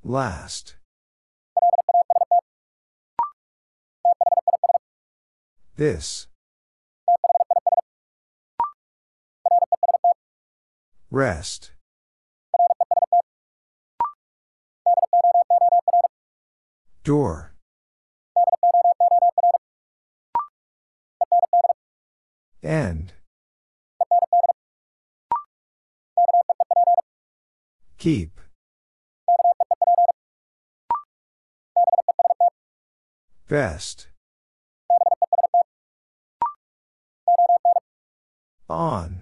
Last. This. Rest. Door. End. Keep. Best. On.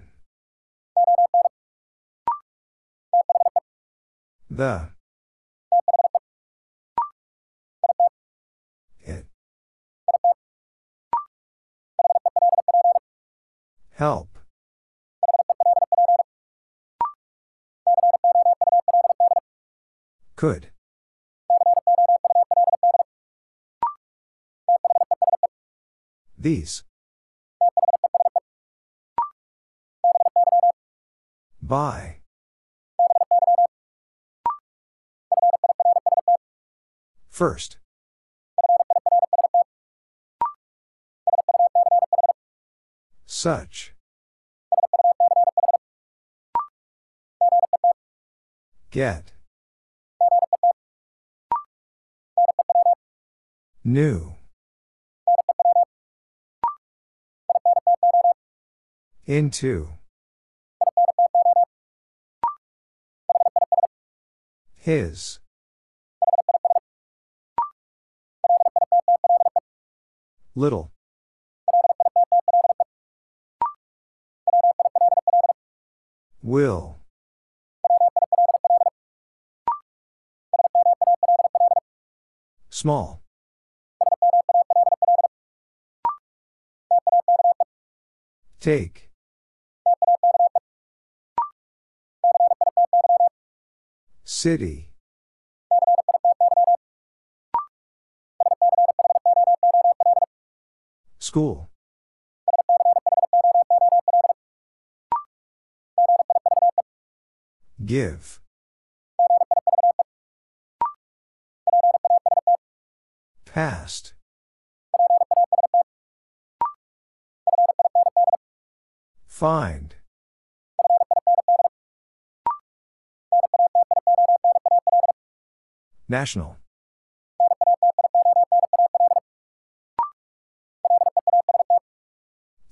The. It. Help. Could. These. By. First. Such. Get. New. Into. His. Little. Will. Small. Take. City. School. Give. Past. Find. National.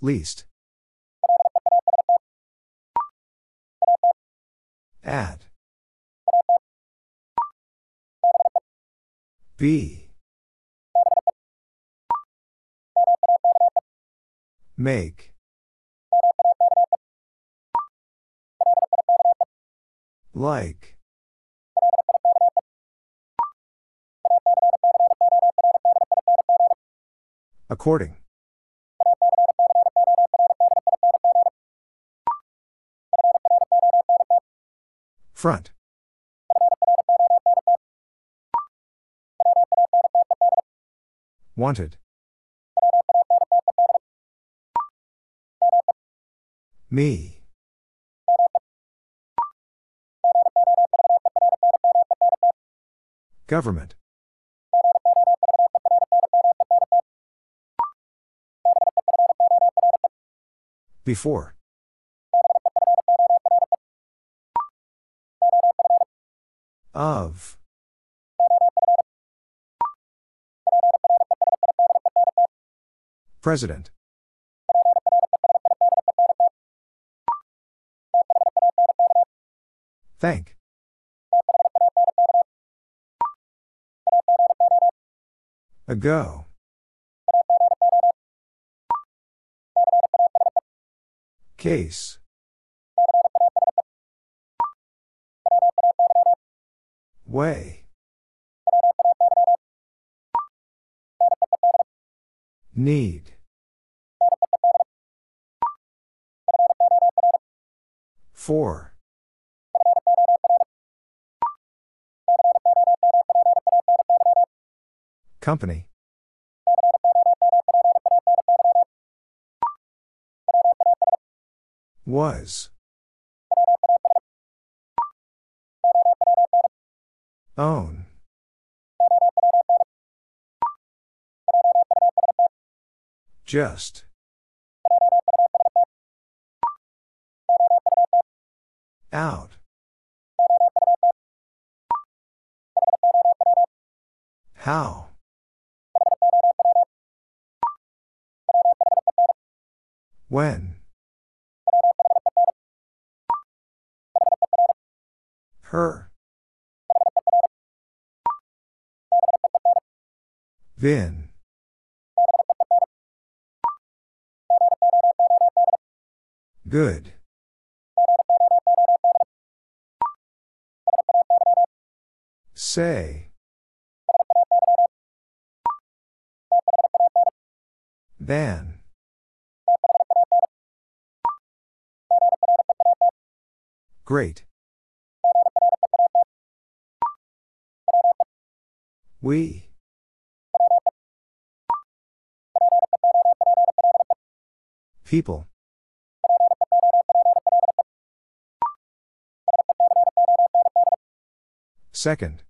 Least. Add. Be. Make. Like. According. Front. Wanted. Me. Government. Before. Of. President. Thank. Ago. Case. Way. Need. Four. Company. Was. Own. Just. Out. How? When? Her. Vin. Good. Say. Than. Great. We. People. Second.